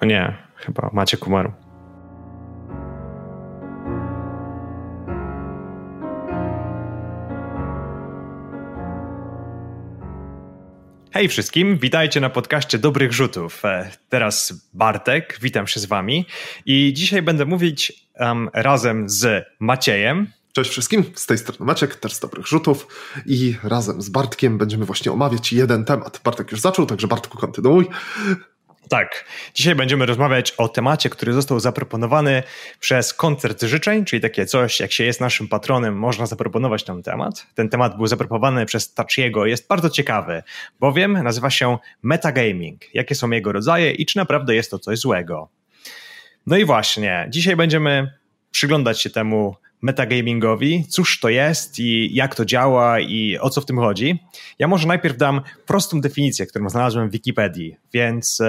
O nie, chyba Macie umarł. Hej wszystkim, witajcie na podcaście Dobrych Rzutów. E, teraz Bartek, witam się z wami i dzisiaj będę mówić um, razem z Maciejem. Cześć wszystkim, z tej strony Maciek, też z Dobrych Rzutów i razem z Bartkiem będziemy właśnie omawiać jeden temat. Bartek już zaczął, także Bartku kontynuuj. Tak. Dzisiaj będziemy rozmawiać o temacie, który został zaproponowany przez koncert życzeń, czyli takie coś, jak się jest naszym patronem, można zaproponować ten temat. Ten temat był zaproponowany przez Tachiego, jest bardzo ciekawy, bowiem nazywa się metagaming. Jakie są jego rodzaje i czy naprawdę jest to coś złego? No i właśnie, dzisiaj będziemy przyglądać się temu metagamingowi, cóż to jest i jak to działa i o co w tym chodzi. Ja może najpierw dam prostą definicję, którą znalazłem w Wikipedii, więc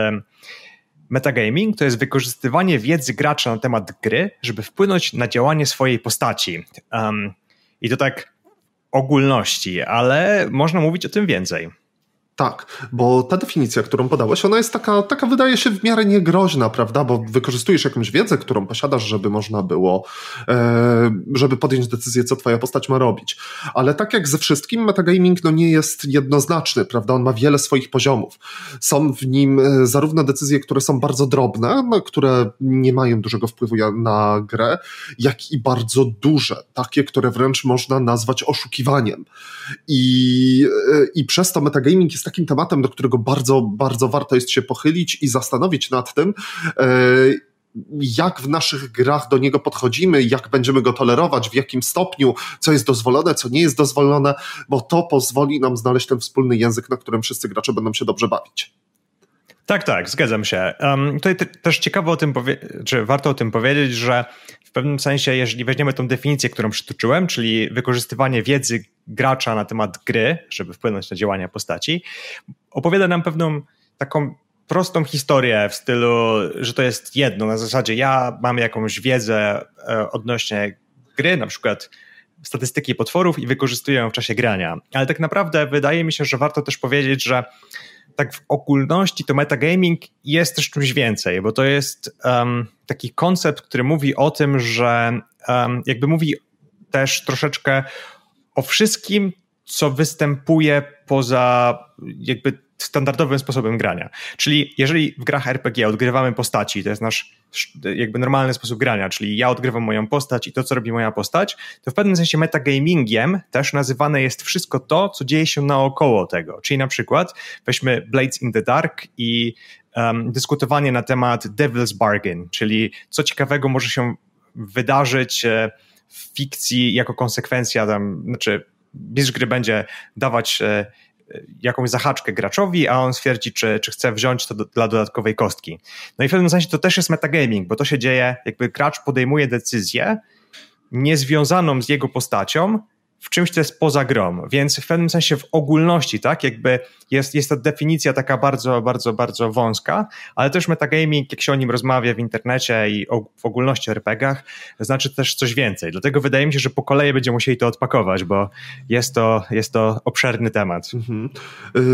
metagaming to jest wykorzystywanie wiedzy gracza na temat gry, żeby wpłynąć na działanie swojej postaci. Um, I to tak ogólności, ale można mówić o tym więcej. Tak, bo ta definicja, którą podałeś, ona jest taka, taka wydaje się w miarę niegroźna, prawda? Bo wykorzystujesz jakąś wiedzę, którą posiadasz, żeby można było, e, żeby podjąć decyzję, co twoja postać ma robić. Ale tak jak ze wszystkim, metagaming no nie jest jednoznaczny, prawda? On ma wiele swoich poziomów. Są w nim e, zarówno decyzje, które są bardzo drobne, no, które nie mają dużego wpływu na grę, jak i bardzo duże, takie, które wręcz można nazwać oszukiwaniem. I, e, i przez to metagaming jest takim tematem, do którego bardzo, bardzo warto jest się pochylić i zastanowić nad tym, e, jak w naszych grach do niego podchodzimy, jak będziemy go tolerować, w jakim stopniu, co jest dozwolone, co nie jest dozwolone, bo to pozwoli nam znaleźć ten wspólny język, na którym wszyscy gracze będą się dobrze bawić. Tak, tak, zgadzam się. Um, tutaj też ciekawe o tym, czy warto o tym powiedzieć, że w pewnym sensie, jeżeli weźmiemy tą definicję, którą przytoczyłem, czyli wykorzystywanie wiedzy gracza na temat gry, żeby wpłynąć na działania postaci, opowiada nam pewną taką prostą historię w stylu, że to jest jedno, na zasadzie ja mam jakąś wiedzę e, odnośnie gry, na przykład statystyki potworów i wykorzystuję ją w czasie grania. Ale tak naprawdę wydaje mi się, że warto też powiedzieć, że tak w ogólności to metagaming jest też czymś więcej, bo to jest um, taki koncept, który mówi o tym, że um, jakby mówi też troszeczkę o wszystkim, co występuje poza jakby standardowym sposobem grania. Czyli jeżeli w grach RPG odgrywamy postaci, to jest nasz jakby normalny sposób grania, czyli ja odgrywam moją postać i to, co robi moja postać, to w pewnym sensie metagamingiem też nazywane jest wszystko to, co dzieje się naokoło tego. Czyli na przykład weźmy Blades in the Dark i um, dyskutowanie na temat Devil's Bargain, czyli co ciekawego może się wydarzyć e, w fikcji jako konsekwencja tam, znaczy mistrz gry będzie dawać e, jakąś zahaczkę graczowi, a on stwierdzi, czy, czy chce wziąć to do, dla dodatkowej kostki. No i w pewnym sensie to też jest metagaming, bo to się dzieje, jakby gracz podejmuje decyzję niezwiązaną z jego postacią, w czymś, co jest poza grą, więc w pewnym sensie w ogólności, tak, jakby jest, jest to definicja taka bardzo, bardzo, bardzo wąska, ale też metagaming, jak się o nim rozmawia w internecie i o, w ogólności o RPGach, znaczy też coś więcej. Dlatego wydaje mi się, że po kolei będziemy musieli to odpakować, bo jest to, jest to obszerny temat. Mhm.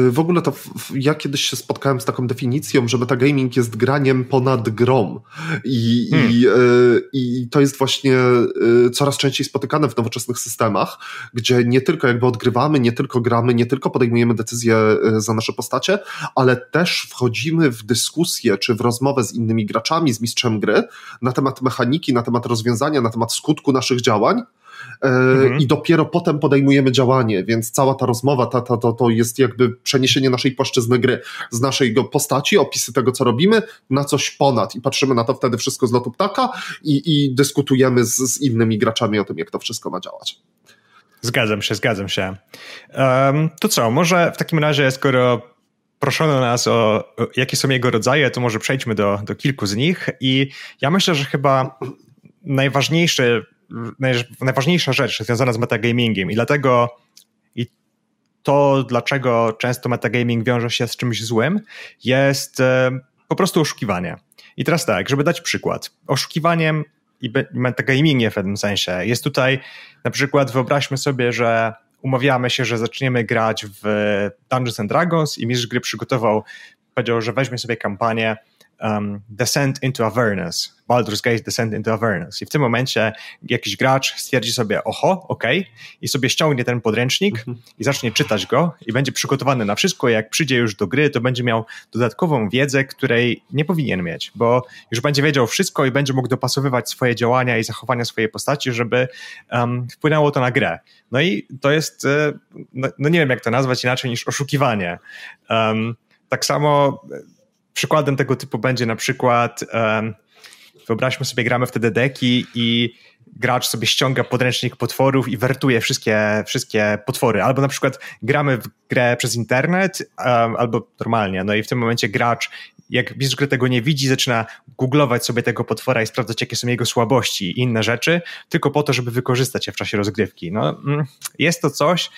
Y, w ogóle to ja kiedyś się spotkałem z taką definicją, że metagaming jest graniem ponad grą i, hmm. i, y, i to jest właśnie y, coraz częściej spotykane w nowoczesnych systemach, gdzie nie tylko jakby odgrywamy, nie tylko gramy, nie tylko podejmujemy decyzje e, za nasze postacie, ale też wchodzimy w dyskusję czy w rozmowę z innymi graczami, z mistrzem gry na temat mechaniki, na temat rozwiązania, na temat skutku naszych działań. E, mhm. I dopiero potem podejmujemy działanie, więc cała ta rozmowa ta, ta, to, to jest jakby przeniesienie naszej płaszczyzny gry z naszej postaci, opisy tego, co robimy, na coś ponad i patrzymy na to wtedy wszystko z lotu ptaka i, i dyskutujemy z, z innymi graczami o tym, jak to wszystko ma działać. Zgadzam się, zgadzam się. Um, to co, może w takim razie, skoro proszono nas o, o jakie są jego rodzaje, to może przejdźmy do, do kilku z nich i ja myślę, że chyba najważniejsze, najważniejsza rzecz związana z metagamingiem i dlatego i to, dlaczego często metagaming wiąże się z czymś złym, jest po prostu oszukiwanie. I teraz tak, żeby dać przykład. Oszukiwaniem i metagamingiem w pewnym sensie. Jest tutaj na przykład, wyobraźmy sobie, że umawiamy się, że zaczniemy grać w Dungeons and Dragons i mistrz gry przygotował, powiedział, że weźmie sobie kampanię um, Descent into Avernus, Baldur's Gate Descent into Avernus. I w tym momencie jakiś gracz stwierdzi sobie, oho, okej, okay, i sobie ściągnie ten podręcznik mhm. i zacznie czytać go i będzie przygotowany na wszystko. Jak przyjdzie już do gry, to będzie miał dodatkową wiedzę, której nie powinien mieć, bo już będzie wiedział wszystko i będzie mógł dopasowywać swoje działania i zachowania swojej postaci, żeby um, wpłynęło to na grę. No i to jest, e, no, no, nie wiem jak to nazwać inaczej niż oszukiwanie. Um, tak samo przykładem tego typu będzie na przykład, um, wyobraźmy sobie, gramy wtedy deki i gracz sobie ściąga podręcznik potworów i wertuje wszystkie, wszystkie potwory. Albo na przykład gramy w grę przez internet, um, albo normalnie. No i w tym momencie gracz, jak mistrz gry tego nie widzi, zaczyna googlować sobie tego potwora i sprawdzać, jakie są jego słabości i inne rzeczy, tylko po to, żeby wykorzystać je w czasie rozgrywki. No, mm, jest to coś,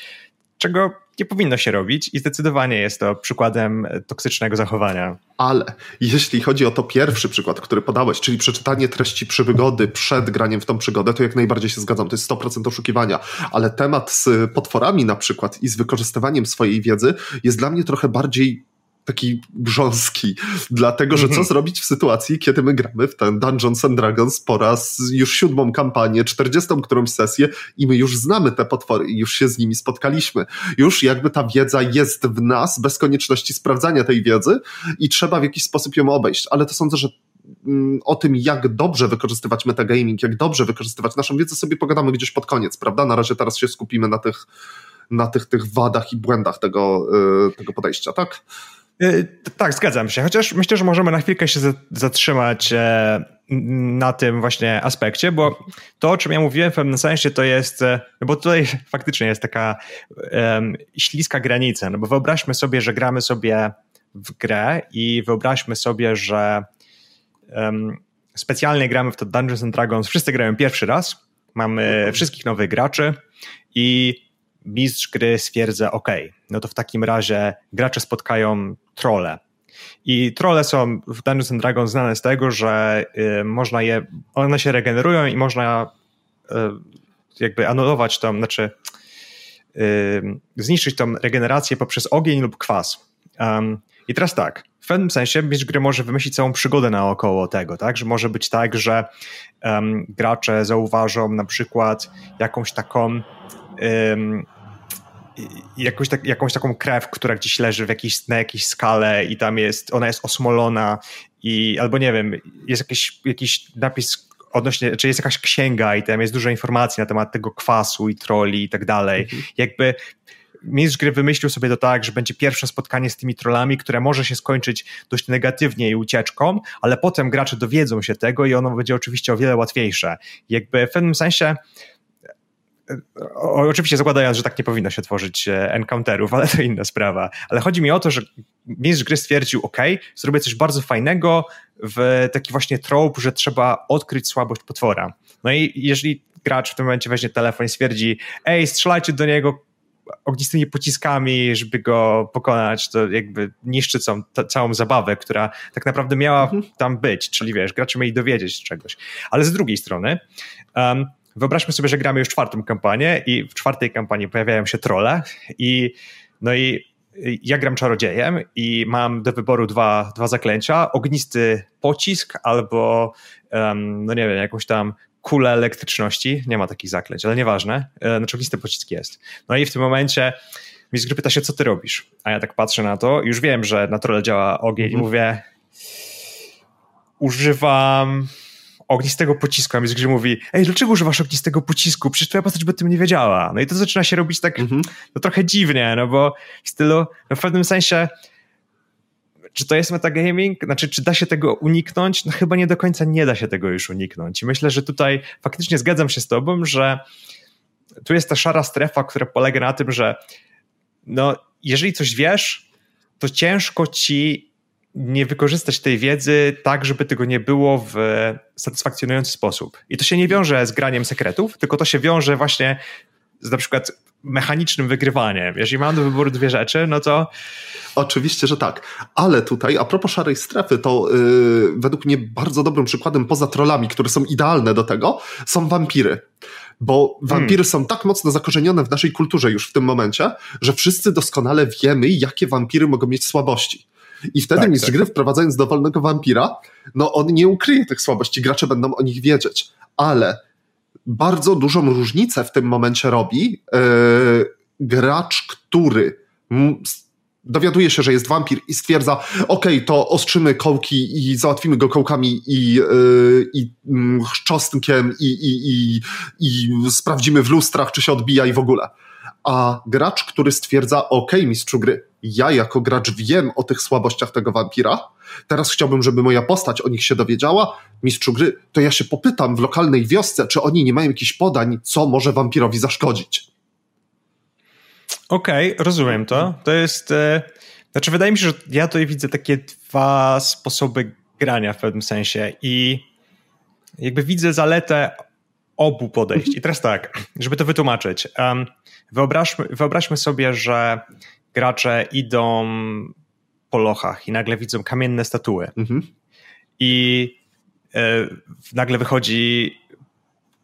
czego nie powinno się robić i zdecydowanie jest to przykładem toksycznego zachowania. Ale jeśli chodzi o to pierwszy przykład, który podałeś, czyli przeczytanie treści przygody przed graniem w tą przygodę, to jak najbardziej się zgadzam, to jest 100% oszukiwania, ale temat z potworami na przykład i z wykorzystywaniem swojej wiedzy jest dla mnie trochę bardziej taki grząski, dlatego że co mhm. zrobić w sytuacji, kiedy my gramy w ten Dungeons and Dragons po raz już siódmą kampanię, czterdziestą którąś sesję i my już znamy te potwory i już się z nimi spotkaliśmy. Już jakby ta wiedza jest w nas, bez konieczności sprawdzania tej wiedzy i trzeba w jakiś sposób ją obejść, ale to sądzę, że mm, o tym, jak dobrze wykorzystywać metagaming, jak dobrze wykorzystywać naszą wiedzę, sobie pogadamy gdzieś pod koniec, prawda? Na razie teraz się skupimy na tych, na tych, tych wadach i błędach tego, y, tego podejścia, tak? E, tak, zgadzam się. Chociaż myślę, że możemy na chwilkę się zatrzymać e, na tym właśnie aspekcie, bo to, o czym ja mówiłem w pewnym sensie, to jest, e, no bo tutaj faktycznie jest taka um, śliska granica, no bo wyobraźmy sobie, że gramy sobie w grę i wyobraźmy sobie, że um, specjalnie gramy w to Dungeons and Dragons, wszyscy grają pierwszy raz, mamy mhm. wszystkich nowych graczy i mistrz gry stwierdza, ok, no to w takim razie gracze spotkają trole. I trole są w Dungeons and Dragons znane z tego, że y, można je, one się regenerują i można y, jakby anulować tą, znaczy y, zniszczyć tą regenerację poprzez ogień lub kwas. Um, I teraz tak, w pewnym sensie mistrz gry może wymyślić całą przygodę naokoło tego, tak? Że może być tak, że gracze zauważą na przykład jakąś taką jakąś, tak, jakąś taką krew, która gdzieś leży w jakiejś, na jakiejś skale i tam jest, ona jest osmolona i albo nie wiem, jest jakiś, jakiś napis odnośnie, czy jest jakaś księga i tam jest dużo informacji na temat tego kwasu i troli i tak dalej. Mhm. Jakby mistrz gry wymyślił sobie to tak, że będzie pierwsze spotkanie z tymi trollami, które może się skończyć dość negatywnie i ucieczką, ale potem gracze dowiedzą się tego i ono będzie oczywiście o wiele łatwiejsze. Jakby w pewnym sensie o, oczywiście zakładając, że tak nie powinno się tworzyć e, encounterów, ale to inna sprawa. Ale chodzi mi o to, że mistrz gry stwierdził, ok, zrobię coś bardzo fajnego w taki właśnie trope, że trzeba odkryć słabość potwora. No i jeżeli gracz w tym momencie weźmie telefon i stwierdzi, ej, strzelajcie do niego ognistymi pociskami, żeby go pokonać, to jakby niszczy całą, całą zabawę, która tak naprawdę miała mhm. tam być, czyli wiesz, gracze mieli dowiedzieć czegoś. Ale z drugiej strony, um, wyobraźmy sobie, że gramy już czwartą kampanię i w czwartej kampanii pojawiają się trolle i no i ja gram czarodziejem i mam do wyboru dwa, dwa zaklęcia, ognisty pocisk albo um, no nie wiem, jakąś tam kulę elektryczności, nie ma takich zaklęć, ale nieważne, e, znaczy ognisty pocisk jest. No i w tym momencie mistrz gry pyta się, co ty robisz? A ja tak patrzę na to, już wiem, że na trole działa ogień mm -hmm. i mhm. mówię używam ognistego pocisku, a Mistrz gry mówi, ej, dlaczego używasz ognistego pocisku? Przecież twoja postać by o tym nie wiedziała. No i to zaczyna się robić tak mhm. no, trochę dziwnie, no bo w stylu, no w pewnym sensie czy to jest metagaming? Znaczy, czy da się tego uniknąć? No chyba nie do końca nie da się tego już uniknąć. I myślę, że tutaj faktycznie zgadzam się z tobą, że tu jest ta szara strefa, która polega na tym, że no, jeżeli coś wiesz, to ciężko ci nie wykorzystać tej wiedzy tak, żeby tego nie było w satysfakcjonujący sposób. I to się nie wiąże z graniem sekretów, tylko to się wiąże właśnie z na przykład mechanicznym wygrywaniem. Jeżeli mam do wyboru dwie rzeczy, no to. Oczywiście, że tak. Ale tutaj, a propos szarej strefy, to yy, według mnie bardzo dobrym przykładem poza trollami, które są idealne do tego, są wampiry. Bo wampiry hmm. są tak mocno zakorzenione w naszej kulturze już w tym momencie, że wszyscy doskonale wiemy, jakie wampiry mogą mieć słabości. I wtedy tak, mistrz tak. gry wprowadzając dowolnego wampira, no on nie ukryje tych słabości, gracze będą o nich wiedzieć. Ale bardzo dużą różnicę w tym momencie robi yy, gracz, który dowiaduje się, że jest wampir i stwierdza, okej, okay, to ostrzymy kołki i załatwimy go kołkami i, yy, i chrzczostkiem i, i, i, i sprawdzimy w lustrach, czy się odbija i w ogóle. A gracz, który stwierdza, okej, okay, mistrzu gry, ja jako gracz wiem o tych słabościach tego wampira, teraz chciałbym, żeby moja postać o nich się dowiedziała, mistrzu gry, to ja się popytam w lokalnej wiosce, czy oni nie mają jakichś podań, co może wampirowi zaszkodzić. Okej, okay, rozumiem to. To jest. E, znaczy, wydaje mi się, że ja tutaj widzę takie dwa sposoby grania w pewnym sensie i jakby widzę zaletę obu podejść. I teraz tak, żeby to wytłumaczyć. Um, wyobraźmy, wyobraźmy sobie, że gracze idą po lochach i nagle widzą kamienne statuły. Mhm. I e, nagle wychodzi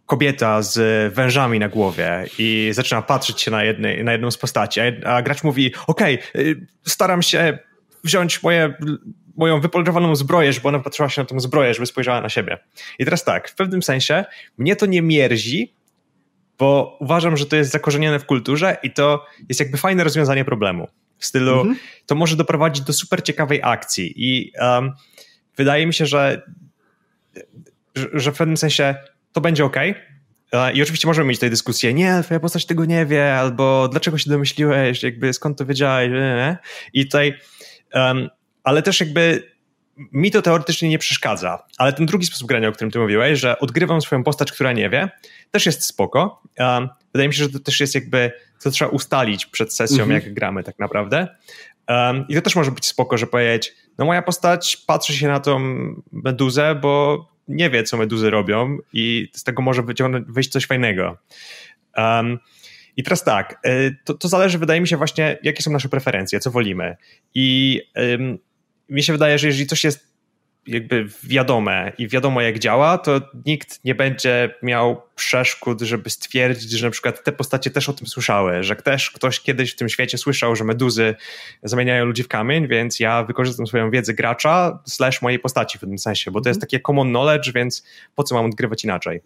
kobieta z wężami na głowie i zaczyna patrzeć się na, jednej, na jedną z postaci, a, a gracz mówi, okej, okay, staram się wziąć moje, moją wypolerowaną zbroję, żeby ona patrzyła się na tą zbroję, żeby spojrzała na siebie. I teraz tak, w pewnym sensie mnie to nie mierzi, bo uważam, że to jest zakorzenione w kulturze i to jest jakby fajne rozwiązanie problemu. W stylu, mhm. to może doprowadzić do super ciekawej akcji i um, wydaje mi się, że, że w pewnym sensie to będzie ok. I oczywiście możemy mieć tej dyskusję, nie, twoja postać tego nie wie, albo dlaczego się domyśliłeś, jakby skąd to wiedziałeś, nie? i tutaj, um, ale też jakby mi to teoretycznie nie przeszkadza, ale ten drugi sposób grania, o którym ty mówiłeś, że odgrywam swoją postać, która nie wie, też jest spoko. Um, wydaje mi się, że to też jest jakby, to trzeba ustalić przed sesją, mhm. jak gramy tak naprawdę. Um, I to też może być spoko, że powiedzieć, no moja postać patrzy się na tą meduzę, bo nie wie, co meduzy robią i z tego może wyjść coś fajnego. Um, I teraz tak, y, to, to, zależy, wydaje mi się, właśnie, jakie są nasze preferencje, co wolimy. I mi się wydaje, że jeżeli coś jest jakby wiadome i wiadomo jak działa, to nikt nie będzie miał przeszkód, żeby stwierdzić, że na przykład te postacie też o tym słyszały, że też ktoś kiedyś w tym świecie słyszał, że meduzy zamieniają ludzi w kamień, więc ja wykorzystam swoją wiedzę gracza slash mojej postaci w tym sensie, bo to jest mhm. takie common knowledge, więc po co mam odgrywać inaczej?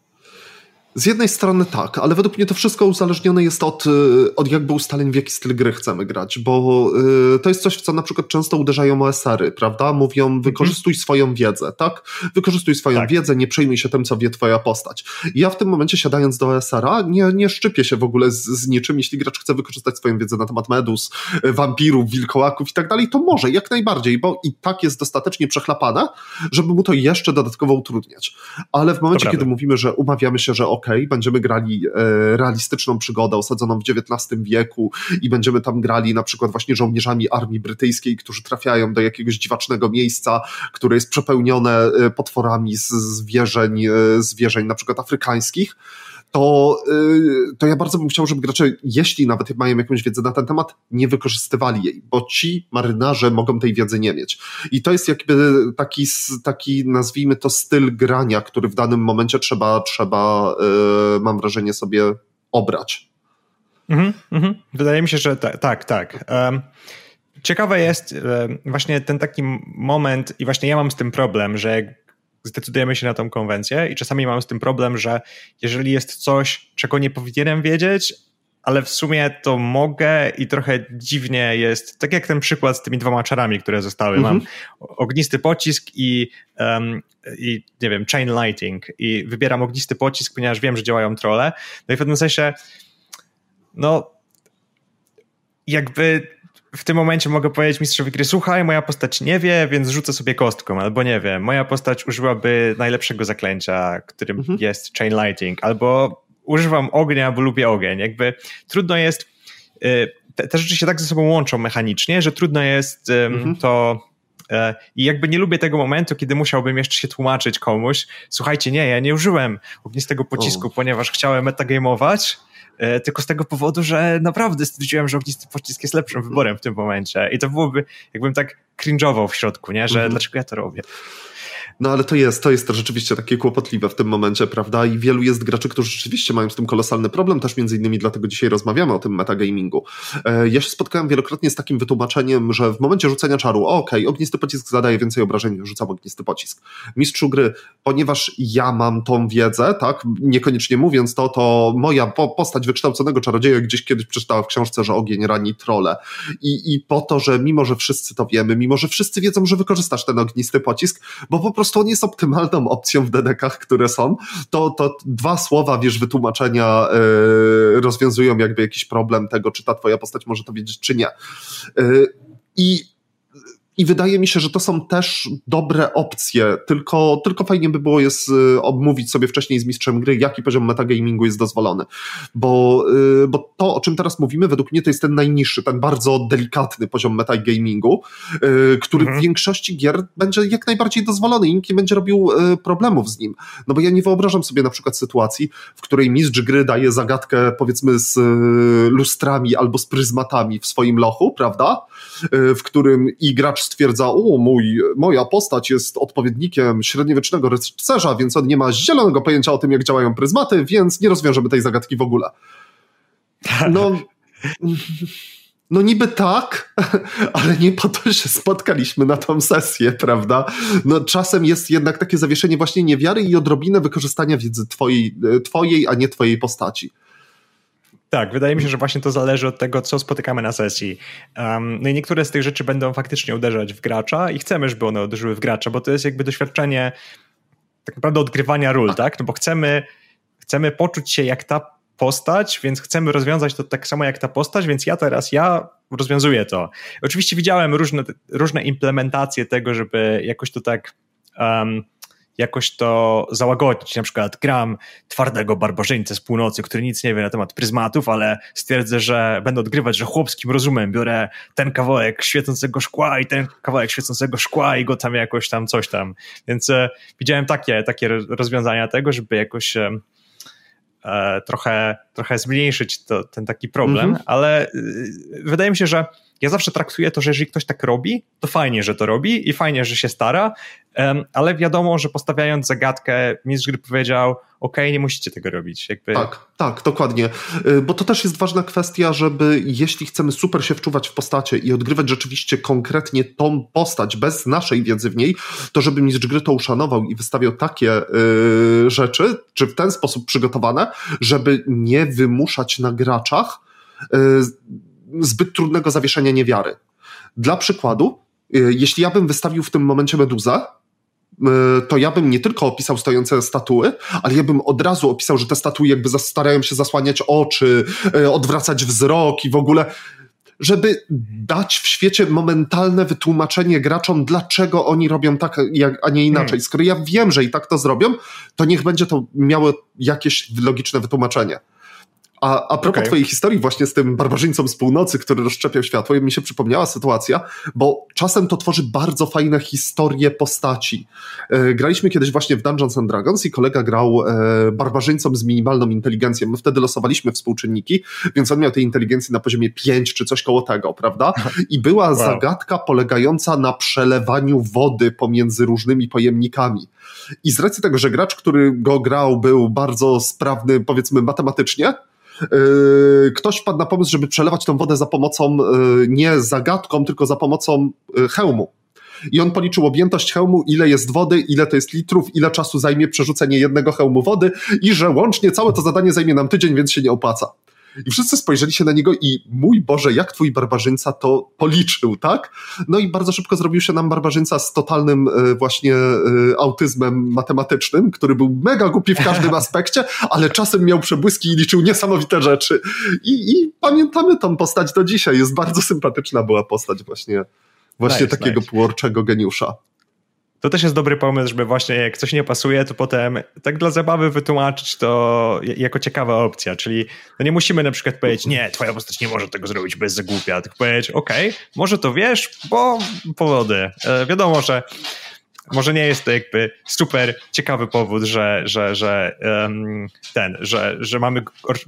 Z jednej strony tak, ale według mnie to wszystko uzależnione jest od, y, od jakby ustaleń, w jaki styl gry chcemy grać, bo y, to jest coś, w co na przykład często uderzają OSR-y, prawda? Mówią, mhm. wykorzystuj mm -hmm. swoją wiedzę, tak? Wykorzystuj swoją tak. wiedzę, nie przejmuj się tym, co wie twoja postać. Ja w tym momencie siadając do OSR-a nie, nie szczypię się w ogóle z, z niczym, jeśli gracz chce wykorzystać swoją wiedzę na temat medus, y, wampirów, wilkołaków i tak dalej, to może, jak najbardziej, bo i tak jest dostatecznie przechlapane, żeby mu to jeszcze dodatkowo utrudniać. Ale w momencie, kiedy mówimy, że umawiamy się, że ok, będziemy grali e, realistyczną przygodę osadzoną w XIX wieku i będziemy tam grali na przykład właśnie żołnierzami armii brytyjskiej, którzy trafiają do jakiegoś dziwacznego miejsca, które jest przepełnione e, potworami z zwierzeń, e, zwierzeń na przykład afrykańskich, to, to ja bardzo bym chciał, żeby gracze, jeśli nawet mają jakąś wiedzę na ten temat, nie wykorzystywali jej, bo ci marynarze mogą tej wiedzy nie mieć. I to jest jakby taki, taki nazwijmy to styl grania, który w danym momencie trzeba, trzeba mam wrażenie, sobie obrać. Mhm, mhm. Wydaje mi się, że ta, tak, tak. Um, ciekawe jest właśnie ten taki moment, i właśnie ja mam z tym problem, że zdecydujemy się na tą konwencję i czasami mam z tym problem, że jeżeli jest coś, czego nie powinienem wiedzieć, ale w sumie to mogę i trochę dziwnie jest, tak jak ten przykład z tymi dwoma czarami, które zostały. -hmm. Mam mhm. ognisty pocisk i, um, i nie wiem, chain lighting i wybieram ognisty pocisk, ponieważ wiem, że działają trole. No i w pewnym sensie no jakby w tym momencie mogę powiedzieć mistrzowi gry, słuchaj, moja postać nie wie, więc rzucę sobie kostką, albo nie wiem, moja postać użyłaby najlepszego zaklęcia, którym mhm. jest chain lighting, albo używam ognia, bo lubię ogień. Jakby trudno jest, y, te, te rzeczy się tak ze sobą łączą mechanicznie, że trudno jest mhm. to e, i jakby nie lubię tego momentu, kiedy musiałbym jeszcze się tłumaczyć komuś. Słuchajcie, nie, ja nie użyłem ognistego pocisku, o. ponieważ chciałem metagamować, tylko z tego powodu, że naprawdę stwierdziłem, że ognisty pocisk jest lepszym wyborem w tym momencie i to byłoby, jakbym tak cringe'ował w środku, nie, że mhm. dlaczego ja to robię. No ale to jest, to jest to rzeczywiście takie kłopotliwe w tym momencie, prawda? I wielu jest graczy, którzy rzeczywiście mają z tym kolosalny problem, też między innymi dlatego dzisiaj rozmawiamy o tym metagamingu. E, ja się spotkałem wielokrotnie z takim wytłumaczeniem, że w momencie rzucenia czaru, okej, okay, ognisty pocisk zadaje więcej obrażeń, rzucam ognisty pocisk. Mistrzu gry, ponieważ ja mam tą wiedzę, tak, niekoniecznie mówiąc to, to moja postać wykształconego czarodzieja gdzieś kiedyś przeczytała w książce, że ogień rani trole. I, I po to, że mimo, że wszyscy to wiemy, mimo, że wszyscy wiedzą, że wykorzystasz ten ognisty pocisk, bo po prostu on jest optymalną opcją w DDK-ach, które są, to, to dwa słowa, wiesz, wytłumaczenia yy, rozwiązują jakby jakiś problem tego, czy ta twoja postać może to wiedzieć, czy nie. Yy, I i wydaje mi się, że to są też dobre opcje, tylko, tylko fajnie by było jest y, obmówić sobie wcześniej z mistrzem gry, jaki poziom metagamingu jest dozwolony. Bo, y, bo to, o czym teraz mówimy, według mnie to jest ten najniższy, ten bardzo delikatny poziom metagamingu, y, który mhm. w większości gier będzie jak najbardziej dozwolony i nikt nie będzie robił problemów z nim. No bo ja nie wyobrażam sobie na przykład sytuacji, w której mistrz gry daje zagadkę powiedzmy z lustrami albo z pryzmatami w swoim lochu, prawda? W którym i gracz stwierdza, o mój, moja postać jest odpowiednikiem średniowiecznego rycerza, więc on nie ma zielonego pojęcia o tym, jak działają pryzmaty, więc nie rozwiążemy tej zagadki w ogóle. No... No niby tak, ale nie po to się spotkaliśmy na tą sesję, prawda? No czasem jest jednak takie zawieszenie właśnie niewiary i odrobinę wykorzystania wiedzy twojej, twojej a nie twojej postaci. Tak, wydaje mi się, że właśnie to zależy od tego, co spotykamy na sesji. Um, no i niektóre z tych rzeczy będą faktycznie uderzać w gracza i chcemy, żeby one uderzyły w gracza, bo to jest jakby doświadczenie tak naprawdę odgrywania ról, tak? No bo chcemy, chcemy poczuć się jak ta postać, więc chcemy rozwiązać to tak samo jak ta postać, więc ja teraz, ja rozwiązuję to. Oczywiście widziałem różne, różne implementacje tego, żeby jakoś to tak um, jakoś to załagodzić. Na przykład gram twardego barbarzyńcę z północy, który nic nie wie na temat pryzmatów, ale stwierdzę, że będę odgrywać, że chłopskim rozumem biorę ten kawałek świecącego szkła i ten kawałek świecącego szkła i go tam jakoś tam coś tam. Więc e, widziałem takie, takie rozwiązania tego, żeby jakoś e, e trochę, trochę zmniejszyć to, ten taki problem, mm -hmm. ale e, wydaje mi się, że ja zawsze traktuję to, że jeżeli ktoś tak robi, to fajnie, że to robi i fajnie, że się stara, ale wiadomo, że postawiając zagadkę, mistrz gry powiedział, ok, nie musicie tego robić. Jakby... Tak, tak, dokładnie. Y, bo to też jest ważna kwestia, żeby jeśli chcemy super się wczuwać w postacie i odgrywać rzeczywiście konkretnie tą postać bez naszej wiedzy w niej, to żeby mistrz gry to uszanował i wystawiał takie y, rzeczy, czy w ten sposób przygotowane, żeby nie wymuszać na graczach y, zbyt trudnego zawieszenia niewiary. Dla przykładu, y, jeśli ja bym wystawił w tym momencie meduzę, y, to ja bym nie tylko opisał stojące statuły, ale ja bym od razu opisał, że te statuły jakby starają się zasłaniać oczy, y, odwracać wzrok i w ogóle żeby dać w świecie momentalne wytłumaczenie graczom, dlaczego oni robią tak, a nie inaczej. Hmm. Skoro ja wiem, że i tak to zrobią, to niech będzie to miało jakieś logiczne wytłumaczenie. A, a propos okay. twojej historii właśnie z tym barbarzyńcą z północy, który rozszczepiał światło, mi się przypomniała sytuacja, bo czasem to tworzy bardzo fajne historie postaci. E, graliśmy kiedyś właśnie w Dungeons and Dragons i kolega grał e, barbarzyńcą z minimalną inteligencją. My wtedy losowaliśmy współczynniki, więc on miał tej inteligencji na poziomie 5 czy coś koło tego, prawda? I była wow. zagadka polegająca na przelewaniu wody pomiędzy różnymi pojemnikami. I z racji tego, że gracz, który go grał, był bardzo sprawny, powiedzmy, matematycznie, ktoś wpadł na pomysł, żeby przelewać tą wodę za pomocą yy, nie zagadką, tylko za pomocą yy, hełmu. I on policzył objętość hełmu, ile jest wody, ile to jest litrów, ile czasu zajmie przerzucenie jednego hełmu wody i że łącznie całe to zadanie zajmie nam tydzień, więc się nie opłaca. I wszyscy spojrzeli się na niego i mój Boże, jak twój barbarzyńca to policzył, tak? No i bardzo szybko zrobił się nam barbarzyńca z totalnym e, właśnie e, autyzmem matematycznym, który był mega głupi w każdym aspekcie, ale czasem miał przebłyski i liczył niesamowite rzeczy. I, i pamiętamy tą postać do dzisiaj. Jest bardzo sympatyczna była postać właśnie, właśnie nice, takiego nice. geniusza. To też jest dobry pomysł, żeby właśnie jak coś nie pasuje, to potem tak dla zabawy wytłumaczyć to jako ciekawa opcja, czyli no nie musimy na przykład powiedzieć, nie, twoja postać nie może tego zrobić, bez zagłupia, tylko powiedzieć, okej, okay, może to wiesz, bo powody. E, wiadomo, że może nie jest to jakby super ciekawy powód, że, że, że um, ten, że, że mamy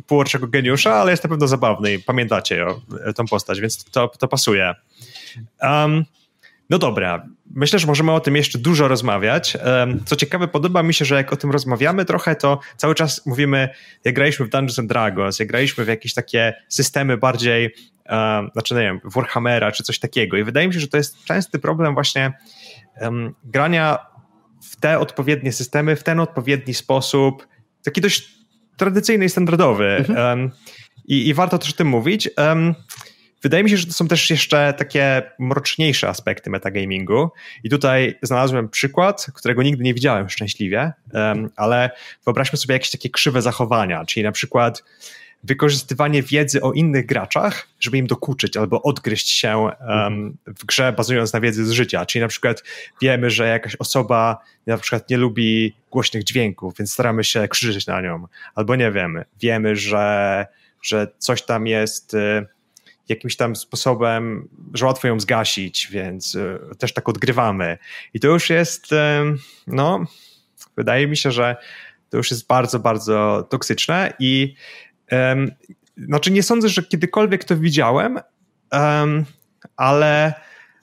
półorczego geniusza, ale jest na pewno zabawny i pamiętacie o, tą postać, więc to, to pasuje. Um, No dobra, myślę, że możemy o tym jeszcze dużo rozmawiać. Co ciekawe, podoba mi się, że jak o tym rozmawiamy trochę, to cały czas mówimy, jak graliśmy w Dungeons and Dragons, jak graliśmy w jakieś takie systemy bardziej, znaczy nie wiem, Warhammera czy coś takiego. I wydaje mi się, że to jest częsty problem właśnie um, grania w te odpowiednie systemy, w ten odpowiedni sposób, taki dość tradycyjny i standardowy. Mhm. Um, i, i, warto też o tym mówić. Um, Wydaje mi się, że to są też jeszcze takie mroczniejsze aspekty metagamingu. I tutaj znalazłem przykład, którego nigdy nie widziałem szczęśliwie, ale wyobraźmy sobie jakieś takie krzywe zachowania, czyli na przykład wykorzystywanie wiedzy o innych graczach, żeby im dokuczyć albo odgryźć się um, w grze bazując na wiedzy z życia. Czyli na przykład wiemy, że jakaś osoba na przykład nie lubi głośnych dźwięków, więc staramy się krzyczeć na nią. Albo nie wiemy, wiemy, że, że coś tam jest y, jakimś tam sposobem, że łatwo ją zgasić, więc y, też tak odgrywamy. I to już jest, no, wydaje mi się, że to już jest bardzo, bardzo toksyczne i um, znaczy nie sądzę, że kiedykolwiek to widziałem, um, ale,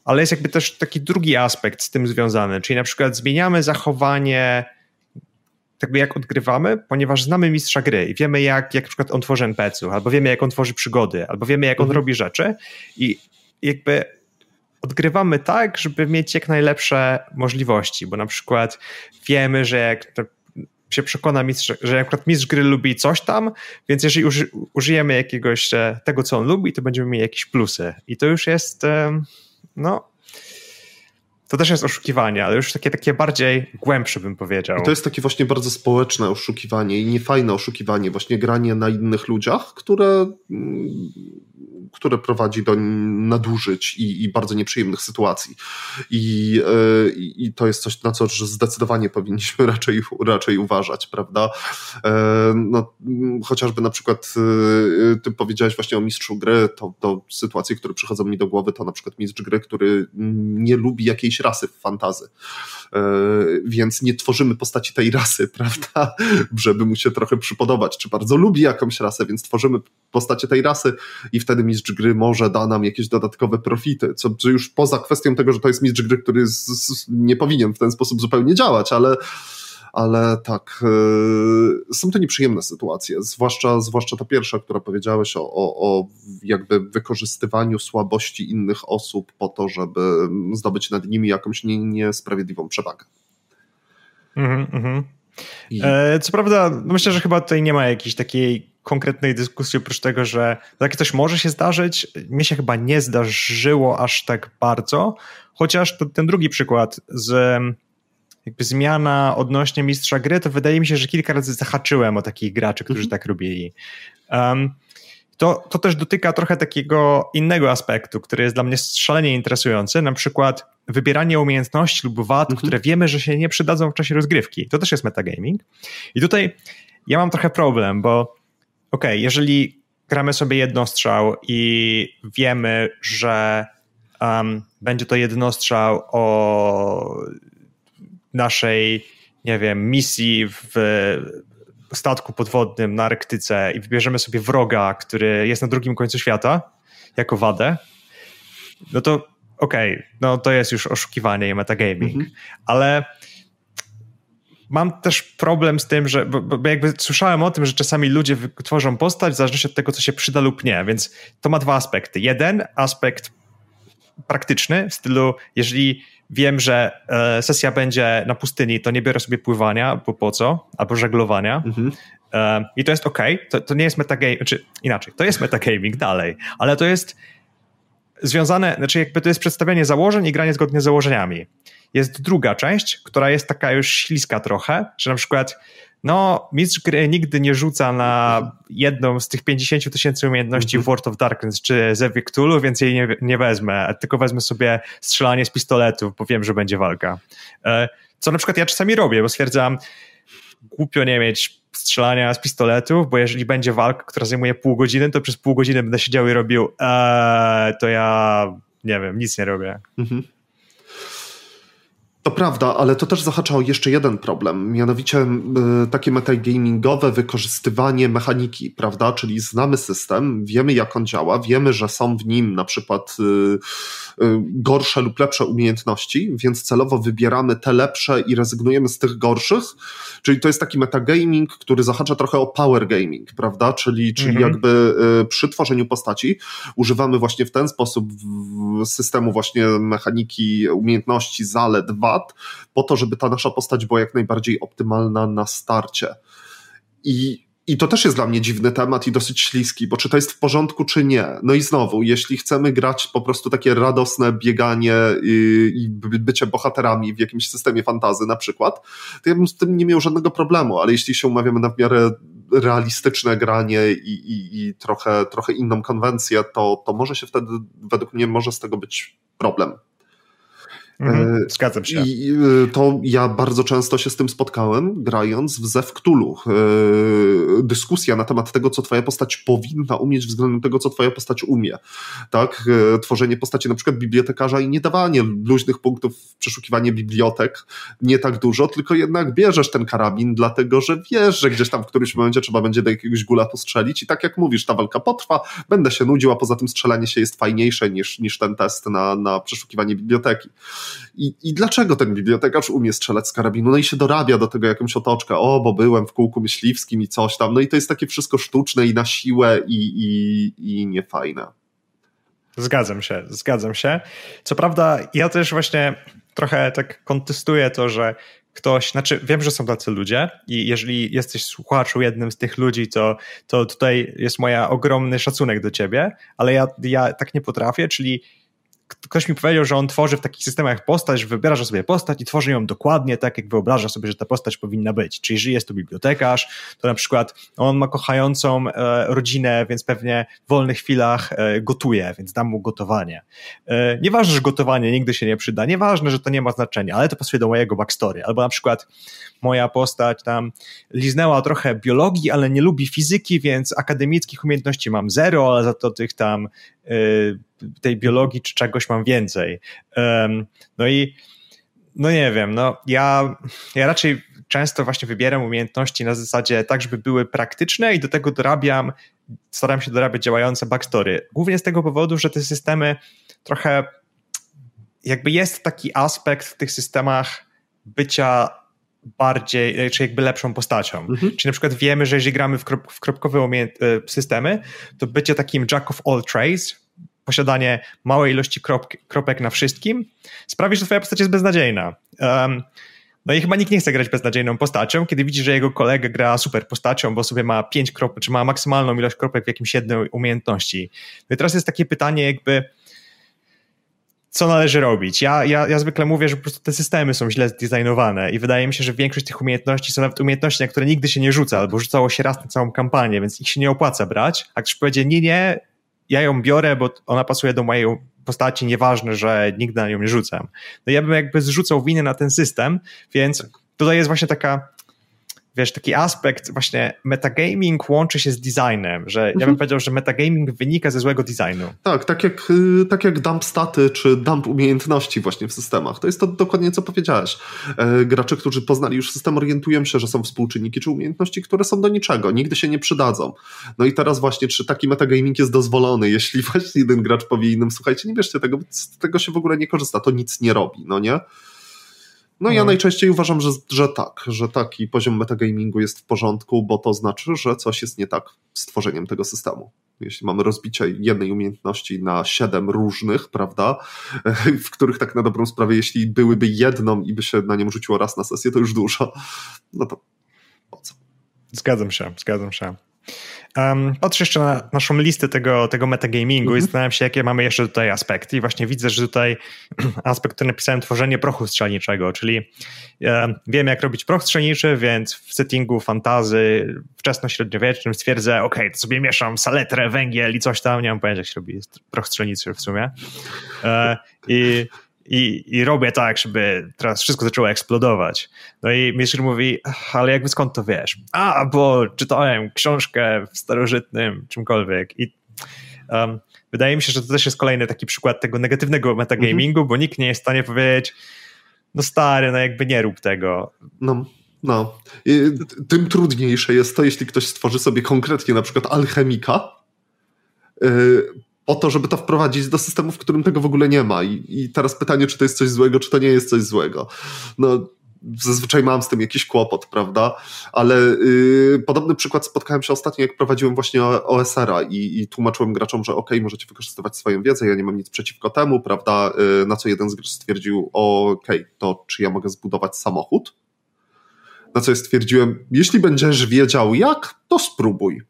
ale jest jakby też taki drugi aspekt z tym związany, czyli na przykład zmieniamy zachowanie jakby jak odgrywamy, ponieważ znamy mistrza gry i wiemy jak, jak na przykład on tworzy NPC-ów, albo wiemy jak on tworzy przygody, albo wiemy jak on mhm. robi rzeczy i jakby odgrywamy tak, żeby mieć jak najlepsze możliwości, bo na przykład wiemy, że jak się przekona mistrz, że przykład mistrz gry lubi coś tam, więc jeżeli uży, użyjemy jakiegoś e, tego, co on lubi, to będziemy mieli jakieś plusy. I to już jest, no, to też jest oszukiwanie, ale już takie, takie bardziej głębsze bym powiedział. I to jest takie właśnie bardzo społeczne oszukiwanie i niefajne oszukiwanie, właśnie granie na innych ludziach, które mm, które prowadzi do nadużyć i, i bardzo nieprzyjemnych sytuacji. I, yy, I to jest coś, na co zdecydowanie powinniśmy raczej, raczej uważać, prawda? Yy, no, chociażby na przykład yy, ty powiedziałeś właśnie o mistrzu gry, to, to sytuacje, które przychodzą mi do głowy, to na przykład mistrz gry, który nie lubi jakiejś rasy w fantazy. Więc nie tworzymy postaci tej rasy, prawda? Żeby mu się trochę przypodobać, czy bardzo lubi jakąś rasę, więc tworzymy postacie tej rasy i wtedy mistrz gry może da nam jakieś dodatkowe profity, co, co już poza kwestią tego, że to jest mistrz gry, który z, z, nie powinien w ten sposób zupełnie działać, ale ale tak, yy, są to nieprzyjemne sytuacje, zwłaszcza, zwłaszcza ta pierwsza, która powiedziałeś o, o, o jakby wykorzystywaniu słabości innych osób po to, żeby zdobyć nad nimi jakąś niesprawiedliwą przewagę. Mhm, mhm. I... E, co prawda, no myślę, że chyba tutaj nie ma jakiejś takiej konkretnej dyskusji, oprócz tego, że takie coś może się zdarzyć. Mnie się chyba nie zdarzyło aż tak bardzo, chociaż to, ten drugi przykład z jakby zmiana odnośnie mistrza gry, to wydaje mi się, że kilka razy zahaczyłem o takich graczy, którzy mm -hmm. tak robili. Um, to, to też dotyka trochę takiego innego aspektu, który jest dla mnie szalenie interesujący, na przykład wybieranie umiejętności lub wad, mm -hmm. które wiemy, że się nie przydadzą w czasie rozgrywki. To też jest metagaming. I tutaj ja mam trochę problem, bo ok, jeżeli gramy sobie jednostrzał i wiemy, że um, będzie to jednostrzał o naszej, nie wiem, misji w statku podwodnym na Arktyce i wybierzemy sobie wroga, który jest na drugim końcu świata, jako wadę, no to okej, okay, no to jest już oszukiwanie i metagaming, mhm. ale mam też problem z tym, że bo, bo, jakby słyszałem o tym, że czasami ludzie tworzą postać w zależności od tego, co się przyda lub nie, więc to ma dwa aspekty. Jeden aspekt praktyczny, w stylu, jeżeli wiem, że e, sesja będzie na pustyni, to nie biorę sobie pływania, bo po co, albo żeglowania. Mhm. E, I to jest ok, to, to nie jest metagaming, czy inaczej, to jest metagaming dalej, ale to jest związane, znaczy jakby to jest przedstawianie założeń i granie zgodnie z założeniami. Jest druga część, która jest taka już śliska trochę, że na przykład no, mistrz gry nigdy nie rzuca na jedną z tych 50 tysięcy umiejętności w mhm. World of Darkness czy Zewie Cthulhu, więc jej nie, nie wezmę, tylko wezmę sobie strzelanie z pistoletów, bo wiem, że będzie walka. E, co na przykład ja czasami robię, bo stwierdzam, głupio nie mieć strzelania z pistoletów, bo jeżeli będzie walka, która zajmuje pół godziny, to przez pół godziny będę siedział i robił, ee, to ja nie wiem, nic nie robię. Mhm. To prawda, ale to też zahacza o jeszcze jeden problem, mianowicie y, takie metagamingowe wykorzystywanie mechaniki, prawda? Czyli znamy system, wiemy jak on działa, wiemy, że są w nim na przykład y, y, gorsze lub lepsze umiejętności, więc celowo wybieramy te lepsze i rezygnujemy z tych gorszych. Czyli to jest taki metagaming, który zahacza trochę o power gaming, prawda? Czyli, czyli mhm. jakby przy tworzeniu postaci używamy właśnie w ten sposób systemu właśnie mechaniki, umiejętności, zalet, wad, po to, żeby ta nasza postać była jak najbardziej optymalna na starcie. I i to też jest dla mnie dziwny temat i dosyć śliski, bo czy to jest w porządku, czy nie. No i znowu, jeśli chcemy grać po prostu takie radosne bieganie i, i bycie bohaterami w jakimś systemie fantazy na przykład, to ja bym z tym nie miał żadnego problemu, ale jeśli się umawiamy na w miarę realistyczne granie i, i, i trochę, trochę inną konwencję, to, to może się wtedy, według mnie, może z tego być problem. Mhm, e, zgadzam się. I e, to ja bardzo często się z tym spotkałem, grając w Zew Cthulhu. E, dyskusja na temat tego, co twoja postać powinna umieć względem tego, co twoja postać umie. Tak? Tworzenie postaci na przykład bibliotekarza i nie dawanie luźnych punktów w przeszukiwanie bibliotek, nie tak dużo, tylko jednak bierzesz ten karabin, dlatego że wiesz, że gdzieś tam w którymś momencie trzeba będzie do jakiegoś gula postrzelić i tak jak mówisz, ta walka potrwa, będę się nudził, a poza tym strzelanie się jest fajniejsze niż, niż ten test na, na przeszukiwanie biblioteki. I, I dlaczego ten bibliotekarz umie strzelać z karabinu? No i się dorabia do tego jakąś otoczkę, o, bo byłem w kółku myśliwskim i coś tam. No i to jest takie wszystko sztuczne i na siłę i, i, i niefajne. Zgadzam się, zgadzam się. Co prawda, ja też właśnie trochę tak kontestuję to, że ktoś, znaczy wiem, że są tacy ludzie i jeżeli jesteś słuchaczu jednym z tych ludzi, to, to tutaj jest moja ogromny szacunek do ciebie, ale ja, ja tak nie potrafię, czyli ktoś mi powiedział, że on tworzy w takich systemach postać, że wybiera sobie postać i tworzy ją dokładnie tak, jak wyobraża sobie, że ta postać powinna być. Czyli jeżeli jest to bibliotekarz, to na przykład on ma kochającą e, rodzinę, więc pewnie w wolnych chwilach e, gotuje, więc dam mu gotowanie. E, nieważne, że gotowanie nigdy się nie przyda, nieważne, że to nie ma znaczenia, ale to pasuje do mojego backstory. Albo na przykład moja postać tam liznęła trochę biologii, ale nie lubi fizyki, więc akademickich umiejętności mam zero, ale za to tych tam y, tej biologii czy czegoś mam więcej. No i no nie wiem, no ja, ja raczej często właśnie wybieram umiejętności na zasadzie tak, żeby były praktyczne i do tego dorabiam, staram się dorabiać działające backstory. Głównie z tego powodu, że te systemy trochę jakby jest taki aspekt w tych systemach bycia bardziej, czy jakby lepszą postacią. Mhm. Czyli na przykład wiemy, że jeżeli gramy w, krop, w kropkowe e, systemy, to bycie takim jack of all trades, posiadanie małej ilości kropek na wszystkim sprawi, że twoja postać jest beznadziejna. Um, no i chyba nikt nie chce grać beznadziejną postacią, kiedy widzi, że jego kolega gra super postacią, bo sobie ma pięć kropek, czy ma maksymalną ilość kropek w jakimś jednej umiejętności. No i teraz jest takie pytanie jakby, co należy robić. Ja, ja, ja zwykle mówię, że po prostu te systemy są źle zdesignowane i wydaje mi się, że większość tych umiejętności są nawet umiejętności, na które nigdy się nie rzuca, albo rzucało się raz na całą kampanię, więc ich się nie opłaca brać. A ktoś powie, nie, nie, ja ją biorę, bo ona pasuje do mojej postaci, nieważne, że nigdy na nią nie rzucam. No ja bym jakby zrzucał winę na ten system, więc tutaj jest właśnie taka wiesz, taki aspekt właśnie metagaming łączy się z designem, że mhm. ja bym mhm. powiedział, że metagaming wynika ze złego designu. Tak, tak jak, y, tak jak dump staty czy dump umiejętności właśnie w systemach. To jest to dokładnie co powiedziałeś. E, gracze, którzy poznali już system orientują się, że są współczynniki czy umiejętności, które są do niczego, nigdy się nie przydadzą. No i teraz właśnie, czy taki metagaming jest dozwolony, jeśli właśnie jeden gracz powie innym, słuchajcie, nie bierzcie tego, z tego się w ogóle nie korzysta, to nic nie robi, no nie? No ja mhm. najczęściej uważam, że, że tak, że taki poziom metagamingu jest w porządku, bo to znaczy, że coś jest nie tak z tworzeniem tego systemu. Jeśli mamy rozbicie jednej umiejętności na siedem różnych, prawda, w których tak na dobrą sprawę, jeśli byłyby jedną i by się na nią rzuciło raz na sesję, to już dużo. No to po co? Zgadzam się, zgadzam się. Um, patrzę jeszcze na naszą listę tego, tego metagamingu mm -hmm. i zastanawiam się, jakie mamy jeszcze tutaj aspekty. I właśnie widzę, że tutaj aspekt, który napisałem, tworzenie prochu strzelniczego, czyli um, wiem, jak robić proch strzelniczy, więc w settingu fantazy wczesno-średniowiecznym stwierdzę, ok, to sobie mieszam saletrę, węgiel i coś tam, nie mam pojęcia, jak się robi proch strzelniczy w sumie. E, I i, i robię tak, żeby teraz wszystko zaczęło eksplodować. No i Mieszr mówi, ale jakby skąd to wiesz? A, bo czytałem książkę w starożytnym czymkolwiek i um, wydaje mi się, że to też jest kolejny taki przykład tego negatywnego metagamingu, mm -hmm. bo nikt nie jest w stanie powiedzieć, no stary, no jakby nie rób tego. No, no. I tym trudniejsze jest to, jeśli ktoś stworzy sobie konkretnie na przykład alchemika, yy, o to, żeby to wprowadzić do systemu, w którym tego w ogóle nie ma. I, I, teraz pytanie, czy to jest coś złego, czy to nie jest coś złego. No, zazwyczaj mam z tym jakiś kłopot, prawda? Ale yy, podobny przykład spotkałem się ostatnio, jak prowadziłem właśnie OSR-a i, i tłumaczyłem graczom, że ok, możecie wykorzystywać swoją wiedzę, ja nie mam nic przeciwko temu, prawda? Yy, na co jeden z graczy stwierdził, ok, to czy ja mogę zbudować samochód? Na co ja stwierdziłem, jeśli będziesz wiedział jak, to spróbuj.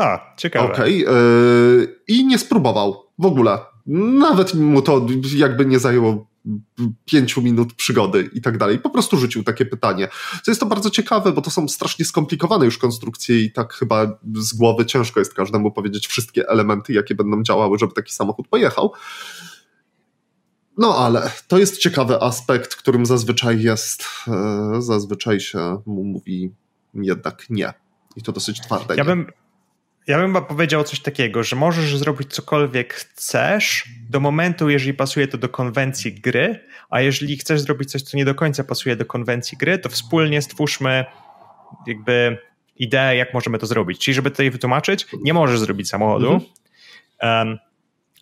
Ha, ciekawe. Okej, okay, yy, i nie spróbował w ogóle. Nawet mu to jakby nie zajęło pięciu minut przygody i tak dalej. Po prostu rzucił takie pytanie. Co jest to bardzo ciekawe, bo to są strasznie skomplikowane już konstrukcje i tak chyba z głowy ciężko jest każdemu powiedzieć wszystkie elementy, jakie będą działały, żeby taki samochód pojechał. No ale to jest ciekawy aspekt, którym zazwyczaj jest, e, zazwyczaj się mówi jednak nie. I to dosyć twarde. Ja bym, ja bym powiedział coś takiego, że możesz zrobić cokolwiek chcesz do momentu, jeżeli pasuje to do konwencji gry, a jeżeli chcesz zrobić coś, co nie do końca pasuje do konwencji gry, to wspólnie stwórzmy jakby ideę, jak możemy to zrobić. Czyli żeby tutaj wytłumaczyć, nie możesz zrobić samochodu, mhm. um,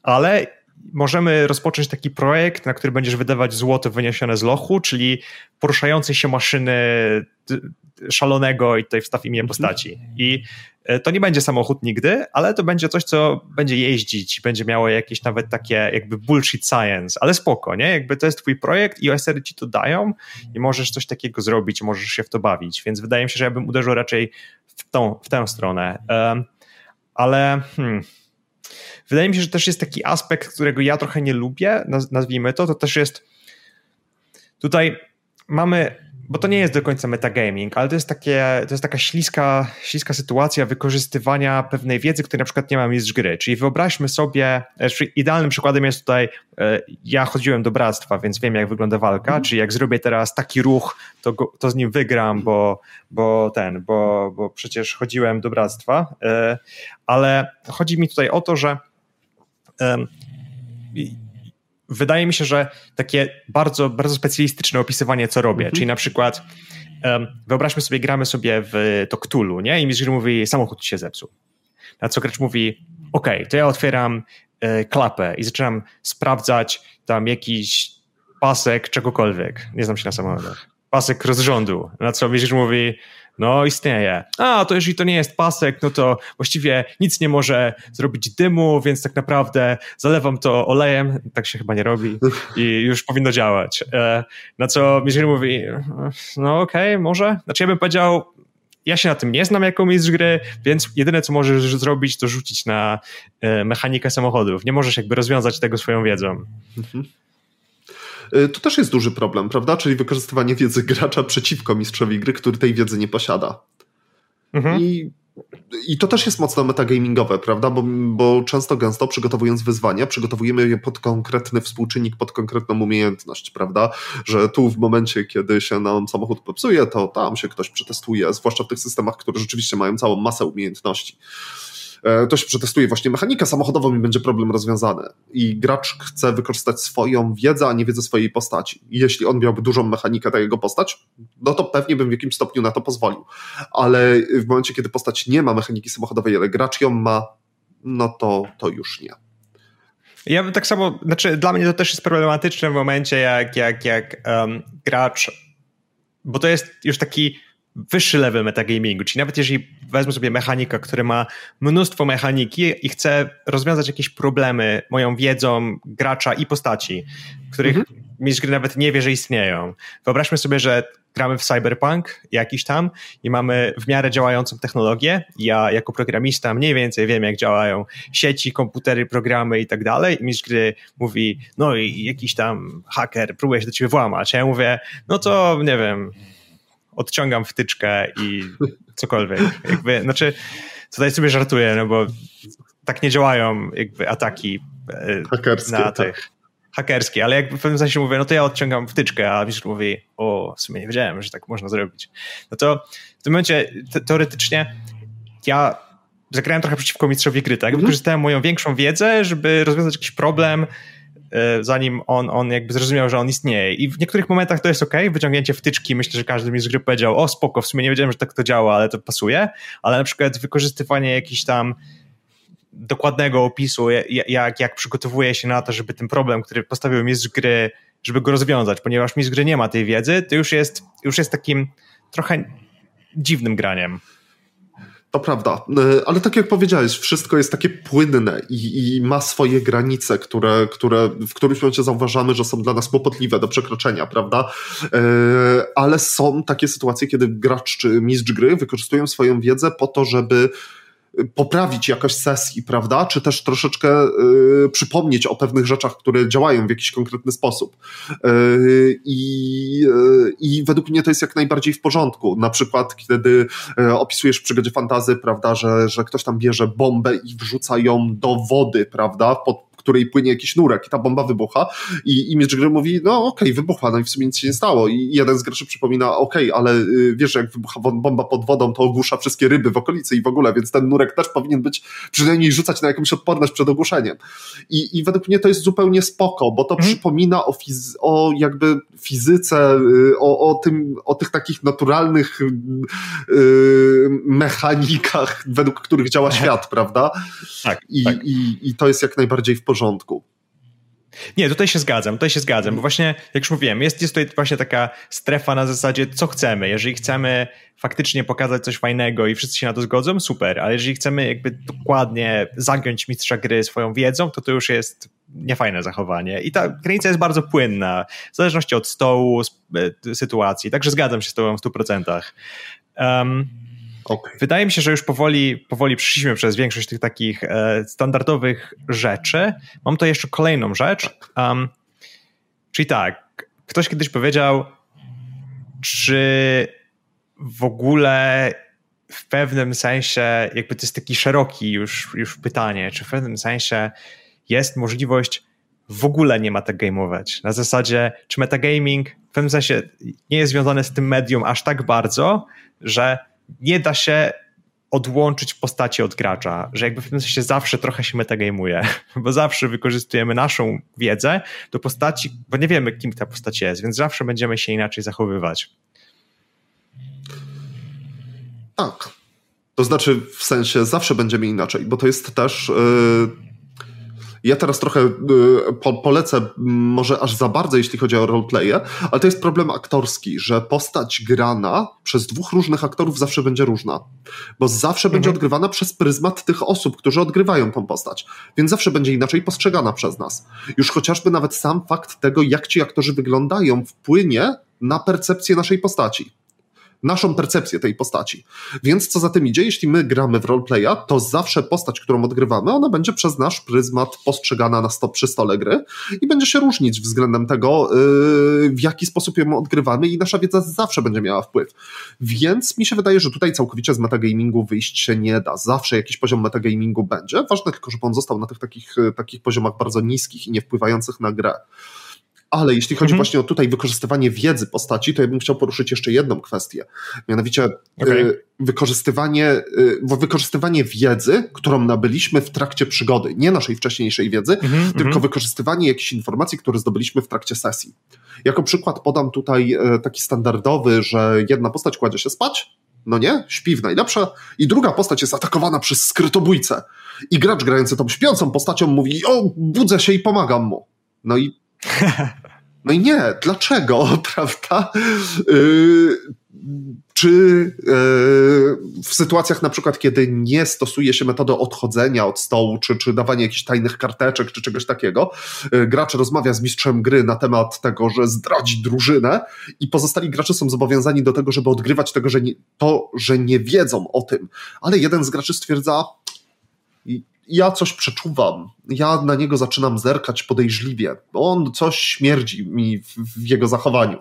ale możemy rozpocząć taki projekt, na który będziesz wydawać złoto wyniesione z lochu, czyli poruszającej się maszyny szalonego i tutaj wstaw imię mhm. postaci. I to nie będzie samochód nigdy, ale to będzie coś, co będzie jeździć, będzie miało jakieś nawet takie jakby bullshit science, ale spoko, nie? Jakby to jest twój projekt i OSR ci to dają i możesz coś takiego zrobić, możesz się w to bawić, więc wydaje mi się, że ja bym uderzył raczej w, tą, w tę stronę. Um, ale hmm, wydaje mi się, że też jest taki aspekt, którego ja trochę nie lubię, nazwijmy to, to też jest tutaj mamy bo to nie jest do końca metagaming, ale to jest, takie, to jest taka śliska, śliska sytuacja wykorzystywania pewnej wiedzy, której na przykład nie ma mistrz gry. Czyli wyobraźmy sobie, znaczy idealnym przykładem jest tutaj, e, ja chodziłem do bractwa, więc wiem jak wygląda walka, mm. czyli jak zrobię teraz taki ruch, to, go, to z nim wygram, bo, bo ten, bo, bo przecież chodziłem do bractwa, e, ale chodzi mi tutaj o to, że wydaje mi się, że takie bardzo, bardzo specjalistyczne opisywanie, co robię, mhm. czyli na przykład um, wyobraźmy sobie, gramy sobie w to Cthulhu, nie? I mistrz mówi, samochód się zepsuł. Na co gracz mówi, ok, to ja otwieram e, klapę i zaczynam sprawdzać tam jakiś pasek czegokolwiek. Nie znam się na samochodach. Pasek rozrządu. Na co mistrz mówi, no, istnieje. A, to jeżeli to nie jest pasek, no to właściwie nic nie może zrobić dymu, więc tak naprawdę zalewam to olejem, tak się chyba nie robi i już powinno działać. E, na co Michiel mówi, no okej, okay, może. Znaczy ja bym powiedział, ja się na tym nie znam jako mistrz gry, więc jedyne co możesz zrobić, to rzucić na e, mechanikę samochodów. Nie możesz jakby rozwiązać tego swoją wiedzą. Mhm. Y, to też jest duży problem, prawda? Czyli wykorzystywanie wiedzy gracza przeciwko mistrzowi gry, który tej wiedzy nie posiada. Mhm. I, I to też jest mocno metagamingowe, prawda? Bo, bo często gęsto przygotowując wyzwania, przygotowujemy je pod konkretny współczynnik, pod konkretną umiejętność, prawda? Że tu w momencie, kiedy się nam samochód popsuje, to tam się ktoś przetestuje, zwłaszcza w tych systemach, które rzeczywiście mają całą masę umiejętności. E, to się przetestuje właśnie mechanikę samochodową i będzie problem rozwiązany. I gracz chce wykorzystać swoją wiedzę, a nie wiedzę swojej postaci. I jeśli on miałby dużą mechanikę, ta jego postać, no to pewnie bym w jakimś stopniu na to pozwolił. Ale w momencie, kiedy postać nie ma mechaniki samochodowej, ale gracz ją ma, no to, to już nie. Ja bym tak samo, znaczy dla mnie to też jest problematyczne w momencie, jak, jak, jak um, gracz, bo to jest już taki wyższy level metagamingu, czyli nawet jeżeli wezmę sobie mechanika, który ma mnóstwo mechaniki i chce rozwiązać jakieś problemy moją wiedzą gracza i postaci, których mhm. mistrz gry nawet nie wie, że istnieją. Wyobraźmy sobie, że gramy w cyberpunk jakiś tam i mamy w miarę działającą technologię. Ja jako programista mniej więcej wiem, jak działają sieci, komputery, programy i tak dalej. Mistrz gry mówi, no i jakiś tam haker próbuje się do ciebie włamać. A ja mówię, no to nie wiem, odciągam wtyczkę i cokolwiek. Jakby, znaczy, tutaj sobie żartuję, no bo tak nie działają jakby ataki e, Hakerskie, na tych. Tak. Hakerskie, ale jak w pewnym sensie mówię, no to ja odciągam wtyczkę, a mistrz mówi, o, w sumie nie wiedziałem, że tak można zrobić. No to w tym momencie te, teoretycznie ja zagrałem trochę przeciwko mistrzowi gry, tak? Wykorzystałem moją większą wiedzę, żeby rozwiązać jakiś problem, zanim on, on jakby zrozumiał, że on istnieje. I w niektórych momentach to jest ok, wyciągnięcie wtyczki, myślę, że każdy mi z gry powiedział, o spoko, w sumie nie wiedziałem, że tak to działa, ale to pasuje, ale na przykład wykorzystywanie jakichś tam dokładnego opisu, jak, jak przygotowuje się na to, żeby ten problem, który postawił mistrz gry, żeby go rozwiązać, ponieważ mistrz gry nie ma tej wiedzy, to już jest, już jest takim trochę dziwnym graniem. To prawda, e, ale tak jak powiedziałeś, wszystko jest takie płynne i, i, ma swoje granice, które, które w którymś momencie zauważamy, że są dla nas kłopotliwe do przekroczenia, prawda? E, ale są takie sytuacje, kiedy gracz czy mistrz gry wykorzystują swoją wiedzę po to, żeby poprawić jakość sesji, prawda? Czy też troszeczkę y, przypomnieć o pewnych rzeczach, które działają w jakiś konkretny sposób. Y, I, y, I według mnie to jest jak najbardziej w porządku. Na przykład, kiedy opisujesz w przygodzie fantazy, prawda, że, że ktoś tam bierze bombę i wrzuca ją do wody, prawda, pod której płynie jakiś nurek i ta bomba wybucha i, i mistrz gry mówi, no okej, okay, wybuchła, no i w sumie nic się nie stało i jeden z graczy przypomina, okej, okay, ale y, wiesz, jak wybucha bomba pod wodą, to ogłusza wszystkie ryby w okolicy i w ogóle, więc ten nurek też powinien być przynajmniej rzucać na jakąś odporność przed ogłuszeniem. I, i według mnie to jest zupełnie spoko, bo to hmm. przypomina o, fiz- o jakby fizyce, y, o, o, tym, o tych takich naturalnych yy, mechanikach, według których działa świat, prawda? Tak, I, tak. I, I to jest jak najbardziej w porządku porządku. Nie, tutaj się zgadzam, tutaj się zgadzam, bo właśnie, jak już mówiłem, jest, jest tutaj właśnie taka strefa na zasadzie, co chcemy. Jeżeli chcemy faktycznie pokazać coś fajnego i wszyscy się na to zgodzą, super, ale jeżeli chcemy jakby dokładnie zagiąć mistrza gry swoją wiedzą, to to już jest niefajne zachowanie. I ta granica jest bardzo płynna, w zależności od stołu, e, sytuacji, także zgadzam się z tobą w 100%. Um, Okay. Wydaje mi się, że już powoli, powoli przyszliśmy przez większość tych takich e, standardowych rzeczy. Mam to jeszcze kolejną rzecz. Um, czyli tak, ktoś kiedyś powiedział, czy w ogóle w pewnym sensie, jakby to jest taki szeroki już, już pytanie, czy w pewnym sensie jest możliwość w ogóle nie metagamować. Na zasadzie, czy metagaming w pewnym sensie nie jest związany z tym medium aż tak bardzo, że nie da się odłączyć postaci od gracza, że jakby w tym sensie zawsze trochę się metagamuje, bo zawsze wykorzystujemy naszą wiedzę do postaci, bo nie wiemy, kim ta postać jest, więc zawsze będziemy się inaczej zachowywać. Tak. To znaczy, w sensie zawsze będziemy inaczej, bo to jest też. Yy ja teraz trochę y, po, polecę może aż za bardzo, jeśli chodzi o roleplaye, ale to jest problem aktorski, że postać grana przez dwóch różnych aktorów zawsze będzie różna, bo zawsze mhm. będzie odgrywana przez pryzmat tych osób, którzy odgrywają tą postać, więc zawsze będzie inaczej postrzegana przez nas. Już chociażby nawet sam fakt tego, jak ci aktorzy wyglądają, wpłynie na percepcję naszej postaci naszą percepcję tej postaci. Więc co za tym idzie, jeśli my gramy w roleplaya, to zawsze postać, którą odgrywamy, ona będzie przez nasz pryzmat postrzegana na stop przy stole gry i będzie się różnić względem tego, yy, w jaki sposób ją odgrywamy i nasza wiedza zawsze będzie miała wpływ. Więc mi się wydaje, że tutaj całkowicie z metagamingu wyjść się nie da. Zawsze jakiś poziom metagamingu będzie. Ważne tylko, żeby on został na tych takich, takich poziomach bardzo niskich i nie wpływających na grę. Ale jeśli chodzi mhm. właśnie o tutaj wykorzystywanie wiedzy postaci, to ja bym chciał poruszyć jeszcze jedną kwestię. Mianowicie okay. y, wykorzystywanie, y, wykorzystywanie wiedzy, którą nabyliśmy w trakcie przygody. Nie naszej wcześniejszej wiedzy, mhm, tylko mhm. wykorzystywanie jakichś informacji, które zdobyliśmy w trakcie sesji. Jako przykład podam tutaj y, taki standardowy, że jedna postać kładzie się spać, no nie, śpi w najlepsze, i druga postać jest atakowana przez skrytobójcę. I gracz grający tą śpiącą postacią mówi: O, budzę się i pomagam mu. No i no i nie, dlaczego, prawda? Yy, czy yy, w sytuacjach na przykład, kiedy nie stosuje się metody odchodzenia od stołu, czy, czy dawania jakichś tajnych karteczek, czy czegoś takiego, yy, gracz rozmawia z mistrzem gry na temat tego, że zdradzi drużynę i pozostali gracze są zobowiązani do tego, żeby odgrywać tego, że nie, to, że nie wiedzą o tym. Ale jeden z graczy stwierdza, ja coś przeczuwam. Ja na niego zaczynam zerkać podejrzliwie. On coś śmierdzi mi w, w jego zachowaniu.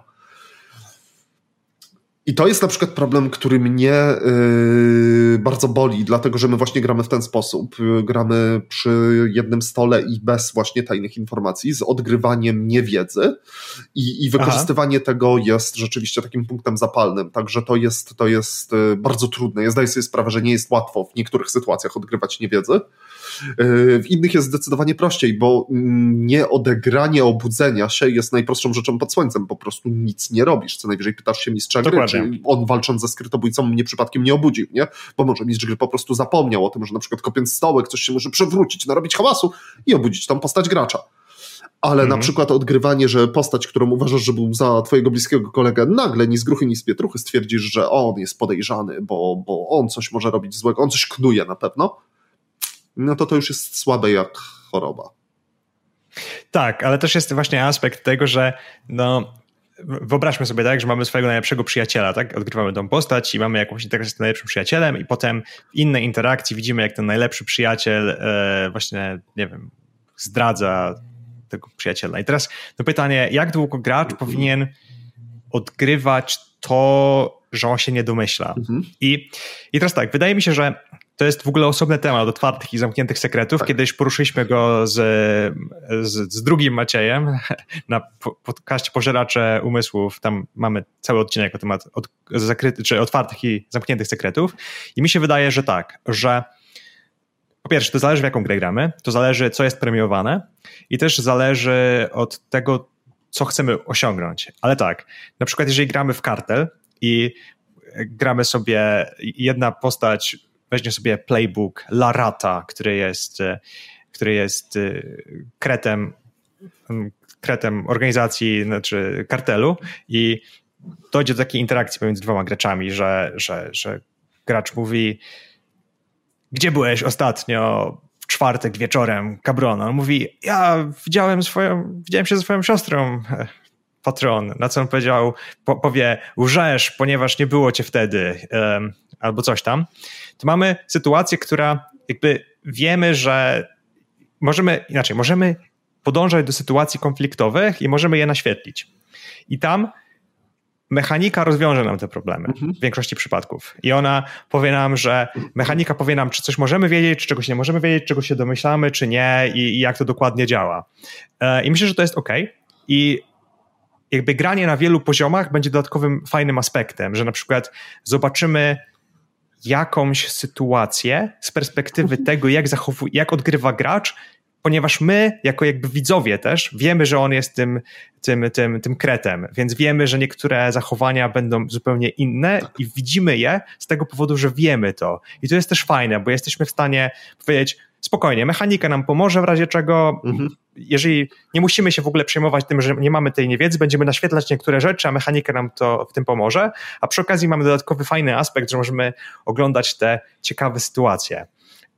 I to jest na przykład problem, który mnie yy, bardzo boli, dlatego że my właśnie gramy w ten sposób. Gramy przy jednym stole i bez właśnie tajnych informacji, z odgrywaniem niewiedzy i, i wykorzystywanie Aha. tego jest rzeczywiście takim punktem zapalnym. Także to jest, to jest y, bardzo trudne. Ja zdaję sobie sprawę, że nie jest łatwo w niektórych sytuacjach odgrywać niewiedzę. W innych jest zdecydowanie prościej, bo nie odegranie obudzenia się jest najprostszą rzeczą pod słońcem. Po prostu nic nie robisz. Co najwyżej pytasz się mistrza gry, czy on walcząc ze skrytobójcą mnie przypadkiem nie obudził, nie? Bo może mistrz gry po prostu zapomniał o tym, że na przykład kopiąc stołek coś się może przewrócić, narobić hałasu i obudzić tą postać gracza ale mhm. na przykład odgrywanie, że postać, którą uważasz, że był za twojego bliskiego kolegę, nagle ni z gruchy, ni z pietruchy stwierdzisz, że on jest podejrzany, bo, bo on coś może robić złego, on coś knuje na pewno, no to to już jest słabe jak choroba. Tak, ale też jest właśnie aspekt tego, że no, wyobraźmy sobie tak, że mamy swojego najlepszego przyjaciela, tak? Odgrywamy tą postać i mamy jakąś interakcję z najlepszym przyjacielem i potem w innej interakcji widzimy, jak ten najlepszy przyjaciel e, właśnie, nie wiem, zdradza tego przyjaciela. I teraz to pytanie, jak długo gracz powinien odgrywać to, że on się nie domyśla? Mhm. I, I teraz tak, wydaje mi się, że to jest w ogóle osobny temat otwartych i zamkniętych sekretów. Tak. Kiedyś poruszyliśmy go z, z, z, drugim Maciejem na podcaście Pożeracze Umysłów. Tam mamy cały odcinek na temat od, zakryty, czy otwartych i zamkniętych sekretów. I mi się wydaje, że tak, że po pierwsze, to zależy w jaką grę gramy, to zależy co jest premiowane i też zależy od tego, co chcemy osiągnąć. Ale tak, na przykład jeżeli gramy w kartel i gramy sobie jedna postać weźmie sobie playbook Larata, który jest, e, który jest e, kretem, kretem organizacji, znaczy kartelu i dojdzie do takiej interakcji pomiędzy dwoma graczami, że, że, że gracz mówi gdzie byłeś ostatnio w czwartek wieczorem, Cabrona? On mówi, ja widziałem swoją, widziałem się ze swoją siostrą, patron, na co on powiedział, po, powie, łżesz, ponieważ nie było cię wtedy, um, albo coś tam to mamy sytuację, która jakby wiemy, że możemy, inaczej, możemy podążać do sytuacji konfliktowych i możemy je naświetlić. I tam mechanika rozwiąże nam te problemy mhm. w większości przypadków. I ona powie nam, że mechanika powie nam, czy coś możemy wiedzieć, czy czegoś nie możemy wiedzieć, czego się domyślamy, czy nie i, i jak to dokładnie działa. E, I myślę, że to jest ok. I jakby granie na wielu poziomach będzie dodatkowym fajnym aspektem, że na przykład zobaczymy jakąś sytuację z perspektywy mhm. tego, jak, zachowuje, jak odgrywa gracz, ponieważ my, jako jakby widzowie też, wiemy, że on jest tym, tym, tym, tym kretem, więc wiemy, że niektóre zachowania będą zupełnie inne tak. i widzimy je z tego powodu, że wiemy to. I to jest też fajne, bo jesteśmy w stanie powiedzieć, spokojnie, mechanika nam pomoże w razie czego. Mhm. Jeżeli nie musimy się w ogóle przejmować tym, że nie mamy tej niewiedzy, będziemy naświetlać niektóre rzeczy, a mechanika nam to w tym pomoże. A przy okazji mamy dodatkowy fajny aspekt, że możemy oglądać te ciekawe sytuacje.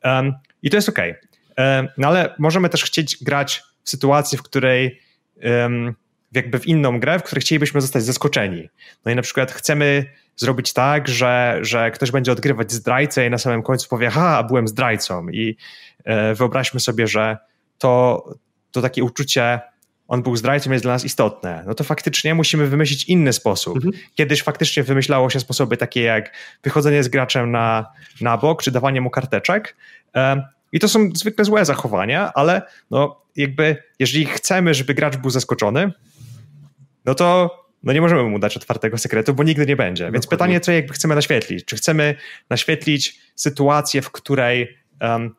Um, I to jest ok. Um, no ale możemy też chcieć grać w sytuacji, w której um, jakby w inną grę, w której chcielibyśmy zostać zaskoczeni. No i na przykład chcemy zrobić tak, że, że ktoś będzie odgrywać zdrajcę i na samym końcu powie, ha, byłem zdrajcą. I e, wyobraźmy sobie, że to, to takie uczucie, on był zdrajcą, jest dla nas istotne. No to faktycznie musimy wymyślić inny sposób. Mhm. Kiedyś faktycznie wymyślało się sposoby takie jak wychodzenie z graczem na, na bok, czy dawanie mu karteczek. E, I to są zwykle złe zachowania, ale no jakby jeżeli chcemy, żeby gracz był zaskoczony, no to no nie możemy mu dać otwartego sekretu, bo nigdy nie będzie. Więc Dokładnie. pytanie, co jakby chcemy naświetlić? Czy chcemy naświetlić sytuację, w której um,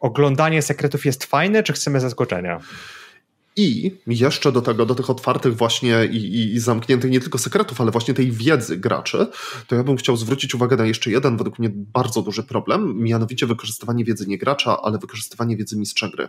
oglądanie sekretów jest fajne, czy chcemy zaskoczenia? I jeszcze do tego, do tych otwartych właśnie i, i, i, zamkniętych nie tylko sekretów, ale właśnie tej wiedzy graczy, to ja bym chciał zwrócić uwagę na jeszcze jeden, według mnie bardzo duży problem, mianowicie wykorzystywanie wiedzy nie gracza, ale wykorzystywanie wiedzy mistrza gry.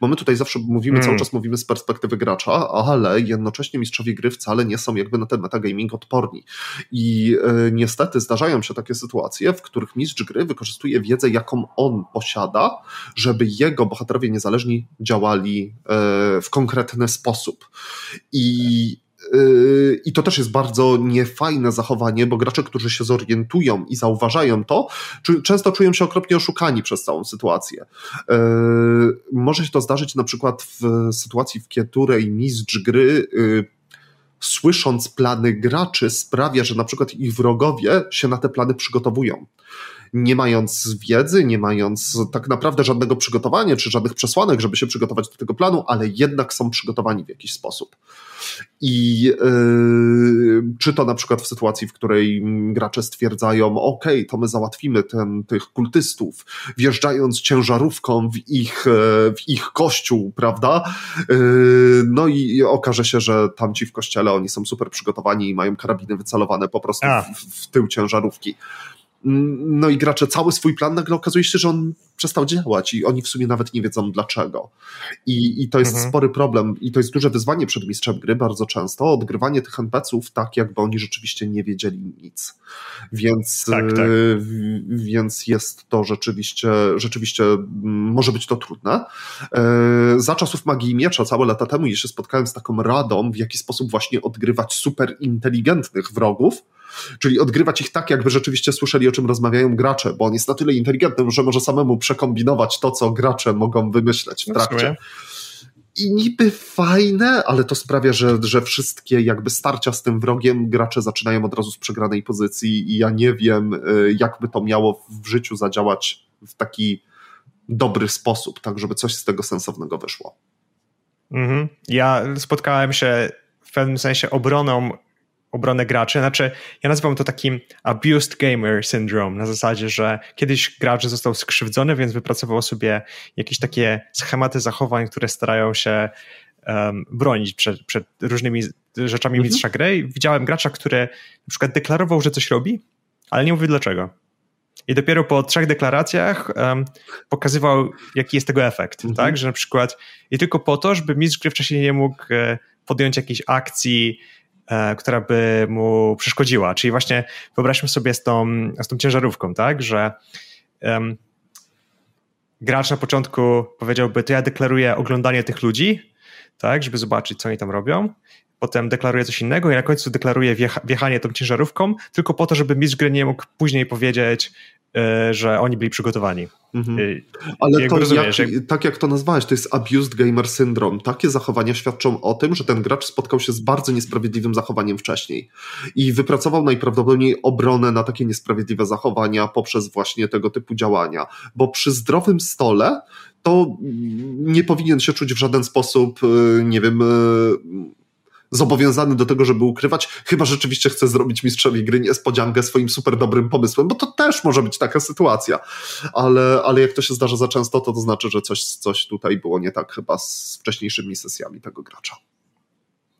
Bo my tutaj zawsze mówimy, hmm. cały czas mówimy z perspektywy gracza, ale jednocześnie mistrzowie gry wcale nie są jakby na ten metagaming odporni. I y, niestety zdarzają się takie sytuacje, w których mistrz gry wykorzystuje wiedzę, jaką on posiada, żeby jego bohaterowie niezależni działali y, w konkretnym konkretny sposób. I y, i to też jest bardzo niefajne zachowanie, bo gracze, którzy się zorientują i zauważają to, często czują się okropnie oszukani przez całą sytuację. Y, może się to zdarzyć na przykład w sytuacji, w której mistrz gry y, słysząc plany graczy, sprawia, że na przykład ich wrogowie się na te plany przygotowują nie mając wiedzy, nie mając tak naprawdę żadnego przygotowania czy żadnych przesłanek, żeby się przygotować do tego planu, ale jednak są przygotowani w jakiś sposób. I yy, czy to na przykład w sytuacji, w której gracze stwierdzają, OK, to my załatwimy ten, tych kultystów, wjeżdżając ciężarówką w ich, e, w ich kościół, prawda? Yy, no i, i okaże się, że tamci w kościele oni są super przygotowani i mają karabiny wycelowane po prostu w, w tył ciężarówki no i gracze cały swój plan nagle okazuje się, że on przestał działać i oni w sumie nawet nie wiedzą dlaczego. I, i to jest mhm. spory problem i to jest duże wyzwanie przed mistrzem gry bardzo często, odgrywanie tych NPC-ów tak, jakby oni rzeczywiście nie wiedzieli nic. Więc, tak, tak. E, więc jest to rzeczywiście, rzeczywiście może być to trudne. E, za czasów Magii i Miecza, całe lata temu, jeszcze spotkałem z taką radą, w jaki sposób właśnie odgrywać super inteligentnych wrogów, czyli odgrywać ich tak, jakby rzeczywiście słyszeli, o czym rozmawiają gracze, bo on jest na tyle inteligentny, że może samemu przekombinować to, co gracze mogą wymyśleć w trakcie. I niby fajne, ale to sprawia, że, że wszystkie jakby starcia z tym wrogiem gracze zaczynają od razu z przegranej pozycji i ja nie wiem, y, jakby to miało w życiu zadziałać w taki dobry sposób, tak żeby coś z tego sensownego wyszło. Mhm. Ja spotkałem się w pewnym sensie obroną obronę graczy. Znaczy, ja nazywam to takim abused gamer syndrome, na zasadzie, że kiedyś gracz został skrzywdzony, więc wypracował sobie jakieś takie schematy zachowań, które starają się um, bronić przed, przed, różnymi rzeczami mhm. mistrza gry. I widziałem gracza, który na przykład deklarował, że coś robi, ale nie mówił dlaczego. I dopiero po trzech deklaracjach um, pokazywał, jaki jest tego efekt. Mhm. Tak? Że na przykład i tylko po to, żeby mistrz gry wcześniej nie mógł e, podjąć jakiejś akcji, która by mu przeszkodziła. Czyli właśnie wyobraźmy sobie z tą, z tą ciężarówką, tak, że um, gracz na początku powiedziałby, to ja deklaruję oglądanie tych ludzi, tak, żeby zobaczyć, co oni tam robią. Potem deklaruje coś innego i na końcu deklaruje wjecha wjechanie tą ciężarówką, tylko po to, żeby mistrz gry nie mógł później powiedzieć, E, że oni byli przygotowani. Mhm. Ale to jak, tak jak to nazwałeś, to jest abused gamer syndrome. Takie zachowania świadczą o tym, że ten gracz spotkał się z bardzo niesprawiedliwym zachowaniem wcześniej i wypracował najprawdopodobniej obronę na takie niesprawiedliwe zachowania poprzez właśnie tego typu działania. Bo przy zdrowym stole to nie powinien się czuć w żaden sposób, e, nie wiem, e, zobowiązany do tego, żeby ukrywać, chyba rzeczywiście chce zrobić mistrzowi gry niespodziankę swoim super dobrym pomysłem, bo to też może być taka sytuacja. Ale, ale jak to się zdarza za często, to to znaczy, że coś, coś tutaj było nie tak chyba z wcześniejszymi sesjami tego gracza.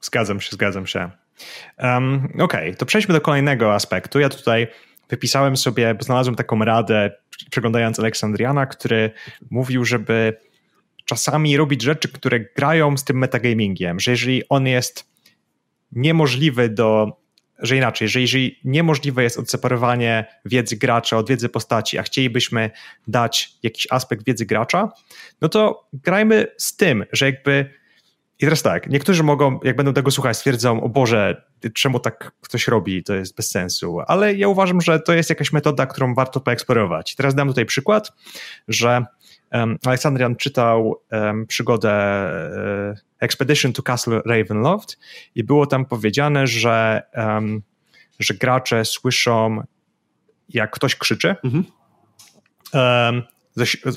Zgadzam się, zgadzam się. Um, Okej, okay, to przejdźmy do kolejnego aspektu. Ja tutaj wypisałem sobie, bo znalazłem taką radę, przeglądając Aleksandriana, który mówił, żeby czasami robić rzeczy, które grają z tym metagamingiem, że jeżeli on jest niemożliwy do, że inaczej, że jeżeli niemożliwe jest odseparowanie wiedzy gracza od wiedzy postaci, a chcielibyśmy dać jakiś aspekt wiedzy gracza, no to grajmy z tym, że jakby i teraz tak, niektórzy mogą, jak będą tego słuchać, stwierdzą, o Boże, czemu tak ktoś robi, to jest bez sensu. Ale ja uważam, że to jest jakaś metoda, którą warto poeksplorować. Teraz dam tutaj przykład, że Aleksandrian czytał przygodę um, Expedition to Castle Ravenloft i było tam powiedziane, że, że gracze słyszą, jak ktoś krzyczy mhm.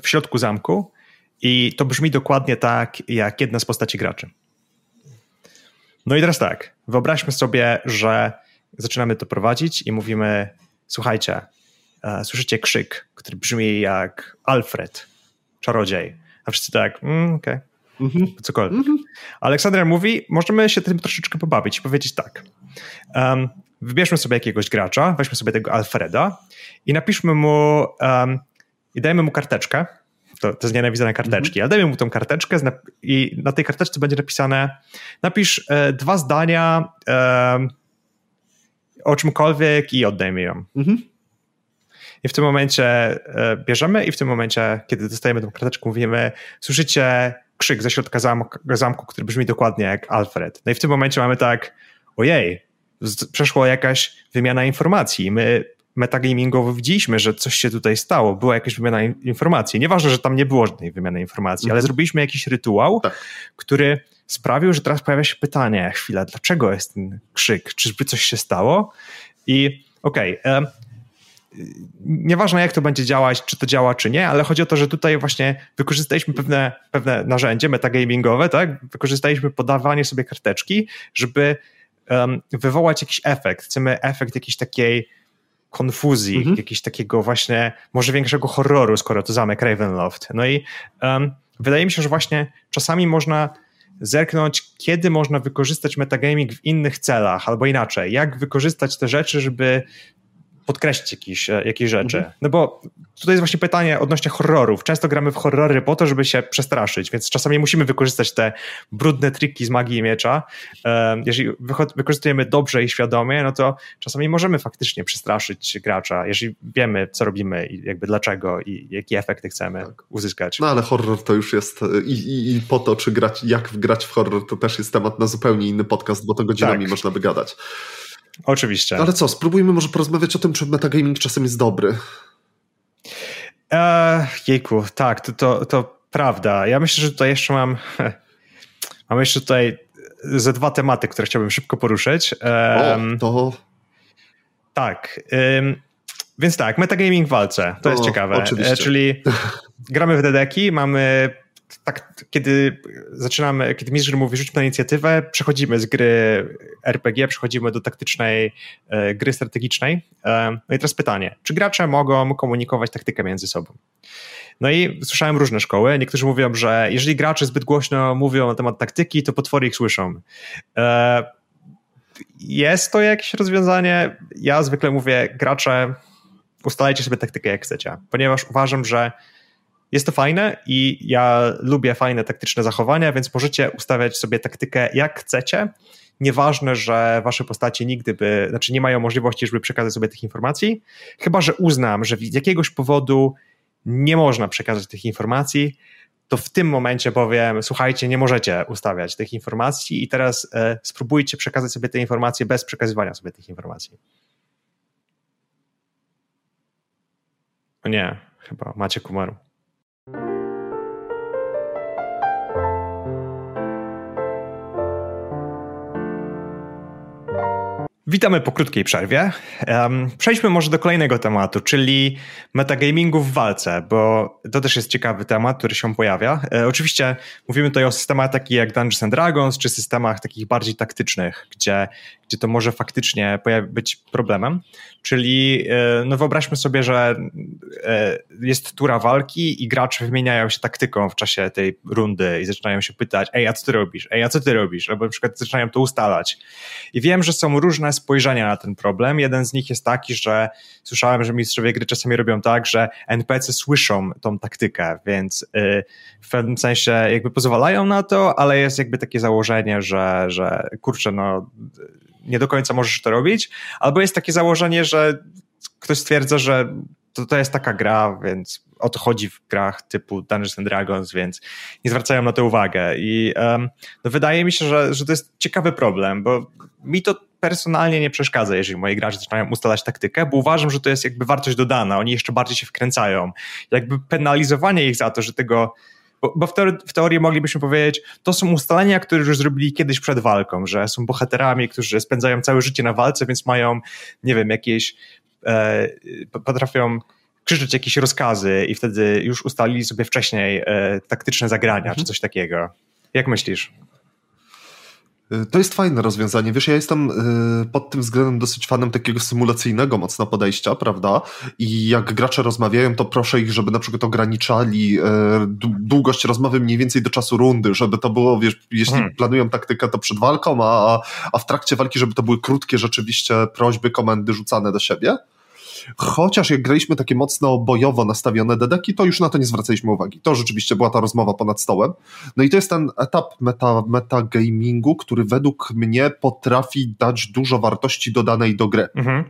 w środku zamku i to brzmi dokładnie tak, jak jedna z postaci graczy. No i teraz tak, wyobraźmy sobie, że zaczynamy to prowadzić i mówimy, słuchajcie, e, słyszycie krzyk, który brzmi jak Alfred, czarodziej. A wszyscy tak, mm, okej, okay mhm. cokolwiek. Mhm. Aleksandra mówi, możemy się tym troszeczkę pobawić i powiedzieć tak. Um, wybierzmy sobie jakiegoś gracza, weźmy sobie tego Alfreda i napiszmy mu um, i dajmy mu karteczkę. To, to jest nienawidzone karteczki, mhm. ale dajmy mu tą karteczkę i na tej karteczce będzie napisane napisz e, dwa zdania e, o czymkolwiek i oddajmy ją. Mhm. I w tym momencie e, bierzemy i w tym momencie, kiedy dostajemy tą karteczkę, mówimy, słyszycie krzyk ze środka zamku, zamku, który brzmi dokładnie jak Alfred. No i w tym momencie mamy tak, ojej, przeszła jakaś wymiana informacji. My metagamingowo widzieliśmy, że coś się tutaj stało, była jakaś wymiana informacji. Nieważne, że tam nie było żadnej wymiany informacji, mhm. ale zrobiliśmy jakiś rytuał, tak. który sprawił, że teraz pojawia się pytanie, chwila, dlaczego jest ten krzyk? Czyżby coś się stało? I okej, okay, nieważne jak to będzie działać, czy to działa, czy nie, ale chodzi o to, że tutaj właśnie wykorzystaliśmy pewne, pewne narzędzie metagamingowe, tak? Wykorzystaliśmy podawanie sobie karteczki, żeby um, wywołać jakiś efekt. Chcemy efekt jakiejś takiej konfuzji, mhm. jakiegoś takiego właśnie, może większego horroru, skoro to zamek Ravenloft. No i um, wydaje mi się, że właśnie czasami można zerknąć, kiedy można wykorzystać metagaming w innych celach, albo inaczej, jak wykorzystać te rzeczy, żeby podkreślić jakieś, e, jakieś rzeczy. Mhm. No bo tutaj jest właśnie pytanie odnośnie horrorów. Często gramy w horrory po to, żeby się przestraszyć, więc czasami musimy wykorzystać te brudne triki z magii i miecza. E, jeżeli wykorzystujemy dobrze i świadomie, no to czasami możemy faktycznie przestraszyć gracza, jeżeli wiemy, co robimy i jakby dlaczego i jakie efekty chcemy tak. uzyskać. No ale horror to już jest i, i, i, po to, czy grać, jak grać w horror, to też jest temat na zupełnie inny podcast, bo to godzinami tak. można wygadać. Oczywiście. Ale co, spróbujmy może porozmawiać o tym, czy metagaming czasem jest dobry. Eee, jejku, tak, to, to, to prawda. Ja myślę, że tutaj jeszcze mam mam jeszcze tutaj ze dwa tematy, które chciałbym szybko poruszyć. Um, o, to... Tak. Um, więc tak, metagaming w walce. To o, jest ciekawe. Oczywiście. E, czyli gramy w dedeki, mamy tak, kiedy zaczynamy, kiedy mistrz mówi rzućmy na inicjatywę, przechodzimy z gry RPG, przechodzimy do taktycznej e, gry strategicznej. E, no i teraz pytanie, czy gracze mogą komunikować taktykę między sobą? No i słyszałem różne szkoły. Niektórzy mówią, że jeżeli gracze zbyt głośno mówią na temat taktyki, to potwory ich słyszą. E, jest to jakieś rozwiązanie? Ja zwykle mówię, gracze, ustalajcie sobie taktykę jak chcecie, ponieważ uważam, że jest to fajne i ja lubię fajne taktyczne zachowania, więc możecie ustawiać sobie taktykę jak chcecie. Nieważne, że wasze postacie nigdy by, znaczy nie mają możliwości, żeby przekazać sobie tych informacji, chyba że uznam, że z jakiegoś powodu nie można przekazać tych informacji, to w tym momencie powiem, słuchajcie, nie możecie ustawiać tych informacji i teraz e, spróbujcie przekazać sobie te informacje bez przekazywania sobie tych informacji. O nie, chyba macie kumaru. Witamy po krótkiej przerwie. Przejdźmy może do kolejnego tematu, czyli metagamingu w walce, bo to też jest ciekawy temat, który się pojawia. E, oczywiście mówimy tutaj o systemach takich jak Dungeons and Dragons, czy systemach takich bardziej taktycznych, gdzie, gdzie to może faktycznie być problemem. Czyli e, no wyobraźmy sobie, że e, jest tura walki i gracze wymieniają się taktyką w czasie tej rundy i zaczynają się pytać, ej, a co ty robisz? Ej, a co ty robisz? Albo na przykład zaczynają to ustalać. I wiem, że są różne spojrzenia na ten problem. Jeden z nich jest taki, że słyszałem, że mistrzowie gry czasami robią tak, że NPC słyszą tą taktykę, więc y, w pewnym sensie jakby pozwalają na to, ale jest jakby takie założenie, że, że kurczę, no nie do końca możesz to robić, albo jest takie założenie, że ktoś stwierdza, że to, to jest taka gra, więc o to chodzi w grach typu Dungeons and Dragons, więc nie zwracają na to uwagę. I um, no wydaje mi się, że, że to jest ciekawy problem, bo mi to personalnie nie przeszkadza, jeżeli moi gracze zaczynają ustalać taktykę, bo uważam, że to jest jakby wartość dodana, oni jeszcze bardziej się wkręcają. Jakby penalizowanie ich za to, że tego bo, bo w, teorii, w, teorii, moglibyśmy powiedzieć, to są ustalenia, które już zrobili kiedyś przed walką, że są bohaterami, którzy spędzają całe życie na walce, więc mają, nie wiem, jakieś, e, potrafią krzyczeć jakieś rozkazy i wtedy już ustalili sobie wcześniej e, taktyczne zagrania mhm. czy coś takiego. Jak myślisz? To jest fajne rozwiązanie. Wiesz, ja jestem y, pod tym względem dosyć fanem takiego symulacyjnego mocno podejścia, prawda? I jak gracze rozmawiają, to proszę ich, żeby na przykład ograniczali y, długość rozmowy mniej więcej do czasu rundy, żeby to było, wiesz, jeśli hmm. planują taktykę, to przed walką, a, a w trakcie walki, żeby to były krótkie rzeczywiście prośby, komendy rzucane do siebie. Chociaż jak graliśmy takie mocno bojowo nastawione dedeki, to już na to nie zwracaliśmy uwagi. To rzeczywiście była ta rozmowa ponad stołem. No i to jest ten etap meta, metagamingu, który według mnie potrafi dać dużo wartości dodanej do gry. Mhm.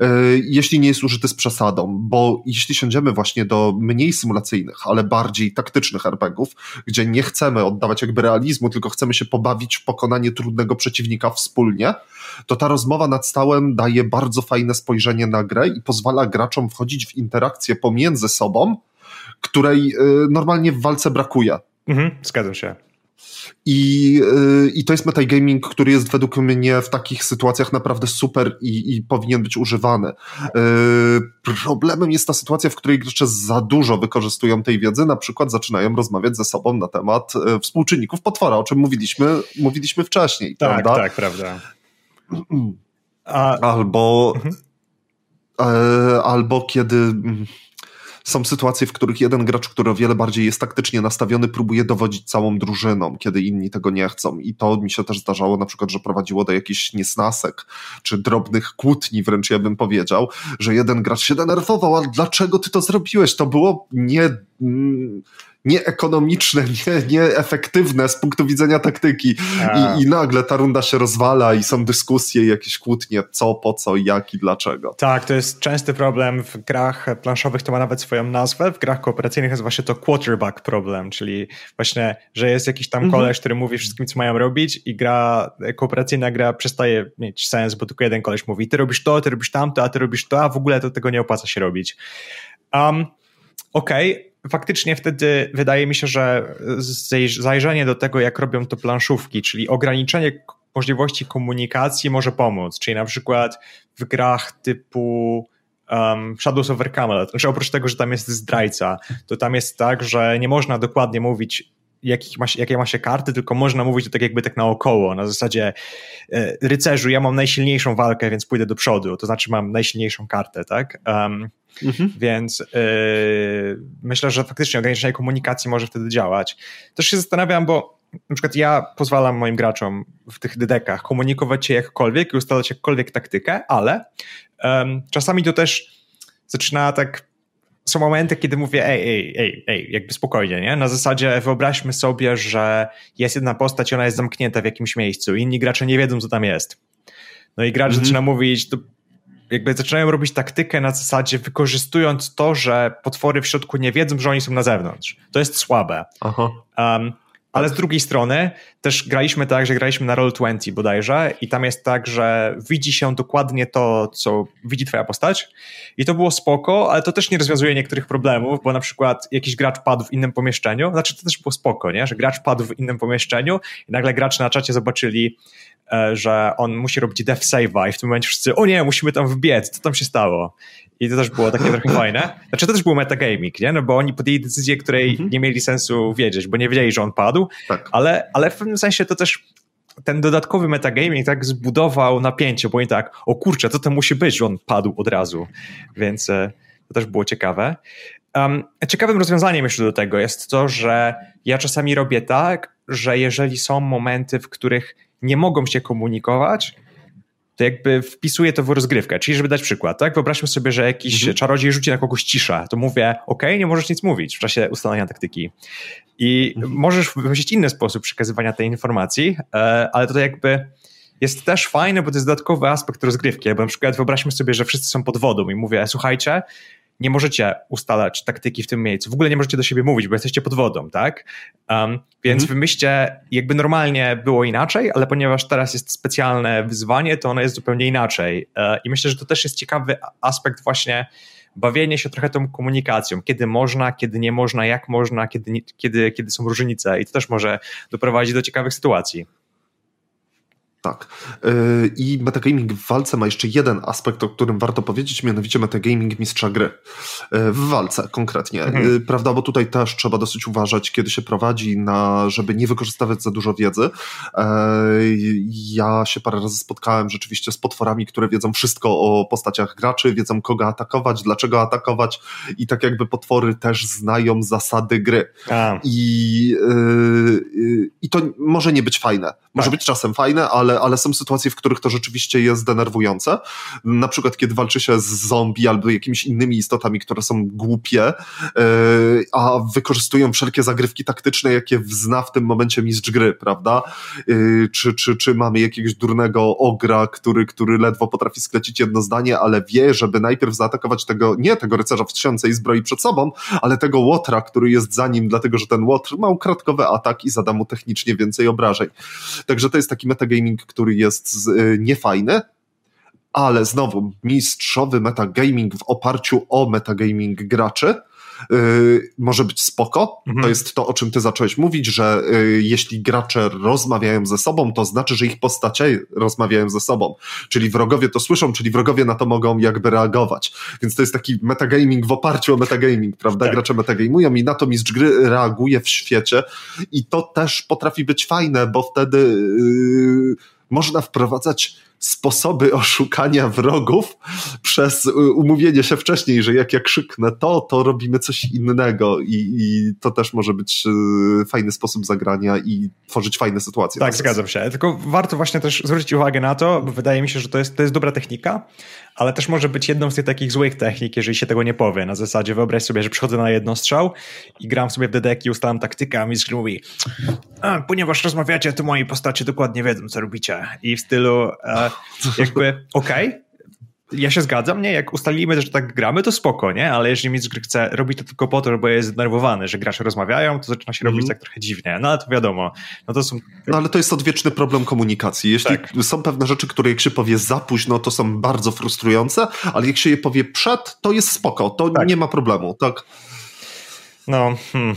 E, jeśli nie jest użyty z przesadą, bo jeśli siądziemy właśnie do mniej symulacyjnych, ale bardziej taktycznych RPGów, gdzie nie chcemy oddawać jakby realizmu, tylko chcemy się pobawić w pokonanie trudnego przeciwnika wspólnie, to ta rozmowa nad stałem daje bardzo fajne spojrzenie na grę i pozwala graczom wchodzić w interakcję pomiędzy sobą, której y, normalnie w walce brakuje. Mhm, zgadzam się. I, yy, I to jest metagaming, który jest według mnie w takich sytuacjach naprawdę super i, i powinien być używany. Yy, problemem jest ta sytuacja, w której gracze za dużo wykorzystują tej wiedzy, na przykład zaczynają rozmawiać ze sobą na temat współczynników potwora, o czym mówiliśmy, mówiliśmy wcześniej. Tak, prawda? tak, prawda. A... Albo, mhm. E, albo kiedy są sytuacje, w których jeden gracz, który o wiele bardziej jest taktycznie nastawiony, próbuje dowodzić całą drużyną, kiedy inni tego nie chcą. I to mi się też zdarzało na przykład, że prowadziło do jakichś niesnasek, czy drobnych kłótni wręcz, ja bym powiedział, że jeden gracz się denerwował, ale dlaczego ty to zrobiłeś? To było nie mm, nieekonomiczne, nie, nieefektywne z punktu widzenia taktyki. I, I, nagle ta runda się rozwala i są dyskusje, jakieś kłótnie, co, po co, jak i dlaczego. Tak, to jest częsty problem w grach planszowych, to ma nawet swoją nazwę. W grach kooperacyjnych nazywa się to quarterback problem, czyli właśnie, że jest jakiś tam mhm. koleś, który mówi wszystkim, co mają robić i gra, kooperacyjna gra przestaje mieć sens, bo tylko jeden koleś mówi, ty robisz to, ty robisz tamto, a ty robisz to, a w ogóle to tego nie opłaca się robić. Um, Okej, okay faktycznie wtedy wydaje mi się, że zajrzenie do tego, jak robią to planszówki, czyli ograniczenie możliwości komunikacji może pomóc. Czyli na przykład w grach typu um, Shadows of Camelot, znaczy oprócz tego, że tam jest zdrajca, to tam jest tak, że nie można dokładnie mówić jakich ma się, jakie ma się karty, tylko można mówić to tak jakby tak naokoło, na zasadzie e, rycerzu, ja mam najsilniejszą walkę, więc pójdę do przodu, to znaczy mam najsilniejszą kartę, tak? Um, mhm. Więc yy, myślę, że faktycznie ograniczenie komunikacji może wtedy działać. Też się zastanawiam, bo na przykład ja pozwalam moim graczom w tych dedekach komunikować się jakkolwiek i ustalać jakkolwiek taktykę, ale um, czasami to też zaczyna tak są momenty, kiedy mówię, ej, ej, ej, ej, jakby spokojnie, nie? Na zasadzie wyobraźmy sobie, że jest jedna postać ona jest zamknięta w jakimś miejscu, inni gracze nie wiedzą, co tam jest. No i gracz -hmm. zaczyna mówić, to jakby zaczynają robić taktykę na zasadzie wykorzystując to, że potwory w środku nie wiedzą, że oni są na zewnątrz. To jest słabe. Aha. Um, ale z drugiej strony też graliśmy tak, że graliśmy na Roll20 bodajże i tam jest tak, że widzi się dokładnie to, co widzi twoja postać i to było spoko, ale to też nie rozwiązuje niektórych problemów, bo na przykład jakiś gracz padł w innym pomieszczeniu, znaczy to też było spoko, nie? że gracz padł w innym pomieszczeniu i nagle gracze na czacie zobaczyli że on musi robić death save'a i w tym momencie wszyscy, o nie, musimy tam wbiec, co tam się stało? I to też było takie trochę fajne. Znaczy to też był metagaming, nie? No bo oni podjęli decyzję, której mhm. nie mieli sensu wiedzieć, bo nie wiedzieli, że on padł, tak. ale, ale w pewnym sensie to też ten dodatkowy metagaming tak zbudował napięcie, bo oni tak, o kurczę, co to musi być, że on padł od razu, więc e, to też było ciekawe. Um, ciekawym rozwiązaniem jeszcze do tego jest to, że ja czasami robię tak, że jeżeli są momenty, w których nie mogą się komunikować, to jakby wpisuję to w rozgrywkę. Czyli, żeby dać przykład, tak? Wyobraźmy sobie, że jakiś mhm. czarodziej rzuci na kogoś cisza, to mówię, ok, nie możesz nic mówić w czasie ustalania taktyki. I mhm. możesz wymyślić inny sposób przekazywania tej informacji, e, ale to jakby jest też fajne, bo to jest dodatkowy aspekt rozgrywki, bo na przykład wyobraźmy sobie, że wszyscy są pod wodą i mówię, słuchajcie, nie możecie ustalać taktyki w tym miejscu. W ogóle nie możecie do siebie mówić, bo jesteście pod wodą, tak? Um, więc mhm. wymyślcie, jakby normalnie było inaczej, ale ponieważ teraz jest specjalne wyzwanie, to ono jest zupełnie inaczej. E, I myślę, że to też jest ciekawy aspekt właśnie bawienie się trochę tą komunikacją, kiedy można, kiedy nie można, jak można, kiedy, kiedy, kiedy są różnice i to też może doprowadzić do ciekawych sytuacji. Tak. Y, I metagaming w walce ma jeszcze jeden aspekt, o którym warto powiedzieć, mianowicie metagaming mistrza gry. Y, w walce konkretnie. Mhm. Y, prawda, bo tutaj też trzeba dosyć uważać, kiedy się prowadzi, na, żeby nie wykorzystywać za dużo wiedzy. Ja się parę razy spotkałem rzeczywiście z potworami, które wiedzą wszystko o postaciach graczy, wiedzą kogo atakować, dlaczego atakować i tak jakby potwory też znają zasady gry. I, I to może nie być fajne. Może tak. być czasem fajne, ale ale, ale są sytuacje, w których to rzeczywiście jest denerwujące. Na przykład, kiedy walczy się z zombie albo jakimiś innymi istotami, które są głupie, yy, a wykorzystują wszelkie zagrywki taktyczne, jakie zna w tym momencie mistrz gry, prawda? Yy, czy, czy, czy mamy jakiegoś durnego ogra, który, który ledwo potrafi sklecić jedno zdanie, ale wie, żeby najpierw zaatakować tego, nie tego rycerza w tysiącej zbroi przed sobą, ale tego łotra, który jest za nim, dlatego że ten łotr ma ukradkowy atak i zada mu technicznie więcej obrażeń. Także to jest taki metagaming który jest y, niefajny, ale znowu mistrzowy metagaming w oparciu o metagaming graczy yy, może być spoko. Mhm. To jest to, o czym ty zacząłeś mówić, że yy, jeśli gracze rozmawiają ze sobą, to znaczy, że ich postacie rozmawiają ze sobą. Czyli wrogowie to słyszą, czyli wrogowie na to mogą jakby reagować. Więc to jest taki metagaming w oparciu o metagaming, prawda? Tak. Gracze metagamują i na to mistrz gry reaguje w świecie i to też potrafi być fajne, bo wtedy yy, można wprowadzać sposoby oszukania wrogów przez y, umówienie się wcześniej, że jak ja krzyknę to, to robimy coś innego i, i to też może być y, fajny sposób zagrania i tworzyć fajne sytuacje. Tak, zgadzam się. Tylko warto właśnie też zwrócić uwagę na to, bo wydaje mi się, że to jest, to jest dobra technika, ale też może być jedną z tych takich złych technik, jeżeli się tego nie powie. Na zasadzie wyobraź sobie, że przychodzę na jedno strzał i gram sobie w dedeki, ustalam taktykę, a mistrz mówi ponieważ rozmawiacie, to moi postacie dokładnie wiedzą, co robicie. I w stylu e, jakby okej, okay, ja się zgadzam, nie? Jak ustalimy, że tak gramy, to spoko, nie? Ale jeżeli mistrz gry chce robić to tylko po to, bo jest zdenerwowany, że gracze rozmawiają, to zaczyna się mm robić tak trochę dziwnie. No ale to wiadomo. No, to są... no ale to jest odwieczny problem komunikacji. Jeśli tak. są pewne rzeczy, które jak się powie za późno, to są bardzo frustrujące, ale jak się je powie przed, to jest spoko, to tak. nie ma problemu, tak? No, hmm.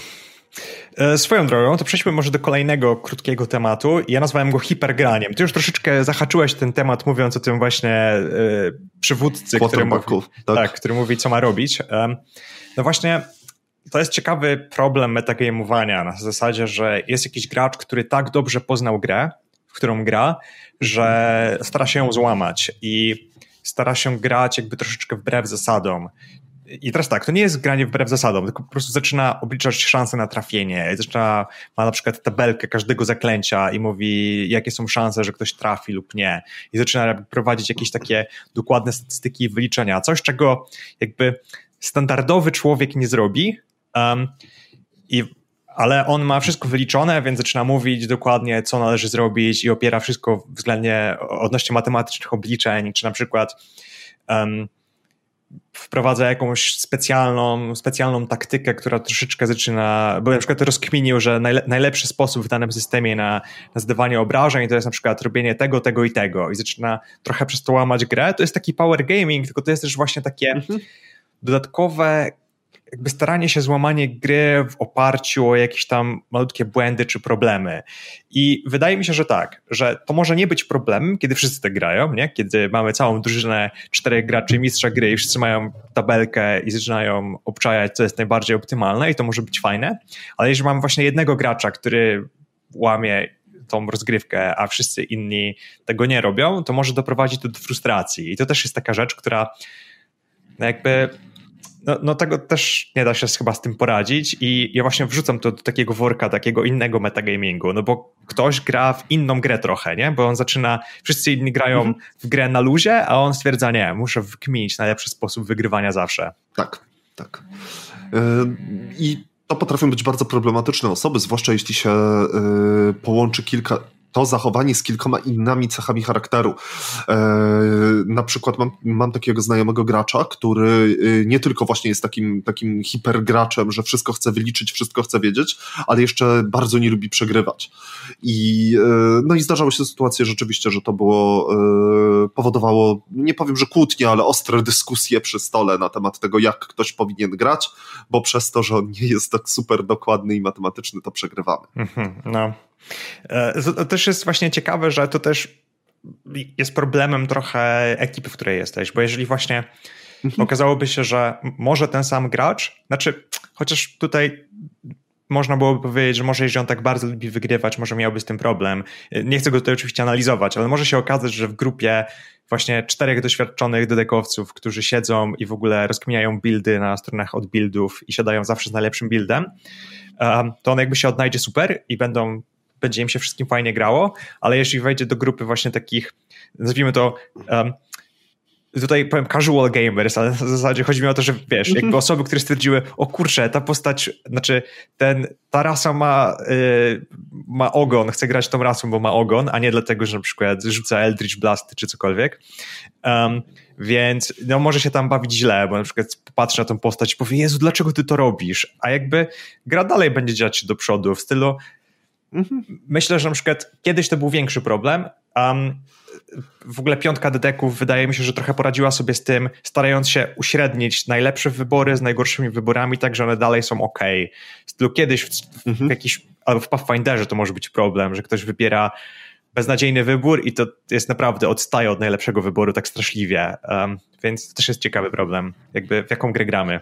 E, swoją drogą, to przejdźmy może do kolejnego krótkiego tematu. Ja nazwałem go hipergraniem. Ty już troszeczkę zahaczyłeś ten temat, mówiąc o tym właśnie yy, przywódcy, który mówi, tak. tak, który mówi, co ma robić. no właśnie, to jest ciekawy problem metagamowania na zasadzie, że jest jakiś gracz, który tak dobrze poznał grę, w którą gra, że stara się ją złamać i stara się grać jakby troszeczkę wbrew zasadom. I teraz tak, to nie jest granie wbrew zasadom, tylko po prostu zaczyna obliczać szanse na trafienie. Zaczyna, ma na przykład tabelkę każdego zaklęcia i mówi, jakie są szanse, że ktoś trafi lub nie. I zaczyna prowadzić jakieś takie dokładne statystyki i wyliczenia. Coś, czego jakby standardowy człowiek nie zrobi. Um, i ale on ma wszystko wyliczone, więc zaczyna mówić dokładnie, co należy zrobić i opiera wszystko względnie odnośnie matematycznych obliczeń, czy na przykład um, wprowadza jakąś specjalną, specjalną taktykę, która troszeczkę zaczyna, bo na przykład rozkminił, że najle, najlepszy sposób w danym systemie na, na zdawanie obrażeń to jest na przykład robienie tego, tego i tego i zaczyna trochę przez to łamać grę. To jest taki power gaming, tylko to jest też właśnie takie mhm. dodatkowe jakby staranie się złamanie gry w oparciu o jakieś tam malutkie błędy czy problemy. I wydaje mi się, że tak, że to może nie być problemem, kiedy wszyscy tak grają, nie? kiedy mamy całą drużynę czterech graczy mistrza gry i wszyscy mają tabelkę i zaczynają obczajać, co jest najbardziej optymalne i to może być fajne, ale jeżeli mamy właśnie jednego gracza, który łamie tą rozgrywkę, a wszyscy inni tego nie robią, to może doprowadzić to do frustracji. I to też jest taka rzecz, która jakby no, no tego też nie da się chyba z tym poradzić i ja właśnie wrzucam to do takiego worka, takiego innego metagamingu, no bo ktoś gra w inną grę trochę, nie? Bo on zaczyna, wszyscy inni grają mhm. w grę na luzie, a on stwierdza, nie, muszę wykminić najlepszy sposób wygrywania zawsze. Tak, tak. Yy, I to potrafią być bardzo problematyczne osoby, zwłaszcza jeśli się yy, połączy kilka to zachowanie z kilkoma innymi cechami charakteru. E, na przykład mam, mam takiego znajomego gracza, który e, nie tylko właśnie jest takim, takim hipergraczem, że wszystko chce wyliczyć, wszystko chce wiedzieć, ale jeszcze bardzo nie lubi przegrywać. I, e, no i zdarzały się sytuacje rzeczywiście, że to było, e, powodowało, nie powiem, że kłótnie, ale ostre dyskusje przy stole na temat tego, jak ktoś powinien grać, bo przez to, że on nie jest tak super dokładny i matematyczny, to przegrywamy. Mhm, no. E, to też jest właśnie ciekawe, że to też jest problemem trochę ekipy, w której jesteś, bo jeżeli właśnie mhm. okazałoby się, że może ten sam gracz, znaczy, chociaż tutaj można byłoby powiedzieć, że może jeśli on tak bardzo lubi wygrywać, może miałby z tym problem. Nie chcę go tutaj oczywiście analizować, ale może się okazać, że w grupie właśnie czterech doświadczonych dedekowców, którzy siedzą i w ogóle rozkminiają buildy na stronach od buildów i siadają zawsze z najlepszym buildem, to on jakby się odnajdzie super i będą będzie im się wszystkim fajnie grało, ale jeśli wejdzie do grupy właśnie takich, nazwijmy to um, tutaj powiem casual gamers, ale w zasadzie chodzi mi o to, że wiesz, jakby mhm. osoby, które stwierdziły, o kurczę, ta postać, znaczy ten, ta rasa ma, y, ma ogon, chcę grać tą rasą, bo ma ogon, a nie dlatego, że na przykład rzuca Eldritch Blast czy cokolwiek. Um, więc no, może się tam bawić źle, bo na przykład patrzy na tą postać i powie, Jezu, dlaczego ty to robisz? A jakby gra dalej będzie dziać się do przodu w stylu mhm. myślę, że na przykład kiedyś to był większy problem. Um, w ogóle piątka dedeków wydaje mi się, że trochę poradziła sobie z tym, starając się uśrednić najlepsze wybory z najgorszymi wyborami, tak że one dalej są ok. Stylu kiedyś w, mhm. w jakiś, albo w Pathfinderze to może być problem, że ktoś wybiera beznadziejny wybór i to jest naprawdę odstaje od najlepszego wyboru tak straszliwie. Um, więc to też jest ciekawy problem, jakby w jaką grę gramy.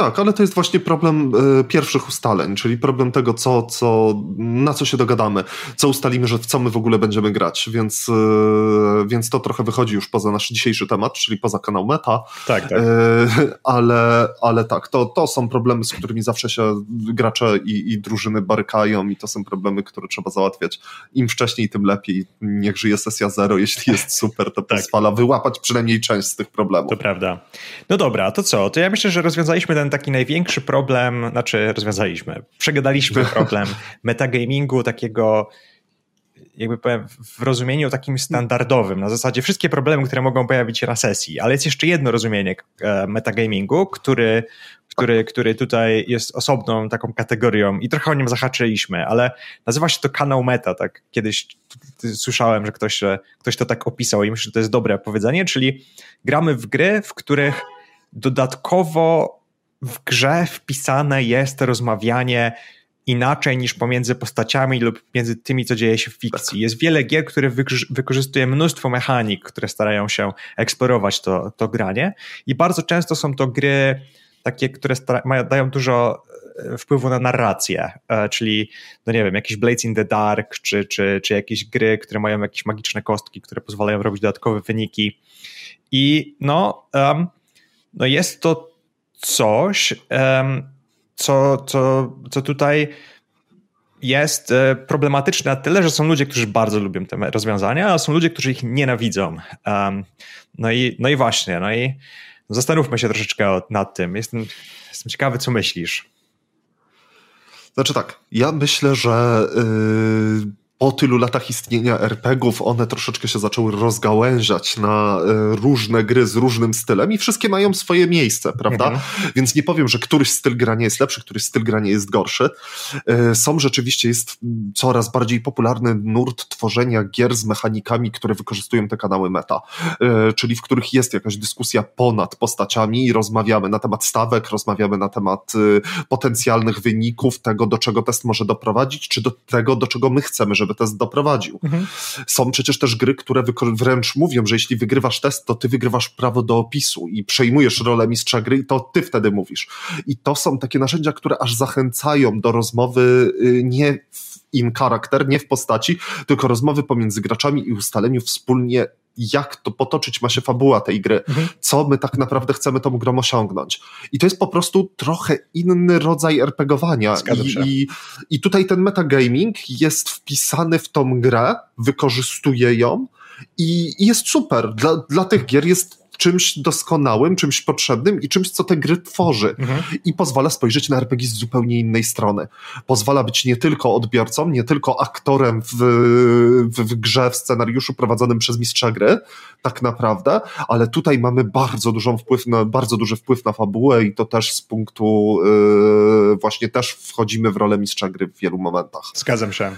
Tak, ale to jest właśnie problem y, pierwszych ustaleń, czyli problem tego, co, co, na co się dogadamy, co ustalimy, że w co my w ogóle będziemy grać, więc, y, więc to trochę wychodzi już poza nasz dzisiejszy temat, czyli poza kanał Meta. Tak, tak. Y, ale, ale tak, to, to są problemy, z którymi zawsze się gracze i, i drużyny barykają i to są problemy, które trzeba załatwiać. Im wcześniej, tym lepiej. Niech żyje sesja zero, jeśli jest super, to tak. pozwala wyłapać przynajmniej część z tych problemów. To prawda. No dobra, to co? To ja myślę, że rozwiązaliśmy ten taki największy problem, znaczy rozwiązaliśmy, przegadaliśmy problem metagamingu takiego jakby powiem, w rozumieniu takim standardowym, na zasadzie wszystkie problemy, które mogą pojawić się na sesji, ale jest jeszcze jedno rozumienie e, metagamingu, który, który, który tutaj jest osobną taką kategorią i trochę o nim zahaczyliśmy, ale nazywa się to kanał meta, tak? Kiedyś słyszałem, że ktoś, że ktoś to tak opisał i myślę, że to jest dobre powiedzenie, czyli gramy w gry, w których dodatkowo w grze wpisane jest rozmawianie inaczej niż pomiędzy postaciami lub między tymi, co dzieje się w fikcji. Jest wiele gier, które wykorzystuje mnóstwo mechanik, które starają się eksplorować to, to granie. I bardzo często są to gry takie, które mają, dają dużo e, wpływu na narrację, e, czyli, no nie wiem, jakiś Blades in the Dark, czy, czy, czy jakieś gry, które mają jakieś magiczne kostki, które pozwalają robić dodatkowe wyniki. I no, um, no jest to coś, co, co, co tutaj jest e, problematyczne na tyle, że są ludzie, którzy bardzo lubią te rozwiązania, a są ludzie, którzy ich nienawidzą. no, i, no i właśnie, no i zastanówmy się troszeczkę nad tym. Jestem, jestem ciekawy, co myślisz. Znaczy tak, ja myślę, że yy, po tylu latach istnienia RPGów one troszeczkę się zaczęły rozgałęziać na e, różne gry z różnym stylem i wszystkie mają swoje miejsce, prawda? Mhm. Więc nie powiem, że któryś styl grania jest lepszy, któryś styl grania jest gorszy. E, są rzeczywiście, jest coraz bardziej popularny nurt tworzenia gier z mechanikami, które wykorzystują te kanały meta, e, czyli w których jest jakaś dyskusja ponad postaciami i rozmawiamy na temat stawek, rozmawiamy na temat potencjalnych wyników, tego do czego test może doprowadzić, czy do tego, do czego my chcemy, żeby żeby test doprowadził. Mhm. Są przecież też gry, które wręcz mówią, że jeśli wygrywasz test, to ty wygrywasz prawo do opisu i przejmujesz rolę mistrza gry i to ty wtedy mówisz. I to są takie narzędzia, które aż zachęcają do rozmowy y, nie w in charakter, nie w postaci, tylko rozmowy pomiędzy graczami i ustaleniu wspólnie jak to potoczyć ma się fabuła tej gry, mhm. co my tak naprawdę chcemy tą grą osiągnąć. I to jest po prostu trochę inny rodzaj RPGowania. I, i, I tutaj ten metagaming jest wpisany w tą grę, wykorzystuje ją i, i jest super. Dla, dla tych gier jest czymś doskonałym, czymś potrzebnym i czymś, co te gry tworzy. Mhm. I pozwala spojrzeć na RPG z zupełnie innej strony. Pozwala być nie tylko odbiorcą, nie tylko aktorem w, w, w grze, w scenariuszu prowadzonym przez mistrza gry, tak naprawdę, ale tutaj mamy bardzo dużą wpływ na, bardzo duży wpływ na fabułę i to też z punktu yy, właśnie też wchodzimy w rolę mistrza gry w wielu momentach. Zgadzam się.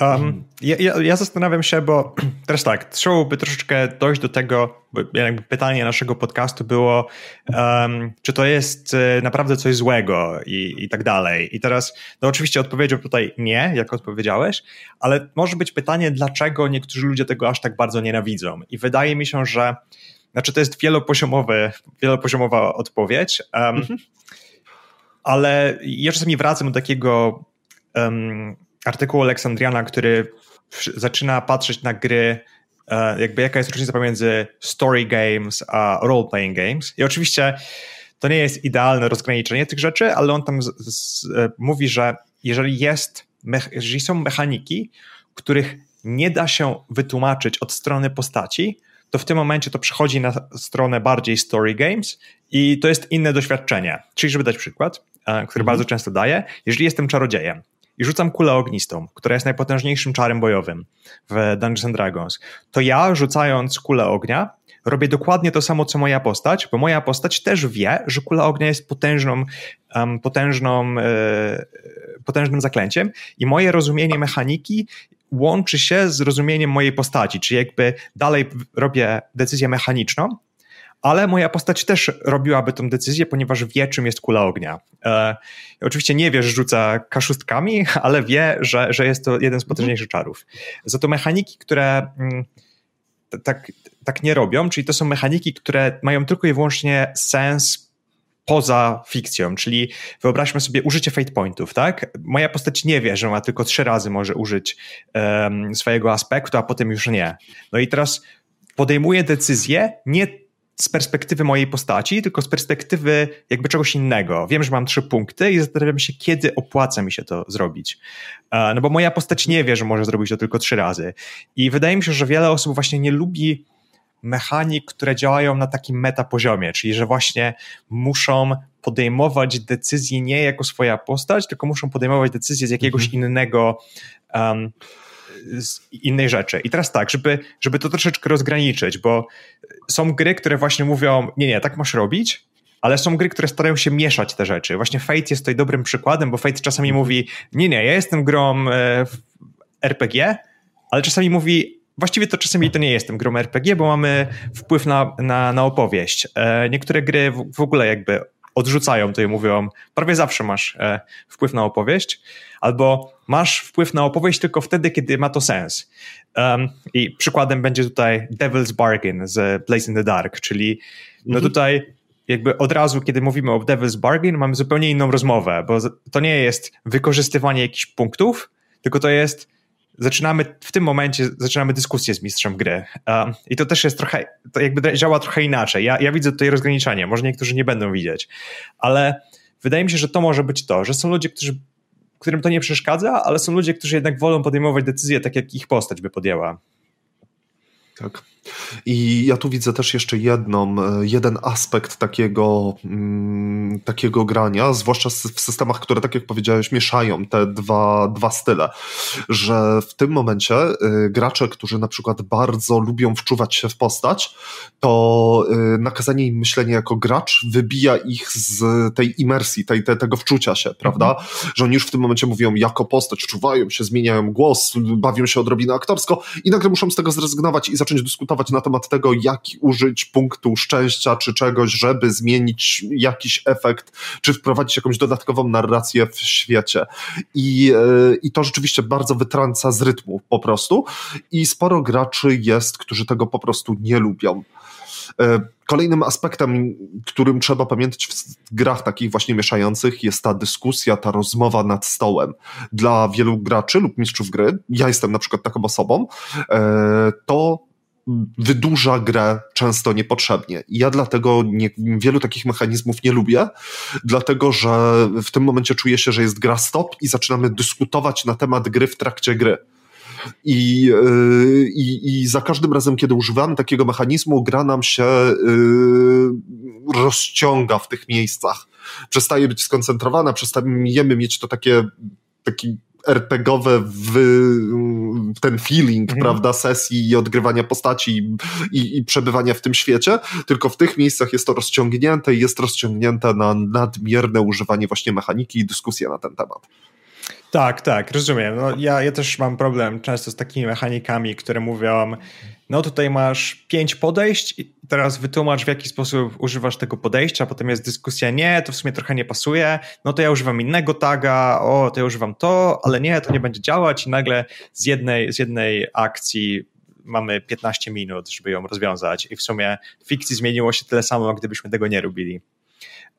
Um, ja, ja, ja, zastanawiam się, bo teraz tak, trzeba by troszeczkę dojść do tego, bo jakby pytanie naszego podcastu było, um, czy to jest e, naprawdę coś złego i, i tak dalej. I teraz, no oczywiście odpowiedział tutaj nie, jak odpowiedziałeś, ale może być pytanie, dlaczego niektórzy ludzie tego aż tak bardzo nienawidzą. I wydaje mi się, że znaczy to jest wielopoziomowy, wielopoziomowa odpowiedź, um, mhm. ale ja czasami wracam do takiego artykuł Aleksandriana, który zaczyna patrzeć na gry, e, jakby jaka jest różnica pomiędzy story games a role-playing games. I oczywiście to nie jest idealne rozgraniczenie tych rzeczy, ale on tam z, z, e, mówi, że jeżeli jest, jeżeli są mechaniki, których nie da się wytłumaczyć od strony postaci, to w tym momencie to przechodzi na stronę bardziej story games i to jest inne doświadczenie. Czyli, żeby dać przykład, e, który mhm. bardzo często daję, jeżeli jestem czarodziejem i rzucam kulę ognistą, która jest najpotężniejszym czarem bojowym w Dungeons and Dragons, to ja rzucając kulę ognia robię dokładnie to samo, co moja postać, bo moja postać też wie, że kula ognia jest potężną, um, potężną, e, potężnym zaklęciem i moje rozumienie mechaniki łączy się z rozumieniem mojej postaci, czyli jakby dalej robię decyzję mechaniczną, ale moja postać też robiłaby tą decyzję, ponieważ wie, czym jest kula ognia. E, oczywiście nie wie, że rzuca kaszustkami, ale wie, że, że jest to jeden z potężniejszych czarów. Za to mechaniki, które mm, tak, tak nie robią, czyli to są mechaniki, które mają tylko i wyłącznie sens poza fikcją, czyli wyobraźmy sobie użycie fate pointów, tak? Moja postać nie wie, że ma tylko trzy razy może użyć um, swojego aspektu, a potem już nie. No i teraz podejmuje decyzję nie z perspektywy mojej postaci, tylko z perspektywy jakby czegoś innego. Wiem, że mam trzy punkty i zastanawiam się, kiedy opłaca mi się to zrobić. No bo moja postać nie wie, że może zrobić to tylko trzy razy. I wydaje mi się, że wiele osób właśnie nie lubi mechanik, które działają na takim metapoziomie, czyli że właśnie muszą podejmować decyzje nie jako swoja postać, tylko muszą podejmować decyzje z jakiegoś mhm. innego um, z innej rzeczy. I teraz tak, żeby, żeby to troszeczkę rozgraniczyć, bo są gry, które właśnie mówią, nie, nie, tak masz robić, ale są gry, które starają się mieszać te rzeczy. Właśnie Fate jest tutaj dobrym przykładem, bo Fate czasami mhm. mówi, nie, nie, ja jestem grą e, RPG, ale czasami mówi, właściwie to czasami to nie jestem grą RPG, bo mamy wpływ na, na, na opowieść. E, niektóre gry w, w ogóle jakby odrzucają to i mówią, prawie zawsze masz e, wpływ na opowieść, albo masz wpływ na opowieść tylko wtedy, kiedy ma to sens. Um, I przykładem będzie tutaj Devil's Bargain z Place in the Dark, czyli no mhm. tutaj jakby od razu, kiedy mówimy o Devil's Bargain, mamy zupełnie inną rozmowę, bo to nie jest wykorzystywanie jakichś punktów, tylko to jest zaczynamy w tym momencie zaczynamy dyskusję z mistrzem gry. Um, I to też jest trochę, to jakby działa trochę inaczej. Ja, ja widzę tutaj rozgraniczenie, może niektórzy nie będą widzieć, ale wydaje mi się, że to może być to, że są ludzie, którzy, którym to nie przeszkadza, ale są ludzie, którzy jednak wolą podejmować decyzje tak, jak ich postać by podjęła. Tak. I ja tu widzę też jeszcze jedną, e, jeden aspekt takiego, mm, takiego grania, zwłaszcza w systemach, które, tak jak powiedziałeś, mieszają te dwa, dwa style. Że w tym momencie y, gracze, którzy na przykład bardzo lubią wczuwać się w postać, to y, nakazanie im myślenia jako gracz wybija ich z tej imersji, tej, tej, tego wczucia się, prawda? Mhm. Że oni już w tym momencie mówią jako postać, wczuwają się, zmieniają głos, bawią się odrobinę aktorsko i nagle muszą z tego zrezygnować i zacząć dyskutować na temat tego, jak użyć punktu szczęścia czy czegoś, żeby zmienić jakiś efekt, czy wprowadzić jakąś dodatkową narrację w świecie. I, e, i to rzeczywiście bardzo wytrąca z rytmu po prostu. I sporo graczy jest, którzy tego po prostu nie lubią. E, kolejnym aspektem, którym trzeba pamiętać w grach takich właśnie mieszających, jest ta dyskusja, ta rozmowa nad stołem. Dla wielu graczy lub mistrzów gry, ja jestem na przykład taką osobą, e, to wydłuża grę często niepotrzebnie. I ja dlatego nie, wielu takich mechanizmów nie lubię, dlatego że w tym momencie czuję się, że jest gra stop i zaczynamy dyskutować na temat gry w trakcie gry. I, yy, i, I za każdym razem, kiedy używamy takiego mechanizmu, gra nam się yy, rozciąga w tych miejscach. Przestaje być skoncentrowana, przestajemy mieć to takie taki RPGowe w, ten feeling, mhm. prawda, sesji i odgrywania postaci i, i, przebywania w tym świecie, tylko w tych miejscach jest to rozciągnięte i jest rozciągnięte na nadmierne używanie właśnie mechaniki i dyskusja na ten temat. Tak, tak, rozumiem. No, ja, ja też mam problem często z takimi mechanikami, które mówią, no tutaj masz pięć podejść i teraz wytłumacz w jaki sposób używasz tego podejścia, potem jest dyskusja, nie, to w sumie trochę nie pasuje, no to ja używam innego taga, o, to ja używam to, ale nie, to nie będzie działać i nagle z jednej, z jednej akcji mamy 15 minut, żeby ją rozwiązać i w sumie w fikcji zmieniło się tyle samo, gdybyśmy tego nie robili.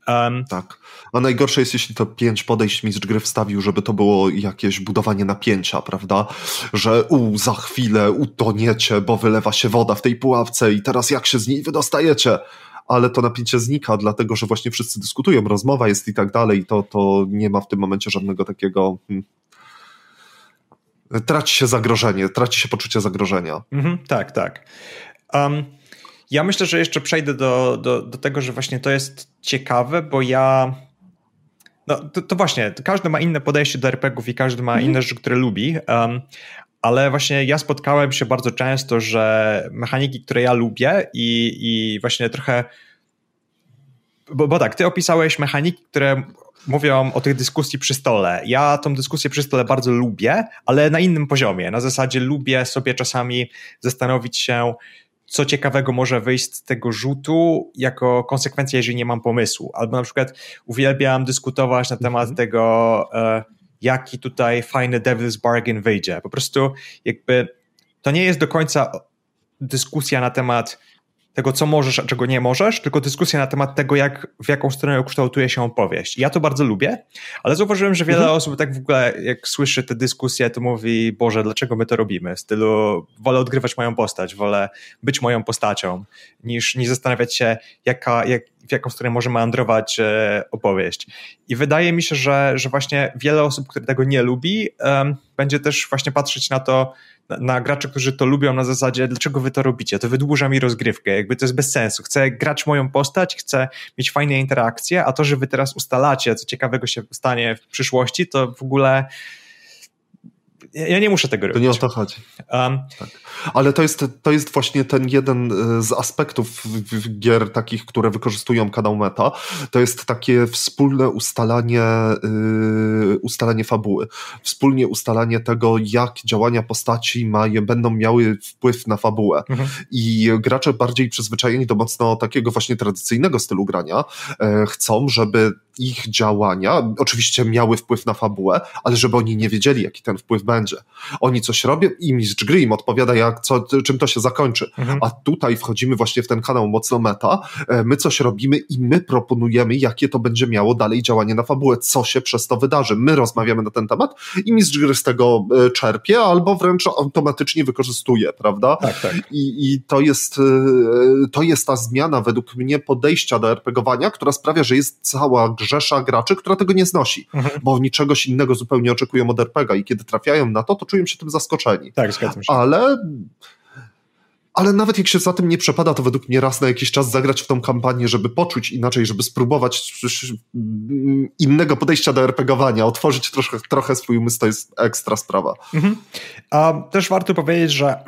Um, tak. A najgorsze jest, jeśli to pięć podejść mistrz gry wstawił, żeby to było jakieś budowanie napięcia, prawda? Że u, za chwilę utoniecie, bo wylewa się woda w tej pułapce i teraz jak się z niej wydostajecie? Ale to napięcie znika, dlatego że właśnie wszyscy dyskutują, rozmowa jest i tak dalej, to, to nie ma w tym momencie żadnego takiego. Hmm, traci się zagrożenie, traci się poczucie zagrożenia. Mhm, tak, tak. Um, ja myślę, że jeszcze przejdę do, do, do tego, że właśnie to jest ciekawe, bo ja. No to, to właśnie, każdy ma inne podejście do RPGów i każdy ma mhm. inne rzeczy, które lubi. Um, ale właśnie ja spotkałem się bardzo często, że mechaniki, które ja lubię i, i właśnie trochę bo, bo tak, ty opisałeś mechaniki, które mówią o tych dyskusji przy stole. Ja tą dyskusję przy stole bardzo lubię, ale na innym poziomie. Na zasadzie lubię sobie czasami zastanowić się, co ciekawego może wyjść z tego rzutu jako konsekwencja, jeżeli nie mam pomysłu. Albo na przykład uwielbiam dyskutować na temat mhm. tego, e, jaki tutaj fajny Devil's Bargain wyjdzie. Po prostu jakby to nie jest do końca dyskusja na temat tego, co możesz, a czego nie możesz, tylko dyskusja na temat tego, jak, w jaką stronę kształtuje się opowieść. Ja to bardzo lubię, ale zauważyłem, że wiele mhm. osób tak w ogóle, jak słyszy te dyskusje, to mówi, Boże, dlaczego my to robimy? W stylu, wolę odgrywać moją postać, wolę być moją postacią, niż, niż zastanawiać się, jaka, jak, w jaką stronę może meandrować e, opowieść. I wydaje mi się, że, że właśnie wiele osób, które tego nie lubi, będzie też właśnie patrzeć na to, na, na, graczy, którzy to lubią na zasadzie, dlaczego wy to robicie? To wydłuża mi rozgrywkę, jakby to jest bez sensu. Chcę grać moją postać, chcę mieć fajne interakcje, a to, że wy teraz ustalacie, co ciekawego się stanie w przyszłości, to w ogóle ja nie muszę tego robić. To nie o to chodzi. Um, tak. Ale to jest, to jest właśnie ten jeden e, z aspektów gier takich, które wykorzystują kanał meta. To jest takie wspólne ustalanie, yy, ustalanie fabuły. Wspólnie ustalanie tego, jak działania postaci mają, będą miały wpływ na fabułę. Mhm. I gracze bardziej przyzwyczajeni do mocno takiego właśnie tradycyjnego stylu grania yy, chcą, żeby ich działania oczywiście miały wpływ na fabułę, ale żeby oni nie wiedzieli, jaki ten wpływ będzie. Oni coś robią i mistrz gry im odpowiada, jak, co, czym to się zakończy. Mhm. A tutaj wchodzimy właśnie w ten kanał mocno meta, e, my coś robimy i my proponujemy, jakie to będzie miało dalej działanie na fabułę, co się przez to wydarzy. My rozmawiamy na ten temat i mistrz gry z tego e, czerpie albo wręcz automatycznie wykorzystuje, prawda? Tak, tak. I, I to jest e, to jest ta zmiana według mnie podejścia do RPGowania, która sprawia, że jest cała rzesza graczy, która tego nie znosi, mhm. bo oni czegoś innego zupełnie oczekują od RPGa i kiedy trafiają na to, to czują się tym zaskoczeni. Tak, zgadzam się. Ale ale nawet jak się za tym nie przepada, to według mnie raz na jakiś czas zagrać w tą kampanię, żeby poczuć inaczej, żeby spróbować innego podejścia do RPGowania, otworzyć troszkę, trochę swój umysł, to jest ekstra sprawa. Mhm. A też warto powiedzieć, że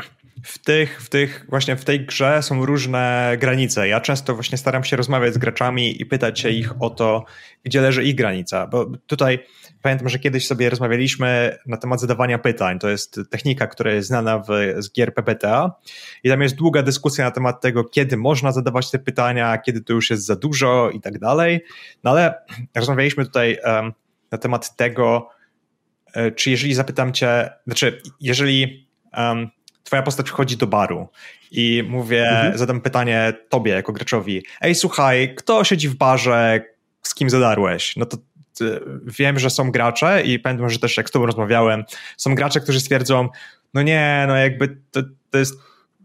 w tych, w tych, właśnie w tej grze są różne granice. Ja często właśnie staram się rozmawiać z graczami i pytać się ich o to, gdzie leży ich granica, bo tutaj pamiętam, że kiedyś sobie rozmawialiśmy na temat zadawania pytań. To jest technika, która jest znana w, z gier PPTA i tam jest długa dyskusja na temat tego, kiedy można zadawać te pytania, kiedy to już jest za dużo i tak dalej. No ale rozmawialiśmy tutaj um, na temat tego, e, czy jeżeli zapytam cię, znaczy, jeżeli um, twoja postać wchodzi do baru i mówię, mhm. zadam pytanie tobie jako graczowi, ej słuchaj, kto siedzi w barze, z kim zadarłeś? No to wiem, że są gracze i pamiętam, że też jak z tobą rozmawiałem, są gracze, którzy stwierdzą, no nie, no jakby to, to jest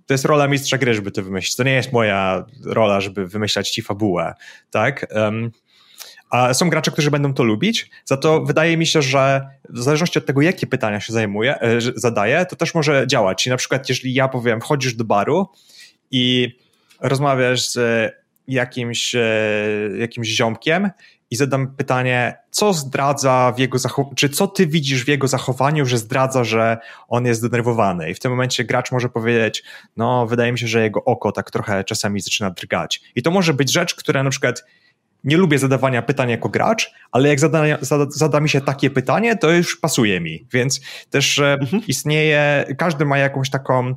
to jest rola mistrza gry, żeby to wymyślić. To nie jest moja rola, żeby wymyślać ci fabułę, tak? Um, a są gracze, którzy będą to lubić, za to wydaje mi się, że w zależności od tego, jakie pytania się zajmuje, e, zadaje, to też może działać. Czyli na przykład, jeżeli ja powiem, wchodzisz do baru i rozmawiasz z jakimś, e, jakimś ziomkiem i zadam pytanie, co zdradza w jego zachowaniu, czy co ty widzisz w jego zachowaniu, że zdradza, że on jest zdenerwowany. I w tym momencie gracz może powiedzieć, no wydaje mi się, że jego oko tak trochę czasami zaczyna drgać. I to może być rzecz, która na przykład nie lubię zadawania pytań jako gracz, ale jak zada, zada, zada, mi się takie pytanie, to już pasuje mi. Więc też mhm. istnieje, każdy ma jakąś taką,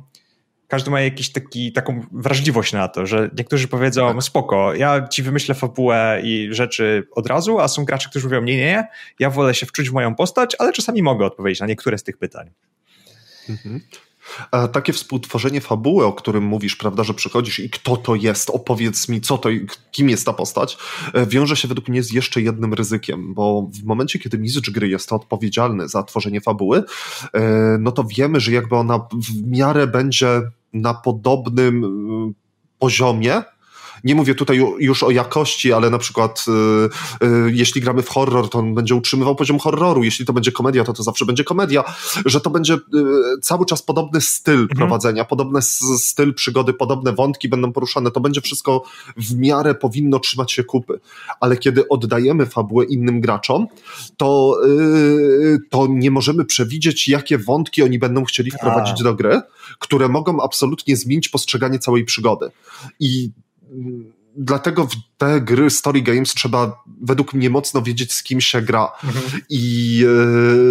każdy ma jakiś taki, taką wrażliwość na to, że niektórzy powiedzą, tak. spoko, ja ci wymyślę fabułę i rzeczy od razu, a są gracze, którzy mówią, nie, nie, nie, ja wolę się wczuć w moją postać, ale czasami mogę odpowiedzieć na niektóre z tych pytań. Mhm. A takie współtworzenie fabuły, o którym mówisz, prawda, że przychodzisz i kto to jest, opowiedz mi, co to, kim jest ta postać, e, wiąże się według mnie z jeszcze jednym ryzykiem, bo w momencie, kiedy mistrz gry jest odpowiedzialny za tworzenie fabuły, e, no to wiemy, że jakby ona w miarę będzie na podobnym e, poziomie Nie mówię tutaj już o jakości, ale na przykład y, y, jeśli gramy w horror, to on będzie utrzymywał poziom horroru, jeśli to będzie komedia, to to zawsze będzie komedia, że to będzie y, cały czas podobny styl mhm. prowadzenia, podobny styl przygody, podobne wątki będą poruszane, to będzie wszystko w miarę powinno trzymać się kupy. Ale kiedy oddajemy fabułę innym graczom, to, to nie możemy przewidzieć, jakie wątki oni będą chcieli wprowadzić A. do gry, które mogą absolutnie zmienić postrzeganie całej przygody. I dlatego w te gry Story Games trzeba według mnie mocno wiedzieć, z kim się gra. Mhm. I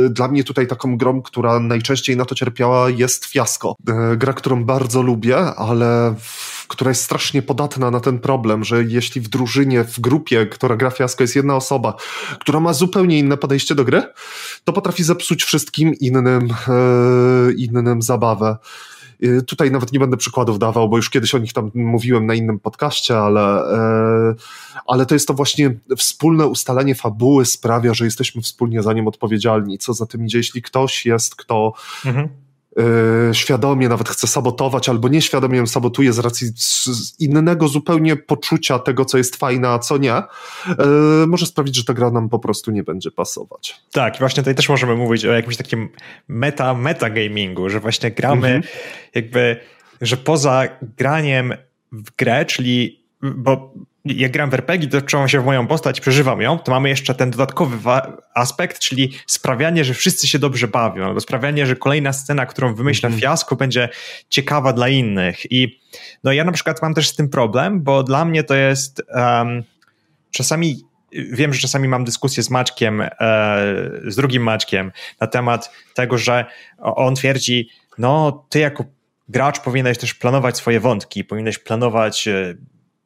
e, dla mnie tutaj taką grą, która najczęściej na to cierpiała, jest Fiasko. E, gra, którą bardzo lubię, ale w, która jest strasznie podatna na ten problem, że jeśli w drużynie, w grupie, która gra Fiasko, jest jedna osoba, która ma zupełnie inne podejście do gry, to potrafi zepsuć wszystkim innym, e, innym zabawę. Y, tutaj nawet nie będę przykładów dawał, bo już kiedyś o nich tam mówiłem na innym podcaście, ale, e, ale to jest to właśnie wspólne ustalenie fabuły sprawia, że jesteśmy wspólnie za nim odpowiedzialni. Co za tym idzie, jeśli ktoś jest, kto mhm świadomie nawet chce sabotować, albo nieświadomie ją sabotuje z racji innego zupełnie poczucia tego, co jest fajne, a co nie, yy, może sprawić, że ta gra nam po prostu nie będzie pasować. Tak, właśnie tutaj też możemy mówić o jakimś takim meta, metagamingu, że właśnie gramy mhm. jakby, że poza graniem w grę, czyli bo jak gram w RPG, to czułam się w moją postać, przeżywam ją, to mamy jeszcze ten dodatkowy aspekt, czyli sprawianie, że wszyscy się dobrze bawią, albo sprawianie, że kolejna scena, którą wymyśla mm -hmm. fiasko, będzie ciekawa dla innych. I no ja na przykład mam też z tym problem, bo dla mnie to jest um, czasami wiem, że czasami mam dyskusję z Maćkiem, e, z drugim Maćkiem na temat tego, że on twierdzi, no ty jako gracz powinieneś też planować swoje wątki, powinieneś planować e,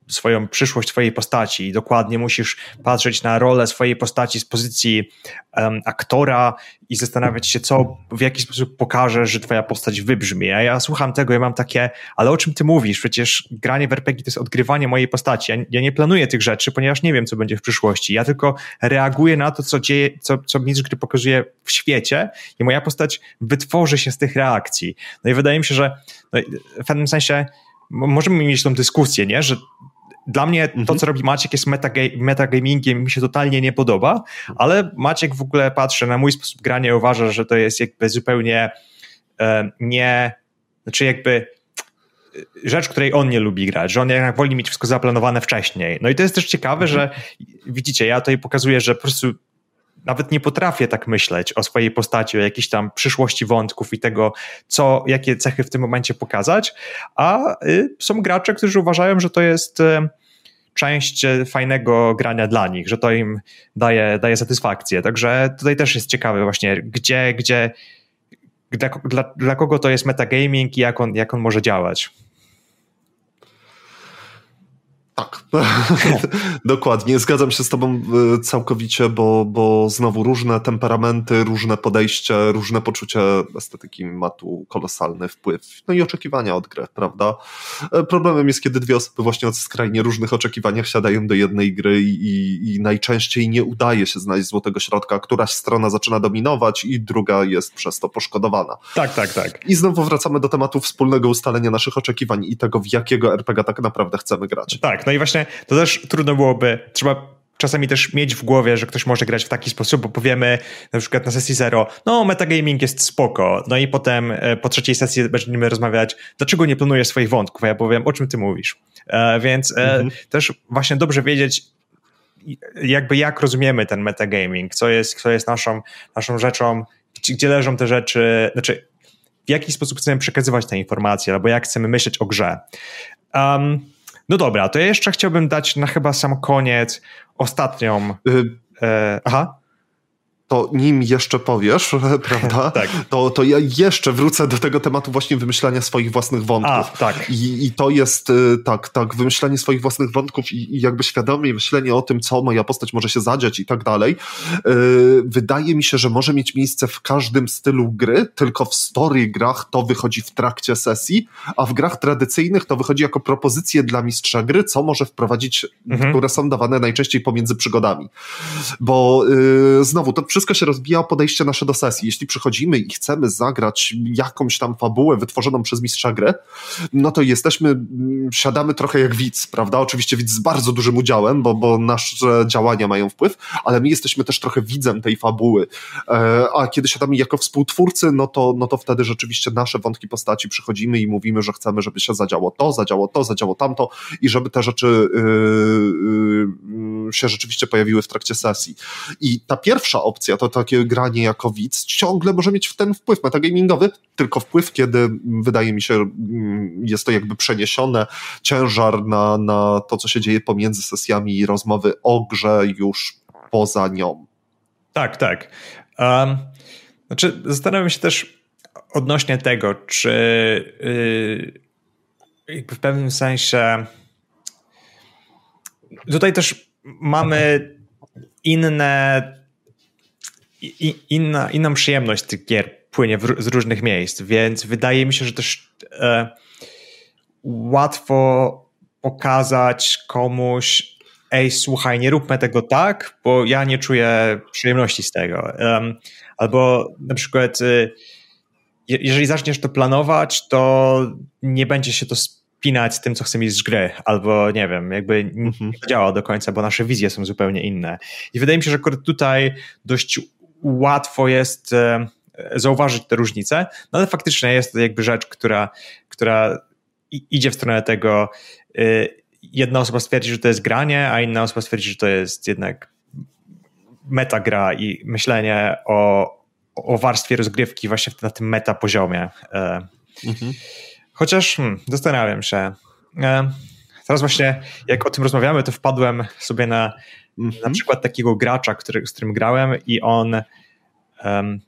swoją przyszłość twojej postaci i dokładnie musisz patrzeć na rolę swojej postaci z pozycji um, aktora i zastanawiać się, co, w jaki sposób pokażesz, że twoja postać wybrzmi. A ja słucham tego i mam takie, ale o czym ty mówisz? Przecież granie w RPG to jest odgrywanie mojej postaci. Ja, ja nie planuję tych rzeczy, ponieważ nie wiem, co będzie w przyszłości. Ja tylko reaguję na to, co dzieje, co, co mistrz gry pokazuje w świecie i moja postać wytworzy się z tych reakcji. No i wydaje mi się, że no, w pewnym sensie możemy mieć tą dyskusję, nie? że dla mnie mhm. to, co robi Maciek jest metagamingiem, mi się totalnie nie podoba, ale Maciek w ogóle patrzy na mój sposób grania i uważa, że to jest jakby zupełnie e, nie, znaczy jakby e, rzecz, której on nie lubi grać, że on jednak woli mieć wszystko zaplanowane wcześniej. No i to jest też ciekawe, mhm. że widzicie, ja tutaj pokazuję, że po prostu nawet nie potrafię tak myśleć o swojej postaci, o jakiejś tam przyszłości wątków i tego, co, jakie cechy w tym momencie pokazać, a y, są gracze, którzy uważają, że to jest y, część fajnego grania dla nich, że to im daje, daje satysfakcję. Także tutaj też jest ciekawe właśnie, gdzie, gdzie dla, dla kogo to jest metagaming i jak on, jak on może działać. Tak, dokładnie. Zgadzam się z Tobą e, całkowicie, bo, bo znowu różne temperamenty, różne podejście, różne poczucie estetyki ma tu kolosalny wpływ. No i oczekiwania od gry, prawda? E, problemem jest, kiedy dwie osoby właśnie od skrajnie różnych oczekiwaniach siadają do jednej gry i, i najczęściej nie udaje się znaleźć złotego środka. Któraś strona zaczyna dominować i druga jest przez to poszkodowana. Tak, tak, tak. I znowu wracamy do tematu wspólnego ustalenia naszych oczekiwań i tego, w jakiego RPG tak naprawdę chcemy grać. Tak, no i właśnie to też trudno byłoby, trzeba czasami też mieć w głowie, że ktoś może grać w taki sposób, bo powiemy na przykład na sesji zero, no metagaming jest spoko, no i potem e, po trzeciej sesji będziemy rozmawiać, dlaczego nie planujesz swoich wątków, a ja powiem, o czym ty mówisz. E, więc e, mhm. też właśnie dobrze wiedzieć, jakby jak rozumiemy ten metagaming, co jest, co jest naszą, naszą rzeczą, gdzie, gdzie leżą te rzeczy, znaczy w jaki sposób chcemy przekazywać te informacje, albo jak chcemy myśleć o grze. Um, no dobra, to ja jeszcze chciałbym dać na chyba sam koniec ostatnią. Y e, aha to nim jeszcze powiesz, prawda? tak. to, to ja jeszcze wrócę do tego tematu właśnie wymyślania swoich własnych wątków. A, tak. I, I to jest y, tak, tak, wymyślanie swoich własnych wątków i, i jakby świadomie myślenie o tym, co moja postać może się zadziać i tak dalej. Yy, wydaje mi się, że może mieć miejsce w każdym stylu gry, tylko w story grach to wychodzi w trakcie sesji, a w grach tradycyjnych to wychodzi jako propozycje dla mistrza gry, co może wprowadzić, mhm. które są dawane najczęściej pomiędzy przygodami. Bo yy, znowu, to wszystko wszystko się rozbija o podejście nasze do sesji. Jeśli przychodzimy i chcemy zagrać jakąś tam fabułę wytworzoną przez mistrza gry, no to jesteśmy, mm, siadamy trochę jak widz, prawda? Oczywiście widz z bardzo dużym udziałem, bo, bo nasze działania mają wpływ, ale my jesteśmy też trochę widzem tej fabuły. E, a kiedy siadamy jako współtwórcy, no to, no to wtedy rzeczywiście nasze wątki postaci przychodzimy i mówimy, że chcemy, żeby się zadziało to, zadziało to, zadziało tamto i żeby te rzeczy yy, yy, się rzeczywiście pojawiły w trakcie sesji. I ta pierwsza opcja, to takie granie jako widz, ciągle może mieć w ten wpływ metagamingowy, tylko wpływ, kiedy wydaje mi się, mm, jest to jakby przeniesione ciężar na, na to, co się dzieje pomiędzy sesjami i rozmowy o grze już poza nią. Tak, tak. Um, znaczy, zastanawiam się też odnośnie tego, czy yy, w pewnym sensie tutaj też mamy inne inna, inną przyjemność tych gier płynie w, z różnych miejsc, więc wydaje mi się, że też e, łatwo pokazać komuś ej, słuchaj, nie róbmy tego tak, bo ja nie czuję przyjemności z tego. Um, albo na przykład, y, jeżeli zaczniesz to planować, to nie będzie się to spinać z tym, co chcemy mieć z gry, albo nie wiem, jakby nie mhm. działa do końca, bo nasze wizje są zupełnie inne. I wydaje mi się, że tutaj dość łatwo jest e, zauważyć te różnice, no ale faktycznie jest to jakby rzecz, która, która idzie w stronę tego, y, jedna osoba stwierdzi, że to jest granie, a inna osoba stwierdzi, że to jest jednak metagra i myślenie o, o warstwie rozgrywki właśnie na tym meta poziomie. E, mhm. Chociaż hmm, zastanawiam się. E, teraz właśnie jak o tym rozmawiamy, to wpadłem sobie na, mhm. na przykład takiego gracza, który, z którym grałem i on um,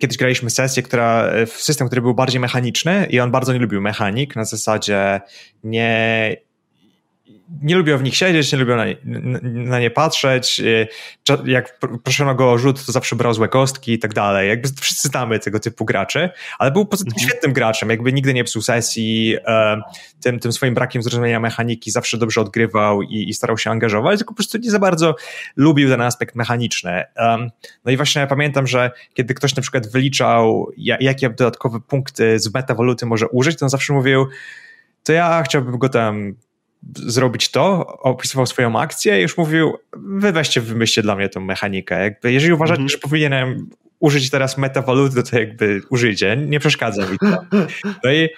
kiedyś graliśmy sesję, która, w system, który był bardziej mechaniczny i on bardzo nie lubił mechanik, na zasadzie nie, nie lubią w nich siedzieć, nie lubią na nie, na nie patrzeć. Y, jak proszono go o rzut, to zawsze brał złe kostki i tak dalej. Jakby wszyscy znamy tego typu graczy, ale był poza tym mhm. świetnym graczem, jakby nigdy nie psuł sesji, tym, tym swoim brakiem zrozumienia mechaniki zawsze dobrze odgrywał i, i starał się angażować, tylko po prostu nie za bardzo lubił ten aspekt mechaniczny. No i właśnie pamiętam, że kiedy ktoś na przykład wyliczał, jakie dodatkowe punkty z metawaluty może użyć, to on zawsze mówił, to ja chciałbym go tam zrobić to, opisywał swoją akcję i już mówił, wy weźcie, wymyślcie dla mnie tą mechanikę. Jakby, jeżeli uważacie, mm -hmm. że powinienem użyć teraz metawaluty, to jakby użyjcie, nie przeszkadza mi to. No i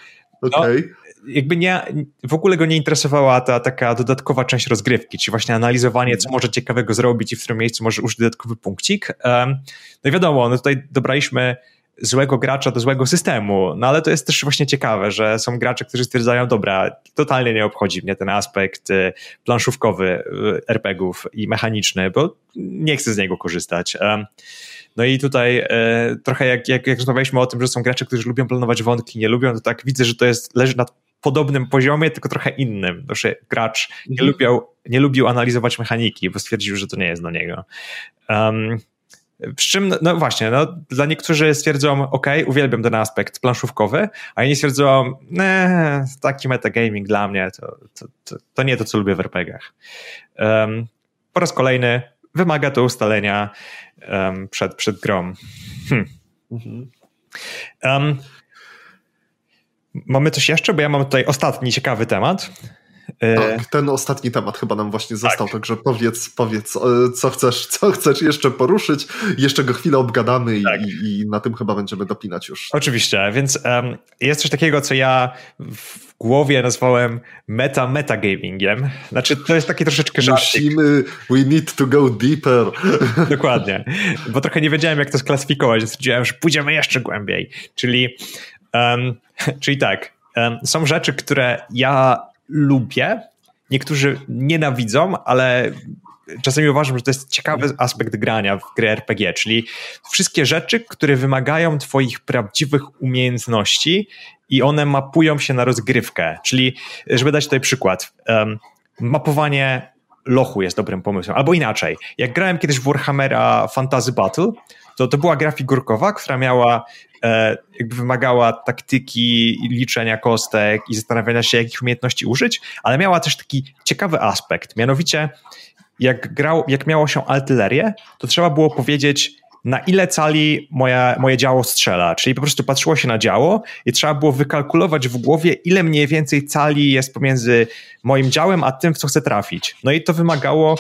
okay. no, jakby nie, w ogóle go nie interesowała ta taka dodatkowa część rozgrywki, czyli właśnie analizowanie, co może ciekawego zrobić i w którym miejscu może użyć dodatkowy punkcik. No i wiadomo, no tutaj dobraliśmy złego gracza do złego systemu. No ale to jest też właśnie ciekawe, że są gracze, którzy stwierdzają, dobra, totalnie nie obchodzi mnie ten aspekt y, planszówkowy y, RPGów i mechaniczny, bo nie chcę z niego korzystać. No i tutaj y, trochę jak, jak, jak rozmawialiśmy o tym, że są gracze, którzy lubią planować wątki, nie lubią, to tak widzę, że to jest, leży na podobnym poziomie, tylko trochę innym. Że gracz nie, mhm. lubiał, nie lubił analizować mechaniki, bo stwierdził, że to nie jest dla niego. Um, przy czym, no właśnie, no, dla niektórzy stwierdzą, ok, uwielbiam ten aspekt planszówkowy, a inni stwierdzą, ne, taki metagaming dla mnie, to, to, to, to, nie to, co lubię w RPGach. Um, po raz kolejny wymaga to ustalenia um, przed, przed grą. Hm. Mhm. Um, mamy coś jeszcze? Bo ja mam tutaj ostatni ciekawy temat. E, tak, ten ostatni temat chyba nam właśnie został, tak. także powiedz, powiedz, e, co chcesz, co chcesz jeszcze poruszyć, jeszcze go chwilę obgadamy tak. i, i, na tym chyba będziemy dopinać już. Oczywiście, więc um, jest coś takiego, co ja w głowie nazwałem meta metagamingiem. Znaczy, to jest taki troszeczkę żarcik. Musimy, we need to go deeper. Dokładnie, bo trochę nie wiedziałem, jak to sklasyfikować, więc stwierdziłem, że pójdziemy jeszcze głębiej, czyli, um, czyli tak, um, są rzeczy, które ja lubię, niektórzy nienawidzą, ale czasami uważam, że to jest ciekawy aspekt grania w grę RPG, czyli wszystkie rzeczy, które wymagają twoich prawdziwych umiejętności i one mapują się na rozgrywkę. Czyli, żeby dać tutaj przykład, um, mapowanie lochu jest dobrym pomysłem. Albo inaczej, jak grałem kiedyś w Warhammera Fantasy Battle, to to była gra figurkowa, która miała jakby wymagała taktyki, liczenia kostek i zastanawiania się, jakich umiejętności użyć, ale miała też taki ciekawy aspekt, mianowicie jak, grał, jak miało się artylerię, to trzeba było powiedzieć, na ile cali moja, moje działo strzela. Czyli po prostu patrzyło się na działo i trzeba było wykalkulować w głowie, ile mniej więcej cali jest pomiędzy moim działem, a tym, w co chcę trafić. No i to wymagało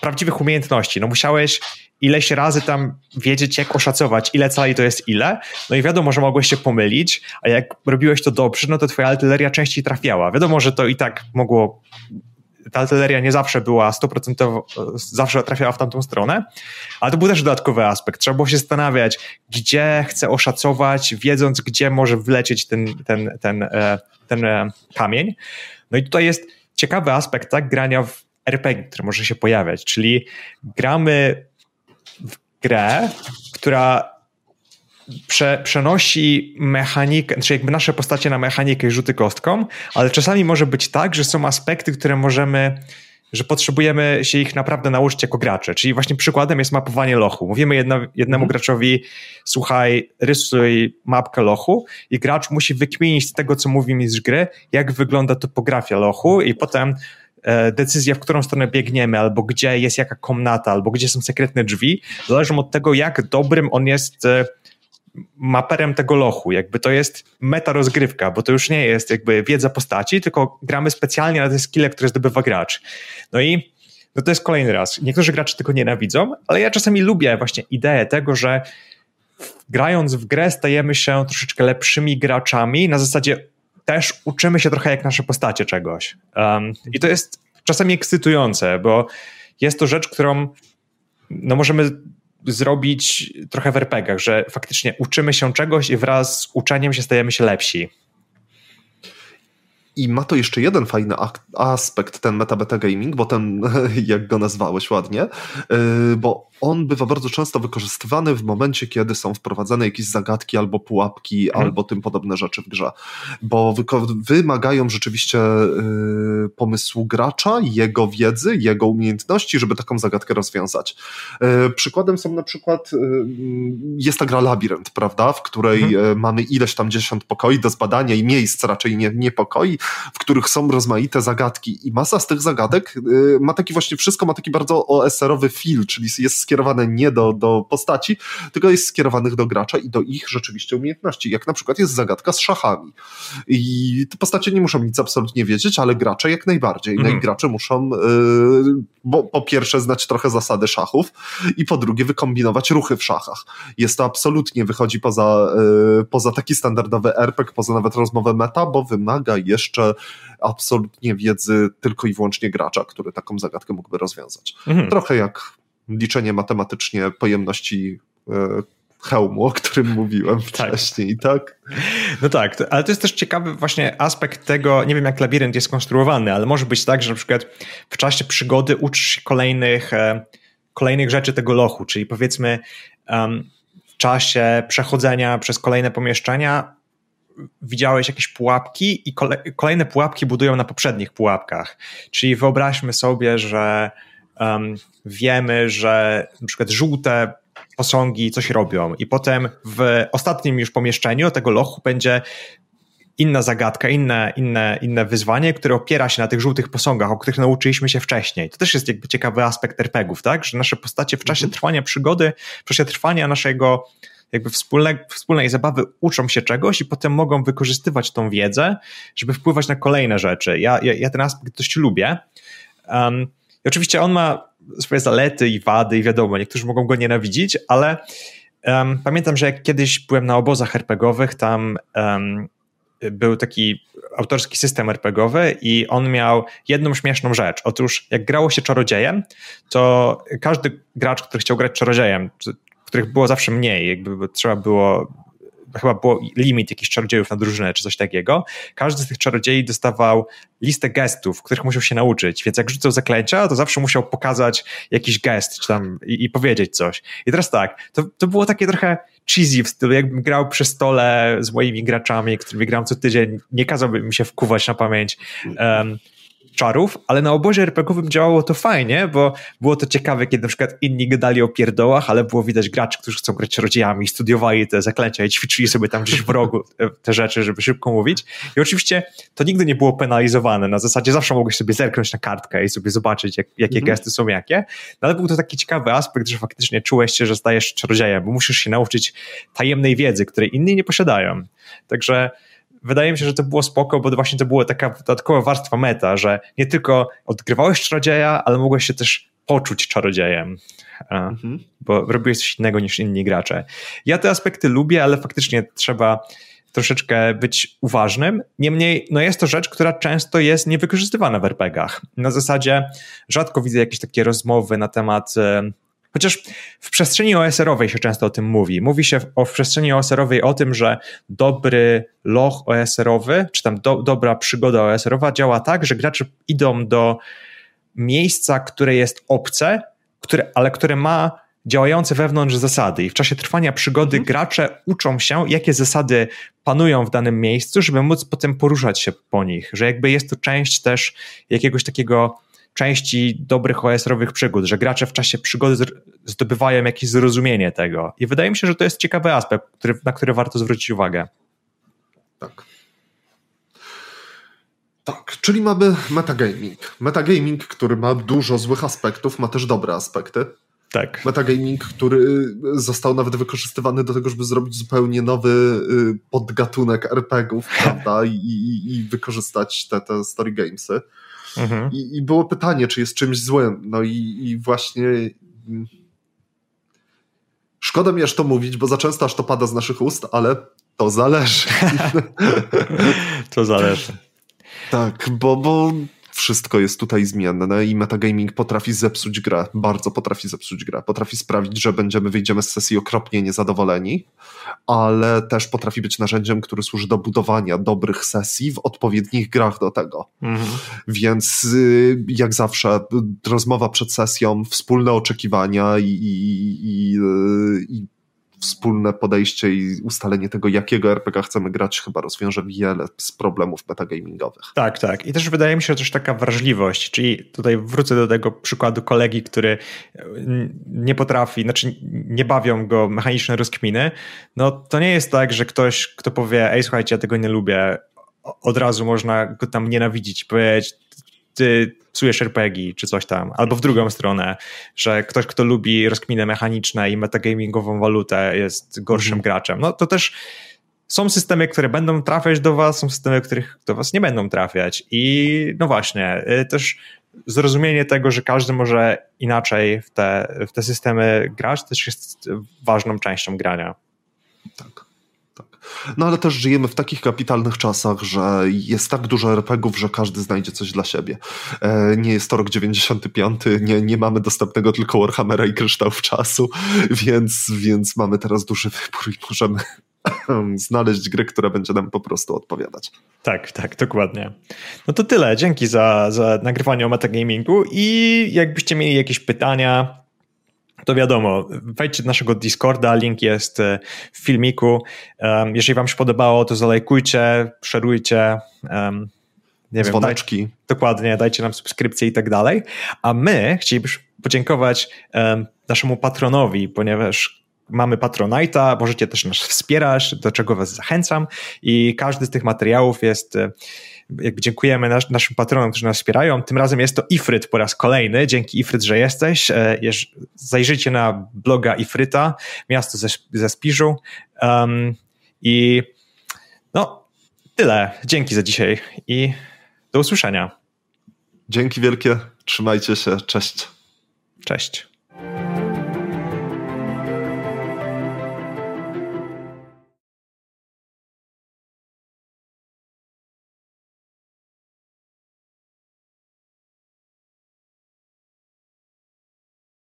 prawdziwych umiejętności. No musiałeś ileś razy tam wiedzieć, jak oszacować, ile cali to jest ile. No i wiadomo, że mogłeś się pomylić, a jak robiłeś to dobrze, no to twoja artyleria częściej trafiała. Wiadomo, że to i tak mogło ta artyleria nie zawsze była 100% zawsze trafiała w tamtą stronę, ale to był też dodatkowy aspekt. Trzeba było się zastanawiać, gdzie chcę oszacować, wiedząc, gdzie może wlecieć ten, ten, ten, e, ten e, kamień. No i tutaj jest ciekawy aspekt tak, grania w RPG, który może się pojawiać, czyli gramy grę, która prze, przenosi mechanikę, znaczy jakby nasze postacie na mechanikę rzuty kostką, ale czasami może być tak, że są aspekty, które możemy że potrzebujemy się ich naprawdę nauczyć jako gracze. Czyli właśnie przykładem jest mapowanie lochu. Mówimy jedno, jednemu mhm. graczowi, słuchaj, rysuj mapkę lochu i gracz musi wykminić z tego, co mówi mistrz gry, jak wygląda topografia lochu i potem E, decyzja, w którą stronę biegniemy, albo gdzie jest jaka komnata, albo gdzie są sekretne drzwi, zależą od tego, jak dobrym on jest e, maperem tego lochu. Jakby to jest meta rozgrywka, bo to już nie jest jakby wiedza postaci, tylko gramy specjalnie na te skille, które zdobywa gracz. No i no to jest kolejny raz. Niektórzy gracze tego nienawidzą, ale ja czasami lubię właśnie ideę tego, że grając w grę stajemy się troszeczkę lepszymi graczami na zasadzie też uczymy się trochę jak nasze postacie czegoś. Um, I to jest czasami ekscytujące, bo jest to rzecz, którą no możemy zrobić trochę w RPGach, że faktycznie uczymy się czegoś i wraz z uczeniem się stajemy się lepsi. I ma to jeszcze jeden fajny aspekt, ten meta-beta gaming, bo ten, jak go nazwałeś ładnie, y, bo on bywa bardzo często wykorzystywany w momencie, kiedy są wprowadzane jakieś zagadki albo pułapki, mhm. albo tym podobne rzeczy w grze, bo wymagają rzeczywiście y, pomysłu gracza, jego wiedzy, jego umiejętności, żeby taką zagadkę rozwiązać. Y, przykładem są na przykład, y, jest ta gra Labirynt, prawda, w której mhm. Y, mamy ileś tam dziesiąt pokoi do zbadania i miejsc raczej nie, nie pokoi, w których są rozmaite zagadki i masa z tych zagadek y, ma taki właśnie, wszystko ma taki bardzo OSR-owy feel, czyli jest skierowane nie do, do postaci, tylko jest skierowanych do gracza i do ich rzeczywiście umiejętności. Jak na przykład jest zagadka z szachami. I te postacie nie muszą nic absolutnie wiedzieć, ale gracze jak najbardziej. No i mhm. gracze muszą yy, bo, po pierwsze znać trochę zasady szachów i po drugie wykombinować ruchy w szachach. Jest to absolutnie, wychodzi poza, yy, poza taki standardowy RPG, poza nawet rozmowę meta, bo wymaga jeszcze absolutnie wiedzy tylko i wyłącznie gracza, który taką zagadkę mógłby rozwiązać. Mhm. Trochę jak liczenie matematycznie pojemności e, hełmu, o którym mówiłem tak. wcześniej, tak? No tak, ale to jest też ciekawy właśnie aspekt tego, nie wiem jak labirynt jest konstruowany, ale może być tak, że na przykład w czasie przygody uczysz się kolejnych, e, kolejnych rzeczy tego lochu, czyli powiedzmy w czasie przechodzenia przez kolejne pomieszczenia widziałeś jakieś pułapki i kolejne pułapki budują na poprzednich pułapkach. Czyli wyobraźmy sobie, że um, wiemy, że na przykład żółte posągi coś robią i potem w ostatnim już pomieszczeniu tego lochu będzie inna zagadka, inne, inne, inne wyzwanie, które opiera się na tych żółtych posągach, o których nauczyliśmy się wcześniej. To też jest jakby ciekawy aspekt RPGów, tak? Że nasze postacie w czasie mhm. trwania przygody, w czasie trwania naszego jakby wspólne, wspólnej zabawy uczą się czegoś i potem mogą wykorzystywać tą wiedzę, żeby wpływać na kolejne rzeczy. Ja, ja, ja ten aspekt dość lubię. Um, oczywiście on ma swoje zalety i wady i wiadomo, niektórzy mogą go nienawidzić, ale um, pamiętam, że jak kiedyś byłem na obozach RPGowych, tam um, był taki autorski system RPGowy i on miał jedną śmieszną rzecz. Otóż jak grało się czarodziejem, to każdy gracz, który chciał grać czarodziejem, których było zawsze mniej, jakby trzeba było chyba było limit jakichś czarodziejów na drużynę czy coś takiego. Każdy z tych czarodziei dostawał listę gestów, których musiał się nauczyć, więc jak rzucał zaklęcia, to zawsze musiał pokazać jakiś gest czy tam i, i powiedzieć coś. I teraz tak, to, to było takie trochę cheesy w stylu, jakbym grał przy stole z moimi graczami, którymi gram co tydzień, nie kazałbym mi się wkuwać na pamięć um, czarów, ale na obozie RPGowym działało to fajnie, bo było to ciekawe, kiedy na przykład inni gadali o pierdołach, ale było widać graczy, którzy chcą grać czarodziejami, studiowali te zaklęcia i ćwiczyli sobie tam gdzieś w rogu te rzeczy, żeby szybko mówić. I oczywiście to nigdy nie było penalizowane. Na zasadzie zawsze mogłeś sobie zerknąć na kartkę i sobie zobaczyć, jak, jakie mhm. gesty są jakie. No ale był to taki ciekawy aspekt, że faktycznie czułeś się, że stajesz czarodziejem, bo musisz się nauczyć tajemnej wiedzy, której inni nie posiadają. Także wydaje mi się, że to było spoko, bo właśnie to była taka dodatkowa warstwa meta, że nie tylko odgrywałeś czarodzieja, ale mogłeś się też poczuć czarodziejem, mhm. bo robiłeś coś innego niż inni gracze. Ja te aspekty lubię, ale faktycznie trzeba troszeczkę być uważnym. Niemniej, no jest to rzecz, która często jest niewykorzystywana w RPGach. Na zasadzie rzadko widzę jakieś takie rozmowy na temat Chociaż w przestrzeni OSR-owej się często o tym mówi. Mówi się w, o, w przestrzeni OSR-owej o tym, że dobry loch OSR-owy, czy tam do, dobra przygoda OSR-owa działa tak, że gracze idą do miejsca, które jest obce, które, ale które ma działające wewnątrz zasady. I w czasie trwania przygody mhm. gracze uczą się, jakie zasady panują w danym miejscu, żeby móc potem poruszać się po nich. Że jakby jest to część też jakiegoś takiego części dobrych OSR-owych przygód, że gracze w czasie przygody zdobywają jakieś zrozumienie tego. I wydaje mi się, że to jest ciekawy aspekt, który, na który warto zwrócić uwagę. Tak. Tak, czyli mamy metagaming. Metagaming, który ma dużo złych aspektów, ma też dobre aspekty. Tak. Metagaming, który został nawet wykorzystywany do tego, żeby zrobić zupełnie nowy y, podgatunek RPGów, prawda? I, i, i wykorzystać te, te story gamesy. Mhm. I, I, było pytanie, czy jest czymś złym. No i, i właśnie. Mm, szkoda mi aż to mówić, bo za często aż to pada z naszych ust, ale to zależy. to zależy. Tak, bo, bo wszystko jest tutaj zmienne i metagaming potrafi zepsuć grę, bardzo potrafi zepsuć grę. Potrafi sprawić, że będziemy, wyjdziemy z sesji okropnie niezadowoleni, ale też potrafi być narzędziem, które służy do budowania dobrych sesji w odpowiednich grach do tego. Mhm. Więc y, jak zawsze rozmowa przed sesją, wspólne oczekiwania i, i, i, y, i wspólne podejście i ustalenie tego, jakiego RPG chcemy grać, chyba rozwiąże wiele z problemów metagamingowych. Tak, tak. I też wydaje mi się, że też taka wrażliwość, czyli tutaj wrócę do tego przykładu kolegi, który nie potrafi, znaczy nie bawią go mechaniczne rozkminy, no to nie jest tak, że ktoś, kto powie, ej słuchajcie, ja tego nie lubię, od razu można go tam nienawidzić, powiedzieć, ty psujesz RPG czy coś tam, albo w drugą stronę, że ktoś, kto lubi rozkminy mechaniczne i metagamingową walutę jest gorszym mhm. graczem. No to też są systemy, które będą trafiać do was, są systemy, których do was nie będą trafiać i no właśnie, y, też zrozumienie tego, że każdy może inaczej w te, w te systemy grać, też jest ważną częścią grania. Tak. No ale też żyjemy w takich kapitalnych czasach, że jest tak dużo RPGów, że każdy znajdzie coś dla siebie. E, nie jest to rok 95, nie, nie mamy dostępnego tylko Warhammera i kryształów czasu, więc, więc mamy teraz duży wybór i możemy znaleźć grę, która będzie nam po prostu odpowiadać. Tak, tak, dokładnie. No to tyle. Dzięki za, za nagrywanie o metagamingu i jakbyście mieli jakieś pytania, to wiadomo, wejdźcie do naszego Discorda, link jest e, w filmiku. Jeżeli wam się podobało, to zalajkujcie, szerujcie. Nie Dzwoneczki. Wiem, daj, dokładnie, dajcie nam subskrypcję i tak dalej. A my chcielibyśmy podziękować naszemu patronowi, ponieważ mamy Patronite'a, możecie też nas wspierać, do czego was zachęcam i każdy z tych materiałów jest e, jakby dziękujemy nas, naszym patronom, którzy nas wspierają. Tym razem jest to Ifryt po raz kolejny. Dzięki Ifryt, że jesteś. E, zajrzyjcie na bloga Ifryta, miasto ze, ze Spiżu. Um, I no, tyle. Dzięki za dzisiaj i do usłyszenia. Dzięki wielkie. Trzymajcie się. Cześć. Cześć.